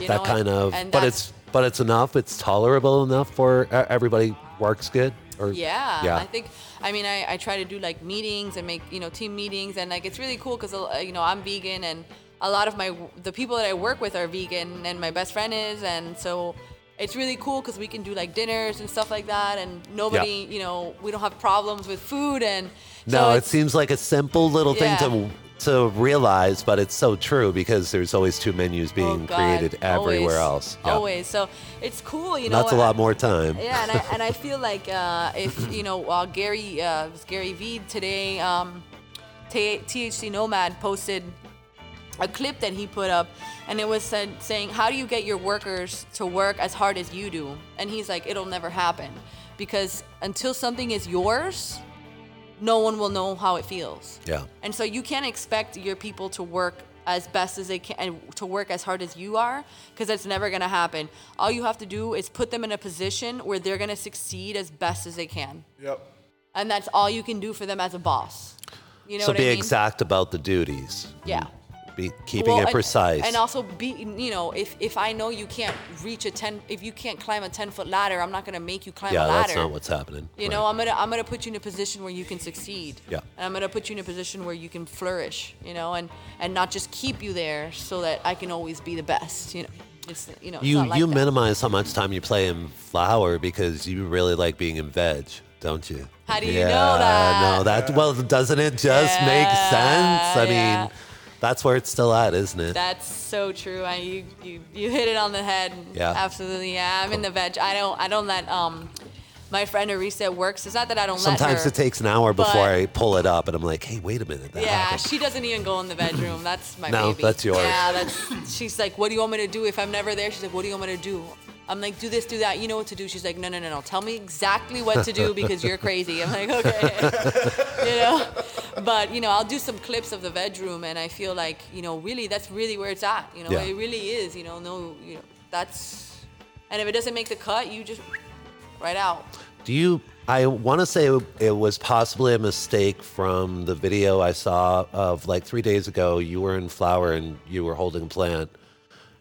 You that know, kind and- of. and But it's but it's enough. It's tolerable enough for everybody. Works good. Or Yeah, Yeah. I think. I mean, I, I try to do like meetings and make you know team meetings, and like it's really cool because uh, you know I'm vegan and a lot of my the people that I work with are vegan, and my best friend is, and so it's really cool because we can do like dinners and stuff like that, and nobody, you know, we don't have problems with food, and so no, it seems like a simple little Yeah. thing to to realize, but it's so true because there's always two menus oh, being God, created everywhere always, else. Yeah. Always, so it's cool, you know. that's a lot more time. Yeah, and I, and I [laughs] feel like uh, if you know uh, Gary uh, was Gary Vee today, um, THC Nomad posted a clip that he put up, and it was said saying, "How do you get your workers to work as hard as you do?" And he's like, "It'll never happen, because until something is yours, no one will know how it feels." Yeah. And so you can't expect your people to work as best as they can and to work as hard as you are because that's never going to happen. All you have to do is put them in a position where they're going to succeed as best as they can. Yep. And that's all you can do for them as a boss. You know so what be I mean? exact about the duties. Yeah. Be keeping Well, it and- precise. And also be, you know, if, if I know you can't reach a 10, if you can't climb a 10 foot ladder, I'm not going to make you climb yeah, a ladder. that's not what's happening. You Right. know, I'm gonna I'm gonna put you in a position where you can succeed. Yeah. And I'm gonna put you in a position where you can flourish. You know, and and not just keep you there so that I can always be the best. You know. It's you know. You like you minimize how much time you play in flower because you really like being in veg, don't you? How do you yeah, know that? No, that well, doesn't it just make sense? I yeah. mean, that's where it's still at, isn't it? That's so true. I, you, you you hit it on the head. Yeah. Absolutely. Yeah. I'm in the veg. I don't I don't let um my friend Arisa works. It's not that I don't let Sometimes her. it takes an hour before I pull it up, and I'm like, hey, wait a minute. Yeah, happened. she doesn't even go in the bedroom. That's my No, baby. that's yours. Yeah, that's. She's like, "What do you want me to do if I'm never there?" She's like, "What do you want me to do?" I'm like, "Do this, do that. You know what to do." She's like, "No, no, no, no. Tell me exactly what to do [laughs] because you're crazy." I'm like, "Okay," [laughs] you know. But you know, I'll do some clips of the bedroom, and I feel like you know, really, that's really where it's at. You know, Yeah. it really is. You know, no, you know, that's. And if it doesn't make the cut, you just right out. Do you? I want to say it was possibly a mistake from the video I saw of like three days ago. You were in flower and you were holding a plant.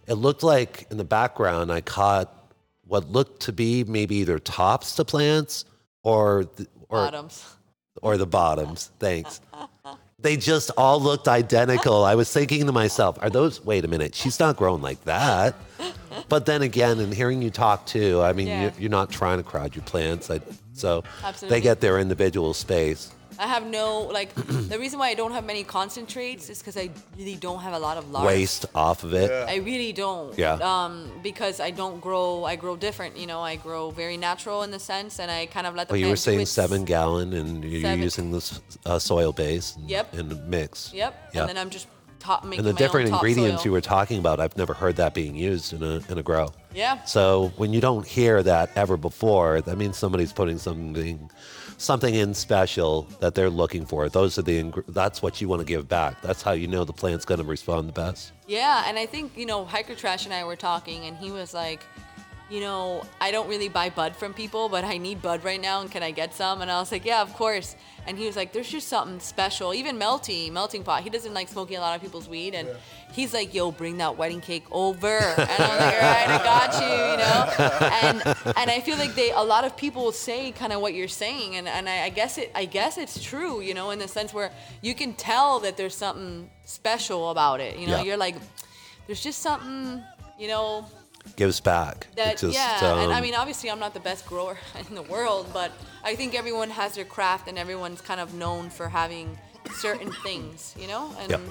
It looked like in the background I caught what looked to be maybe either tops to plants or the, or Bottoms. or the bottoms. Thanks. They just all looked identical. I was thinking to myself, are those, wait a minute, she's not grown like that. But then again, and hearing you talk too, I mean, Yeah. you're, you're not trying to crowd your plants. I, so Absolutely. they get their individual space. I have no like [clears throat] the reason why I don't have many concentrates is because I really don't have a lot of large. Waste off of it. I really don't. Yeah. Um, because I don't grow. I grow different. You know, I grow very natural in the sense, and I kind of let the. Well, you were saying seven gallon and you're Seven. using this uh, soil base and, Yep. and mix. Yep. Yeah. And then I'm just top making and the my different own ingredients topsoil. you were talking about, I've never heard that being used in a, in a grow. Yeah. So when you don't hear that ever before, that means somebody's putting something something in special that they're looking for. Those are the that's what you want to give back. That's how you know the plant's going to respond the best. Yeah, and I think you know Hiker Trash and I were talking, and he was like, you know, I don't really buy bud from people, but I need bud right now, and can I get some? And I was like, yeah, of course. And he was like, there's just something special. Even Melty, Melting Pot, he doesn't like smoking a lot of people's weed, and he's like, yo, bring that wedding cake over. And I was like, all right, I got you, you know. And and I feel like they a lot of people say kind of what you're saying, and and I, I guess it I guess it's true, you know, in the sense where you can tell that there's something special about it. You know, Yeah. you're like, there's just something, you know, Gives back. That just, yeah. and I um, mean, obviously, I'm not the best grower [laughs] in the world, but I think everyone has their craft, and everyone's kind of known for having certain things, you know. And Yep.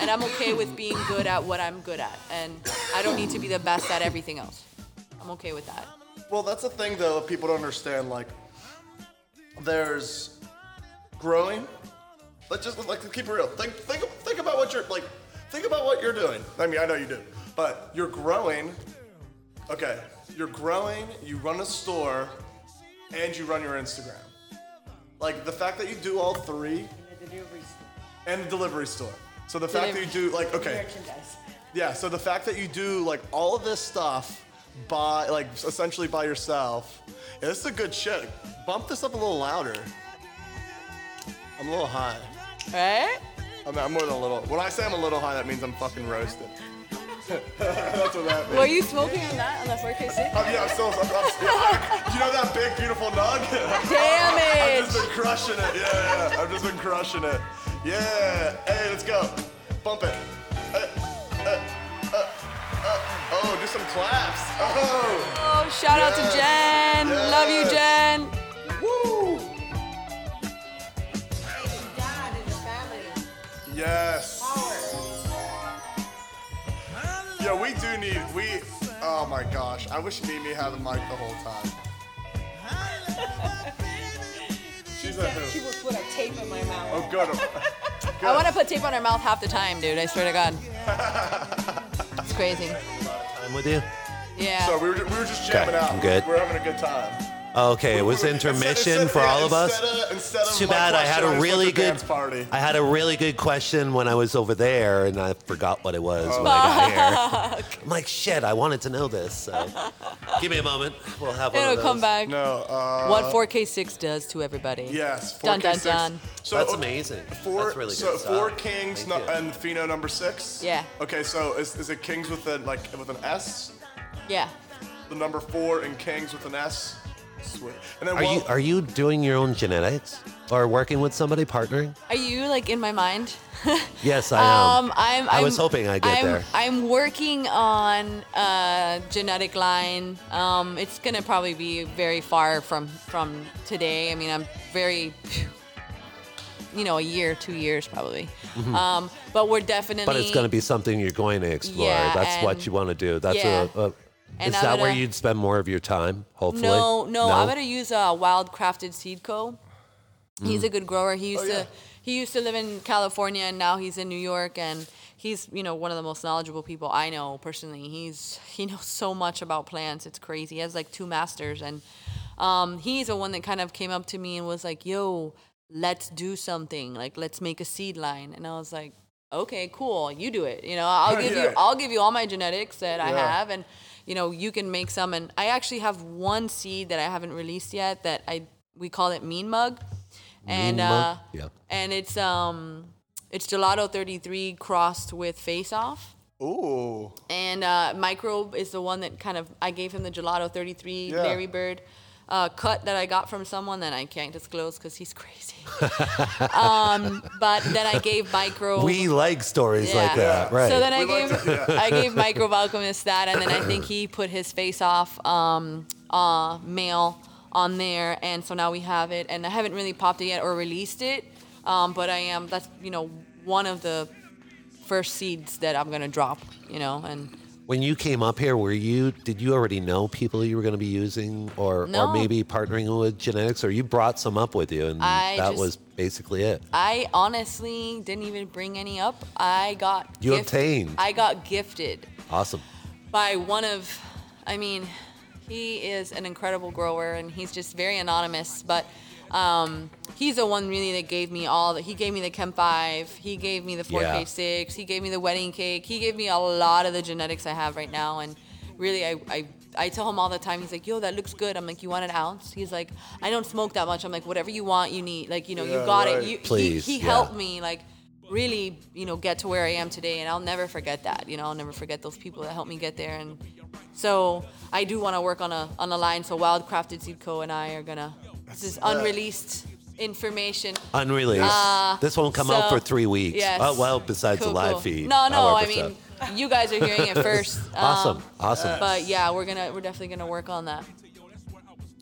and I'm okay with being good at what I'm good at, and I don't need to be the best at everything else. I'm okay with that. Well, that's the thing though. that People don't understand. Like, there's growing. Let's just like keep it real. Think, think, think about what you're like. Think about what you're doing. I mean, I know you do, but you're growing. Okay, you're growing. You run a store, and you run your Instagram. Like the fact that you do all three, and the delivery store. So the fact that you do like okay, Merchandise. yeah, so the fact that you do like all of this stuff by like essentially by yourself, yeah, this is a good shit. Bump this up a little louder. I'm a little high. Right? I'm, I'm more than a little. When I say I'm a little high, that means I'm fucking roasted. That's what that means. Were you smoking on that on the 4K6? Um, yeah, I'm still. I'm, I'm, yeah, you know that big beautiful nug? Damn [laughs] it! I've just been crushing it. Yeah, yeah, I've just been crushing it. Yeah. Hey, let's go. Bump it. Uh, uh, uh, uh. Oh, do some claps. Oh. Oh, shout out to Yes. Jen. Love you, Jen. Woo. Dad and the family. Yes. We do need. We. Oh my gosh. I wish Mimi had a mic the whole time. She's a She who? will put a tape in my mouth. Oh, good. [laughs] I want to put tape on her mouth half the time, dude. I swear to God. It's crazy. I'm with you. Yeah. So we were, we were just jamming Okay, out. I'm good. We're having a good time. Okay, it was intermission instead- for all of us. Instead of, instead of too my bad I had a really went good party. I had a really good question when I was over there, and I forgot what it was when I got here. [laughs] I'm like, shit, I wanted to know this. So, give me a moment. We'll have one It'll of those. come back. No. Uh, what 4K6 does to everybody. yes. Dun, 4K6. dun, dun. So That's amazing. Four, That's really so good four kings no, and Fino number six. Yeah. Okay, so is, is it kings with an like with an S? Yeah. The number four and kings with an S. Sweet. And then Are well, you are you doing your own genetics? or working with somebody, partnering? Are you like in my mind? [laughs] Yes, I am. Um, I'm, I I'm, was hoping I'd get I'm, there. I'm working on a genetic line. Um, it's gonna probably be very far from from today. I mean, I'm very, you know, a year, two years probably. Um, but we're definitely. Mm-hmm. But it's going to be something you're going to explore. Yeah, That's what and- you want to do. That's yeah. a, a And is I'm that where gonna- you'd spend more of your time? Hopefully. No, no, I'm gonna use a Wild Crafted Seed Co. He's a Mm. good grower. He used Oh, yeah. to he used to live in California and now he's in New York and he's you know one of the most knowledgeable people I know personally. He's he knows so much about plants. It's crazy. He has like two masters and um, he's the one that kind of came up to me and was like, "Yo, let's do something. Like let's make a seed line." And I was like, "Okay, cool. You do it. You know, I'll [laughs] give you I'll give you all my genetics that I have and you know, you can make some and I actually have one seed that I haven't released yet that I we call it Mean Mug. And Mean Mug? uh Yeah. and it's um it's Gelato 33 crossed with Face Off. Ooh. And uh, Microbe is the one that kind of I gave him the Gelato 33 Yeah. Larry Bird uh, cut that I got from someone that I can't disclose because he's crazy. [laughs] um, but then I gave micro. We like stories like that, right? So then I We like gave to- yeah. I gave Microbe Alchemist that, and then I think he put his face off um, uh, mail on there, and so now we have it. And I haven't really popped it yet or released it, um, but I am. That's you know one of the first seeds that I'm gonna drop. You know, and when you came up here, were you did you already know people you were going to be using, or No. or maybe partnering with genetics, or you brought some up with you, and I that just- was basically it? I honestly didn't even bring any up. I got You gift- obtained. I got gifted Awesome. by one of I mean, he is an incredible grower and he's just very anonymous, but um, he's the one really that gave me all that he gave me the Chem 5, he gave me the 4K6, he gave me the wedding cake, he gave me a lot of the genetics I have right now and really I, I I tell him all the time, he's like, yo, that looks good. I'm like, you want an ounce? He's like, I don't smoke that much. I'm like, whatever you want, you need. Like, you know, you got right. it. You, Please, he, he yeah. helped me, like, really, you know, get to where I am today. And I'll never forget that. You know, I'll never forget those people that helped me get there. And so I do want to work on a on a line. So Wild Crafted Seed Co. and I are gonna. This is unreleased information. Unreleased. this won't come out Uh, for three weeks. Yes. Oh, well, besides Cool, the live cool. feed. No, no. I mean, so. you guys are hearing it [laughs] first. awesome, Um, awesome. But yeah, we're gonna we're definitely gonna work on that.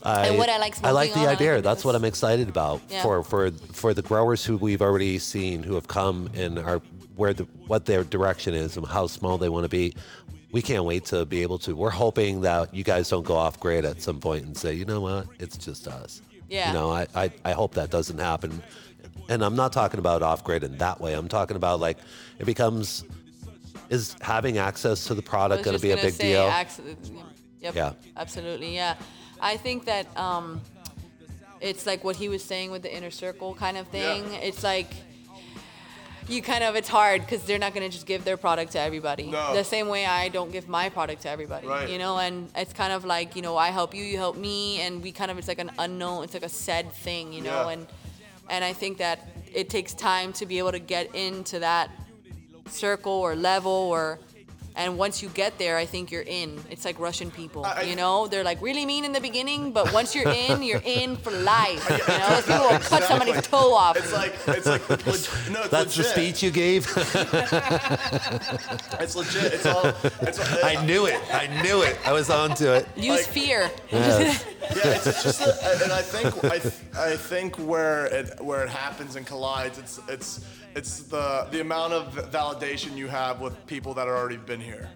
I, what I like I like the on, idea. think That's what I'm excited about Yeah. for for for the growers who we've already seen who have come and are where the what their direction is and how small they want to be. We can't wait to be able to. We're hoping that you guys don't go off grid at some point and say, you know what, it's just us. Yeah. You know, I, I, I hope that doesn't happen. And I'm not talking about off grid in that way. I'm talking about like it becomes is having access to the product going to be a big say, deal? acc- yep, Yeah. absolutely, yeah. I think that um, it's like what he was saying with the inner circle kind of thing. Yeah. It's like you kind of it's hard because they're not gonna just give their product to everybody. No. The same way I don't give my product to everybody. Right. You know, and it's kind of like you know I help you, you help me, and we kind of it's like an unknown, it's like a said thing, you know, Yeah. and and I think that it takes time to be able to get into that circle or level or and once you get there i think you're in it's like russian people I- I- you know they're like really mean in the beginning but once you're [laughs] in you're in for life [laughs] you know those people will cut somebody's toe off It's like it's like [laughs] leg- no, it's That's the speech you gave. It's legit. It's all. It's all I knew it. I knew it. I was on to it. use like- fear Yes. Yeah, it's, it's just, a, and I think I, I think where it where it happens and collides, it's it's it's the the amount of validation you have with people that have already been here.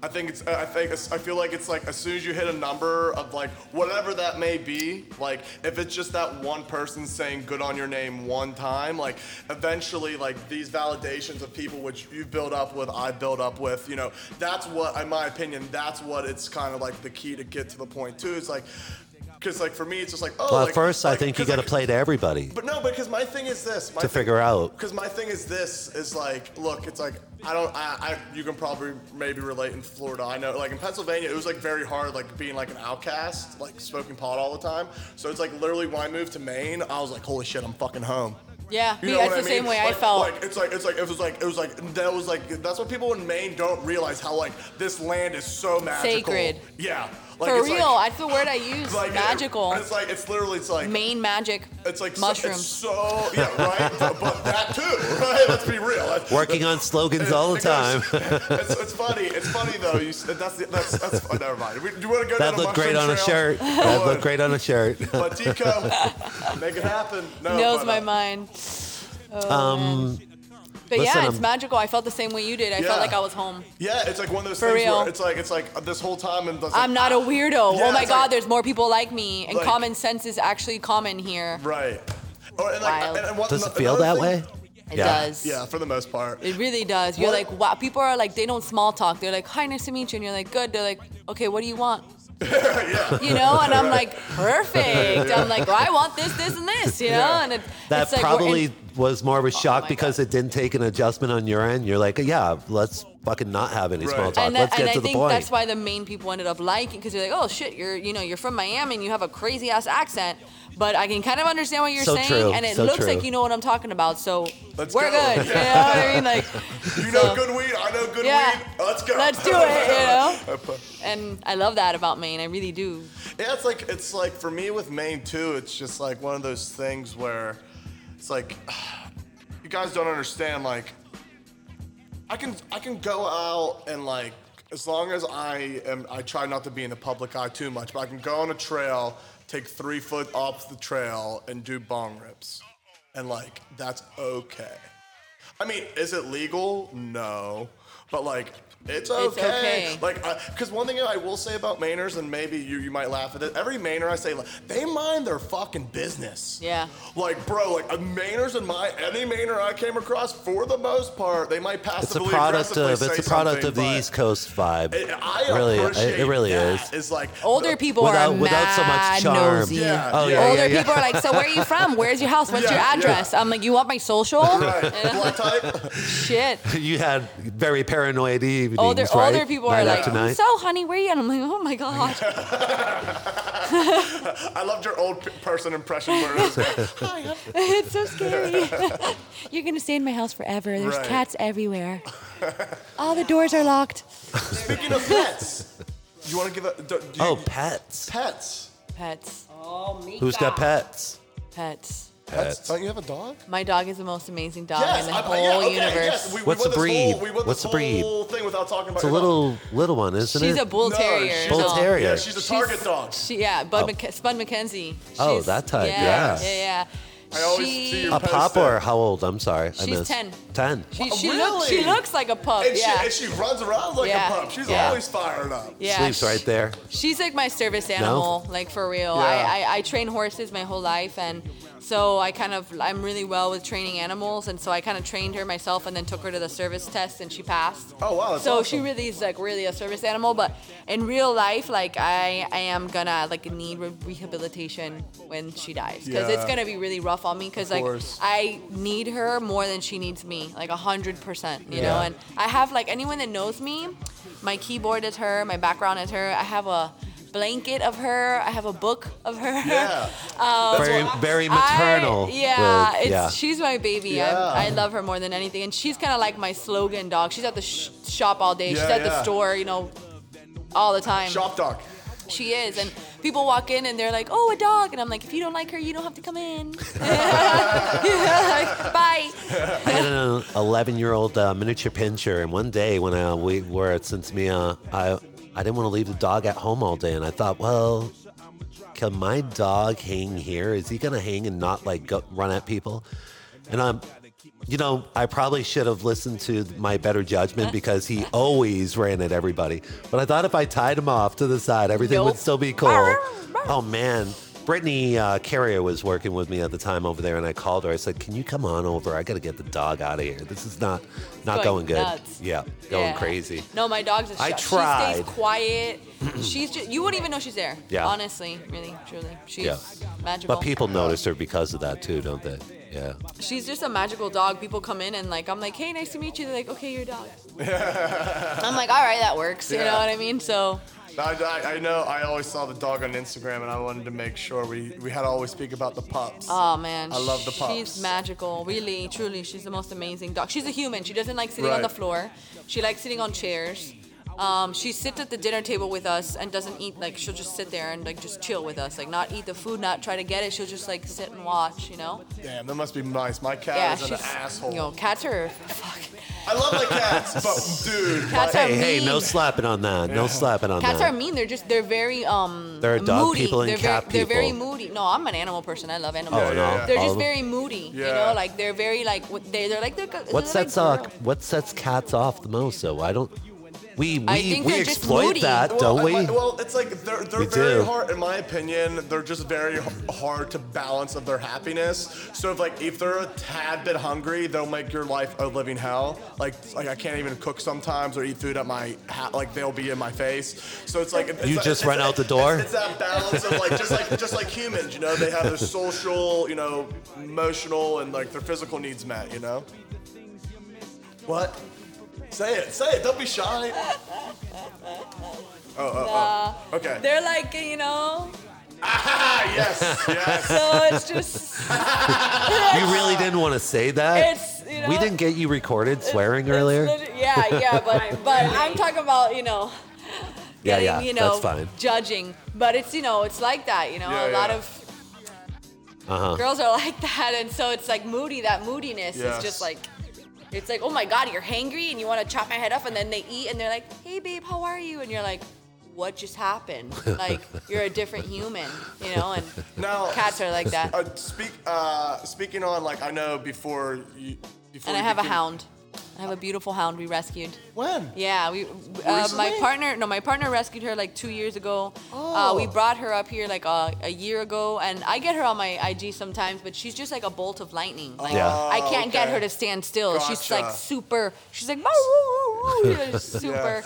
I think it's I think I feel like it's like as soon as you hit a number of like whatever that may be, like if it's just that one person saying good on your name one time, like eventually like these validations of people which you build up with, I build up with, you know, that's what in my opinion, that's what it's kind of like the key to get to the point too. It's like because like for me, it's just like oh. Well, like- at first, I think you got to like, play to everybody. But no, because my thing is this. My To figure out. Because my thing is this is like, look, it's like I don't, I, I, you can probably maybe relate in Florida. I know, like in Pennsylvania, it was like very hard, like being like an outcast, like smoking pot all the time. So it's like literally when I moved to Maine, I was like, holy shit, I'm fucking home. yeah You me, know that's what the I mean? same way i felt Like it's like it's like it was like it was like that was like that's what people in Maine don't realize how like this land is so magical. Sacred. Yeah. Like, For real, like, that's the word I [laughs] use. like, it- magical. it's like it's literally it's like Maine magic. it's like so, mushrooms. it's so yeah right, but that too [laughs] right. Let's be real. That's- Working on slogans all the time. [laughs] It's, it's funny. It's funny though. You, that's the, that's that's. Oh, never mind. We- Do you want to go down That a looked great mushroom on a trail? shirt. That looked great on a shirt. But Tico, make it happen. No, knows but, my uh, mind. Oh, Um, man. But listen, yeah, it's I'm- magical. I felt the same way you did. I Yeah. felt like I was home. Yeah, it's like one of those For things real. where it's like it's like this whole time and I'm not a weirdo. Yeah, oh my it's God, like- there's more people like me, and Like- common sense is actually common here. right. Oh, and like, Wild. and, and what, Does it another feel that thing- way? It Yeah. does. Yeah, for the most part. It really does. You're What- like, wow. People are like, they don't small talk. They're like, hi, nice to meet you. And you're like, good. They're like, okay, what do you want? [laughs] You know, and I'm like, perfect. I'm like, well, I want this, this, and this. You know, Yeah. and it, That it's like, in- probably was more of a oh shock my because God. it didn't take an adjustment on your end. You're like, yeah, let's fucking not have any small Right. talk. and, let's that- get and to I the think point. that's why the Maine people ended up liking because you're like, oh shit, you're you know you're from Miami and you have a crazy ass accent, but I can kind of understand what you're So saying, true, and it so looks true. like you know what I'm talking about. So Let's we're go. good. You know what I mean? Like, [laughs] You know so- good weed. I know good Yeah. weed. Let's go. let's do it. You know. [laughs] And I love that about Maine. I really do. Yeah, it's like it's like for me with Maine too. It's just like one of those things where it's like [sighs] you guys don't understand. Like I can I can go out and like as long as I am I try not to be in the public eye too much, but I can go on a trail, take three foot off the trail, and do bong rips, and like that's okay. I mean, is it legal? No, but like. It's okay. It's okay. Like, because one thing I will say about Mainers, and maybe you, you might laugh at it. Every Mainer I say, like, they mind their fucking business. Yeah. Like, bro, like a Mainers in my any Mainer I came across, for the most part, they might it's a product of it's a product of the East Coast vibe. It, I really, appreciate it really that. is. It's like Older uh, people Without- are without so much mad charm. nosy. Yeah, Oh, yeah. yeah, Older yeah. people are like, so where are you from? Where's your house? What's Yeah, your yeah. address? I'm like, you want my social? Right. Blood type. [laughs] Shit. [laughs] You had very paranoid evenings, Older right? older people Night are like, after night. so honey, where are you at? I'm like, oh my god. [laughs] I loved your old person impression where it was like, [laughs] it's so scary. [laughs] You're gonna stay in my house forever. There's Right. cats everywhere. All the doors are locked. Speaking of pets, you want to give a do, do you, oh, pets. pets? Pets. Oh, me. Who's got pets? Pets. Pets? Don't you have a dog? My dog is the most amazing dog in the I- whole yeah, okay, universe. Yes. We, What's we the breed? Whole, we What's this the breed? thing without talking about It's a little dog. little one, isn't She's it? She's a bull No, terrier. she's Bull no. terrier. Yeah, she's a target dog. She, yeah, Bud Oh. Mc- Spud MacKenzie. Oh, that type, Yeah, yeah. yeah, yeah. I always she, see your a pup there. or how old? I'm sorry. I She's missed. 10. Ten. She, Oh, she, look, she looks like a pup. And, yeah. she, and she runs around like Yeah, a pup. She's yeah. always fired up. yeah. Sleeps right there. She's like my service animal, like for real. Yeah. I, I, I train horses my whole life, and so I kind of I'm really well with training animals, and so I kind of trained her myself, and then took her to the service test, and she passed. Oh, wow, that's so she really is like really a service animal, but in real life, like I I am gonna like need re- rehabilitation when she dies, because it's gonna be really rough on me, because like course. I need her more than she needs me, like a hundred percent, you know. And I have like anyone that knows me, my keyboard is her, my background is her. I have a blanket of her. I have a book of her. Yeah. [laughs] Very very I- maternal. yeah, with- it's yeah. she's my baby. Yeah. I, I love her more than anything, and she's kind of like my slogan dog. She's at the sh- shop all day. she's Yeah, at the store, you know, all the time. Shop dog. She is, and people walk in and they're like, "Oh, a dog," and I'm like, "If you don't like her, you don't have to come in." [laughs] [laughs] Like, Bye. I had an 11 year old uh, miniature pinscher, and one day when I, we were at Cincinnati, I, I didn't want to leave the dog at home all day, and I thought, well, can my dog hang here? Is he going to hang and not like go, run at people? And I'm, you know, I probably should have listened to my better judgment because he [laughs] always ran at everybody. But I thought if I tied him off to the side, everything would still be cool. Oh man. Brittany uh, Carrier was working with me at the time over there, and I called her. I said, "Can you come on over? I got to get the dog out of here. This is not not Going going, good. nuts. Yeah, going Yeah. crazy." No, my dog's a I shut. She stays quiet. [clears throat] she's just, you wouldn't even know she's there. Yeah. Honestly, really, truly. She's Yeah. magical. But people notice her because of that too, don't they? Yeah. She's just a magical dog. People come in and like I'm like, hey, nice to meet you. They're like, okay, you're a dog. [laughs] I'm like, all right, that works. You know what I mean? So I, I, I know. I always saw the dog on Instagram, and I wanted to make sure we, we had to always speak about the pups. Oh man, I love the pups. She's magical, really, truly. She's the most amazing dog. She's a human. She doesn't like sitting on the floor. She likes sitting on chairs. Um, she sits at the dinner table with us and doesn't eat. Like she'll just sit there and like just chill with us. Like not eat the food, not try to get it. She'll just like sit and watch. You know? Damn, that must be nice. My cat Yeah, is an asshole. You know, cats are. Fuck. I love my cats, but [laughs] dude, Cats my- are Hey, hey, mean. no slapping on that. No slapping on that. Cats that. are mean. They're just they're very um There are dog moody. people and they're cat very, They're very people. moody. No, I'm an animal person. I love animals. Oh, no. yeah. They're All just them? very moody. You Yeah. know, like they're very like what- they they're like they're, What they're sets like uh, girl- what sets cats off the most? though? I don't. We we, I think we they're just exploit that, Well, don't we? I- well, it's like they're they're We very do. hard. In my opinion, they're just very hard to balance of their happiness. So if like if they're a tad bit hungry, they'll make your life a living hell. Like like I can't even cook sometimes or eat food at my ha- like they'll be in my face. So it's like it's You like- just it's run like- out the door? It's, it's that balance of like just like just like humans, you know, they have their social, you know, emotional, and like their physical needs met. You know. What? Say it. Say it. Don't be shy. Oh, oh, oh. Okay. They're like you know. Ah, yes, yes. So it's just [laughs] you really didn't want to say that. It's, you know, we didn't get you recorded swearing it's earlier. lit- yeah, yeah, [laughs] but but I'm talking about you know. Yeah, Getting, yeah, you know, that's fine. judging, but it's you know, it's like that, you know. Yeah, a lot yeah. of Uh-huh. girls are like [laughs] that, and so it's like moody. That moodiness Yes. is just like, it's like, oh my god, you're hangry and you want to chop my head off, and then they eat and they're like, hey babe, how are you? And you're like, what just happened? [laughs] like you're a different human, you know. And Now, cats are like that. Uh, speak. Uh, speaking on like I know before you. Before and I you have a hound. I have a beautiful hound we rescued. When? Yeah, we. Uh, my partner, no, my partner rescued her like two years ago. Uh, we Oh. brought her up here like uh, a year ago, and I get her on my IG sometimes, but she's just like a bolt of lightning. Like Yeah. I can't get her to stand still. She's like super. She's like [laughs] super.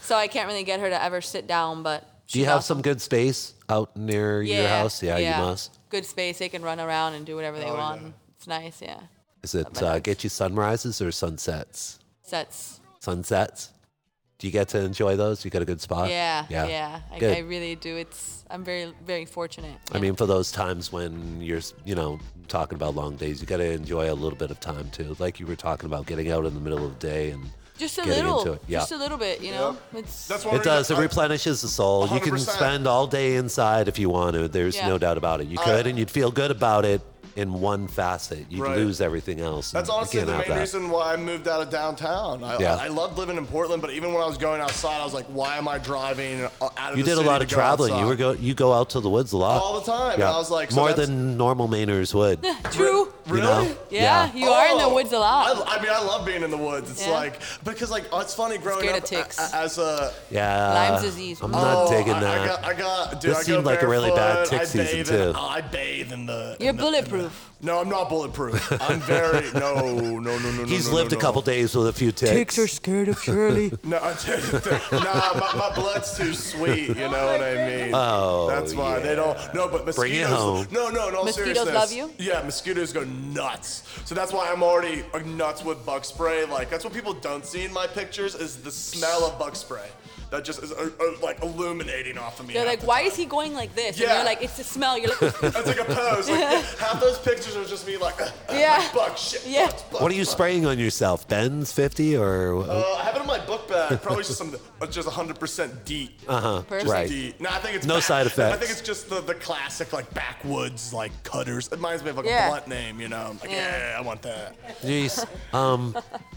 So I can't really get her to ever sit down, but. Do you have awesome. some good space out near your house? Yeah, you must. Good space. They can run around and do whatever they Oh, want. yeah. It's nice. Yeah. Is it uh, get you sunrises or sunsets? Sets. Sunsets. Do you get to enjoy those? You got a good spot. Yeah, Uh, Yeah. yeah, I, Good. I really do. It's I'm very very fortunate. I yeah. mean, for those times when you're, you know, talking about long days, you got to enjoy a little bit of time too. Like you were talking about getting out in the middle of the day and just a getting little, into it. Yeah. just a little bit, you know. It's That's one It does. It replenishes the soul. You can spend all day inside if you want to. There's Yeah. no doubt about it. You could, and you'd feel good about it in one facet. You'd Right. lose everything else. That's honestly the main that. reason why I moved out of downtown. I, Yeah. I, I loved living in Portland, but even when I was going outside, I was like, why am I driving out of the street? You the did a lot of go traveling. You were go. You go out to the woods a lot. All the time, and I was like, so more that's- than normal Mainers would. [laughs] you true. Really? know? Yeah, you are in the Oh, woods a lot. I, I mean, I love being in the woods. It's Yeah. like because like oh, it's funny growing Scared up of ticks. a- a- as a Yeah. Lyme's disease. I'm Oh, not Oh, digging I, that. I got, I got, dude. This I seemed like a really bad tick season, bathe too. I bathe in the. You're in the- in the- bulletproof. No, I'm not bulletproof. [laughs] I'm very no, no, no, no, no. He's no, lived no, a couple no. days with a few ticks. Ticks are scared of Shirley. [laughs] No, I [laughs] nah, my, my blood's too sweet. You know what I mean? Oh, that's why they don't. No, but mosquitoes. Bring it home. No, no, no. Mosquitoes seriousness. love you? Yeah, mosquitoes go nuts. So that's why I'm already uh, nuts with bug spray. Like that's what people don't see in my pictures is the smell of bug spray. That just is uh, uh, like illuminating off of me. They're like, the why time. is he going like this? And Yeah. you're like, it's the smell. You're like, [laughs] That's like a pose. Like, [laughs] half those pictures are just me like, uh, uh, Yeah. like, bug shit. Yeah. bugs, bugs, What are you bugs. spraying on yourself? Ben's 50 or? Uh, I have it in my book bag. Probably just some, uh, just 100% DEET. Uh huh. Perfect. Right. DEET. No, I think it's No back- side effects. I think it's just the, the classic like backwoods like cutters. It reminds me of like Yeah. a blunt name, you know. Like, Yeah. yeah. I want that. Jeez. Um,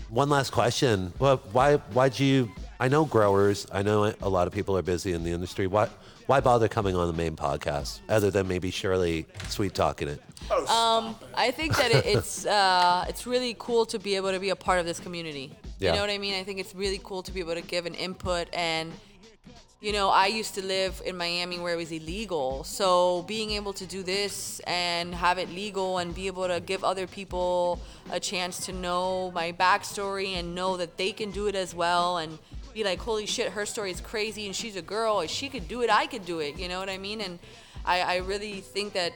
one last question. Well, why why'd you? I know growers. I know a lot of people are busy in the industry. Why why bother coming on the Maine podcast other than maybe Shirley sweet talking it? Oh, Um, I think that it, it's [laughs] uh, it's really cool to be able to be a part of this community. Yeah. You know what I mean? I think it's really cool to be able to give an input and you know, I used to live in Miami where it was illegal. So being able to do this and have it legal and be able to give other people a chance to know my backstory and know that they can do it as well and be like, holy shit, her story is crazy and she's a girl. If she could do it, I could do it. You know what I mean? And I, I really think that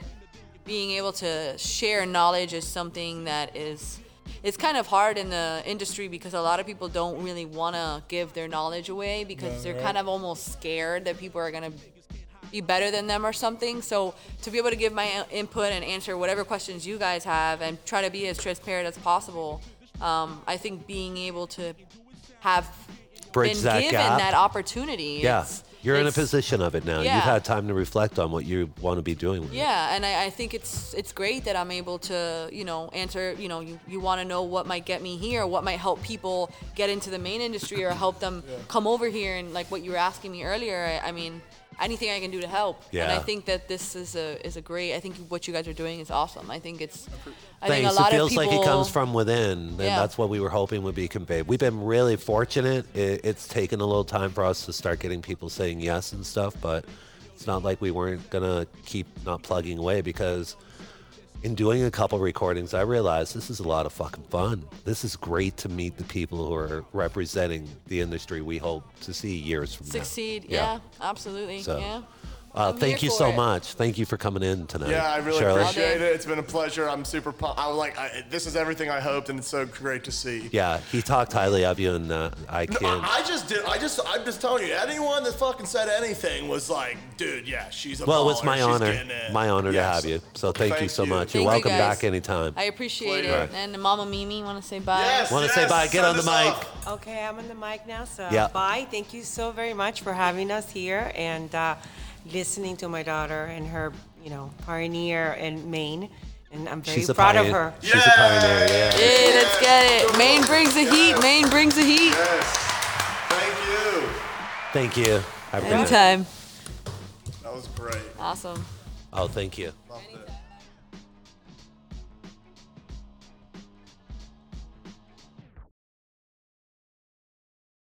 being able to share knowledge is something that is it's kind of hard in the industry because a lot of people don't really want to give their knowledge away because they're kind of almost scared that people are going to be better than them or something. So to be able to give my input and answer whatever questions you guys have and try to be as transparent as possible, um, I think being able to have Bridge been that given gap. that opportunity. Yeah. It's- You're in a position of it now. Yeah. You've had time to reflect on what you want to be doing with it. Yeah, and I, I think it's it's great that I'm able to, you know, answer, you know, you, you want to know what might get me here, what might help people get into the Maine industry or help them come over here and like what you were asking me earlier, I, I mean, anything I can do to help. Yeah. And I think that this is a is a great I think what you guys are doing is awesome. I think it's I Thanks. think a lot it feels of people like it comes from within, and Yeah. that's what we were hoping would be conveyed. We've been really fortunate. It, it's taken a little time for us to start getting people saying yes and stuff, but it's not like we weren't gonna keep not plugging away because in doing a couple recordings, I realized this is a lot of fucking fun. This is great to meet the people who are representing the industry we hope to see years from now. succeed. now. Yeah, absolutely. So, yeah. Uh, thank you so it. much. Thank you for coming in tonight. Yeah, I really Shirley. appreciate it. It's been a pleasure. I'm super pumped. I was like, I, this is everything I hoped, and it's so great to see. Yeah, he talked highly of you, and uh, I can't. I, I just did. I just. I'm just telling you. Anyone that fucking said anything was like, dude, yeah, she's a. Well, it's my she's honor, it. my honor to have you. So thank, you so you. much. Thank You're you, welcome guys. back anytime. I appreciate Pleasure. it. And Mama Mimi want to say bye. Yes. Want to yes, say bye? Get on the mic. off. Okay, I'm on the mic now, so Yeah. bye. Thank you so very much for having us here and uh, listening to my daughter and her, you know, pioneer in Maine. And I'm very She's a proud of her. She's a pioneer. Yeah. Hey, let's get it. Maine brings the heat. Maine brings the heat. Yes. Thank you. Thank you. Have a good night. Anytime. That was great. Awesome. Oh, thank you. Loved it.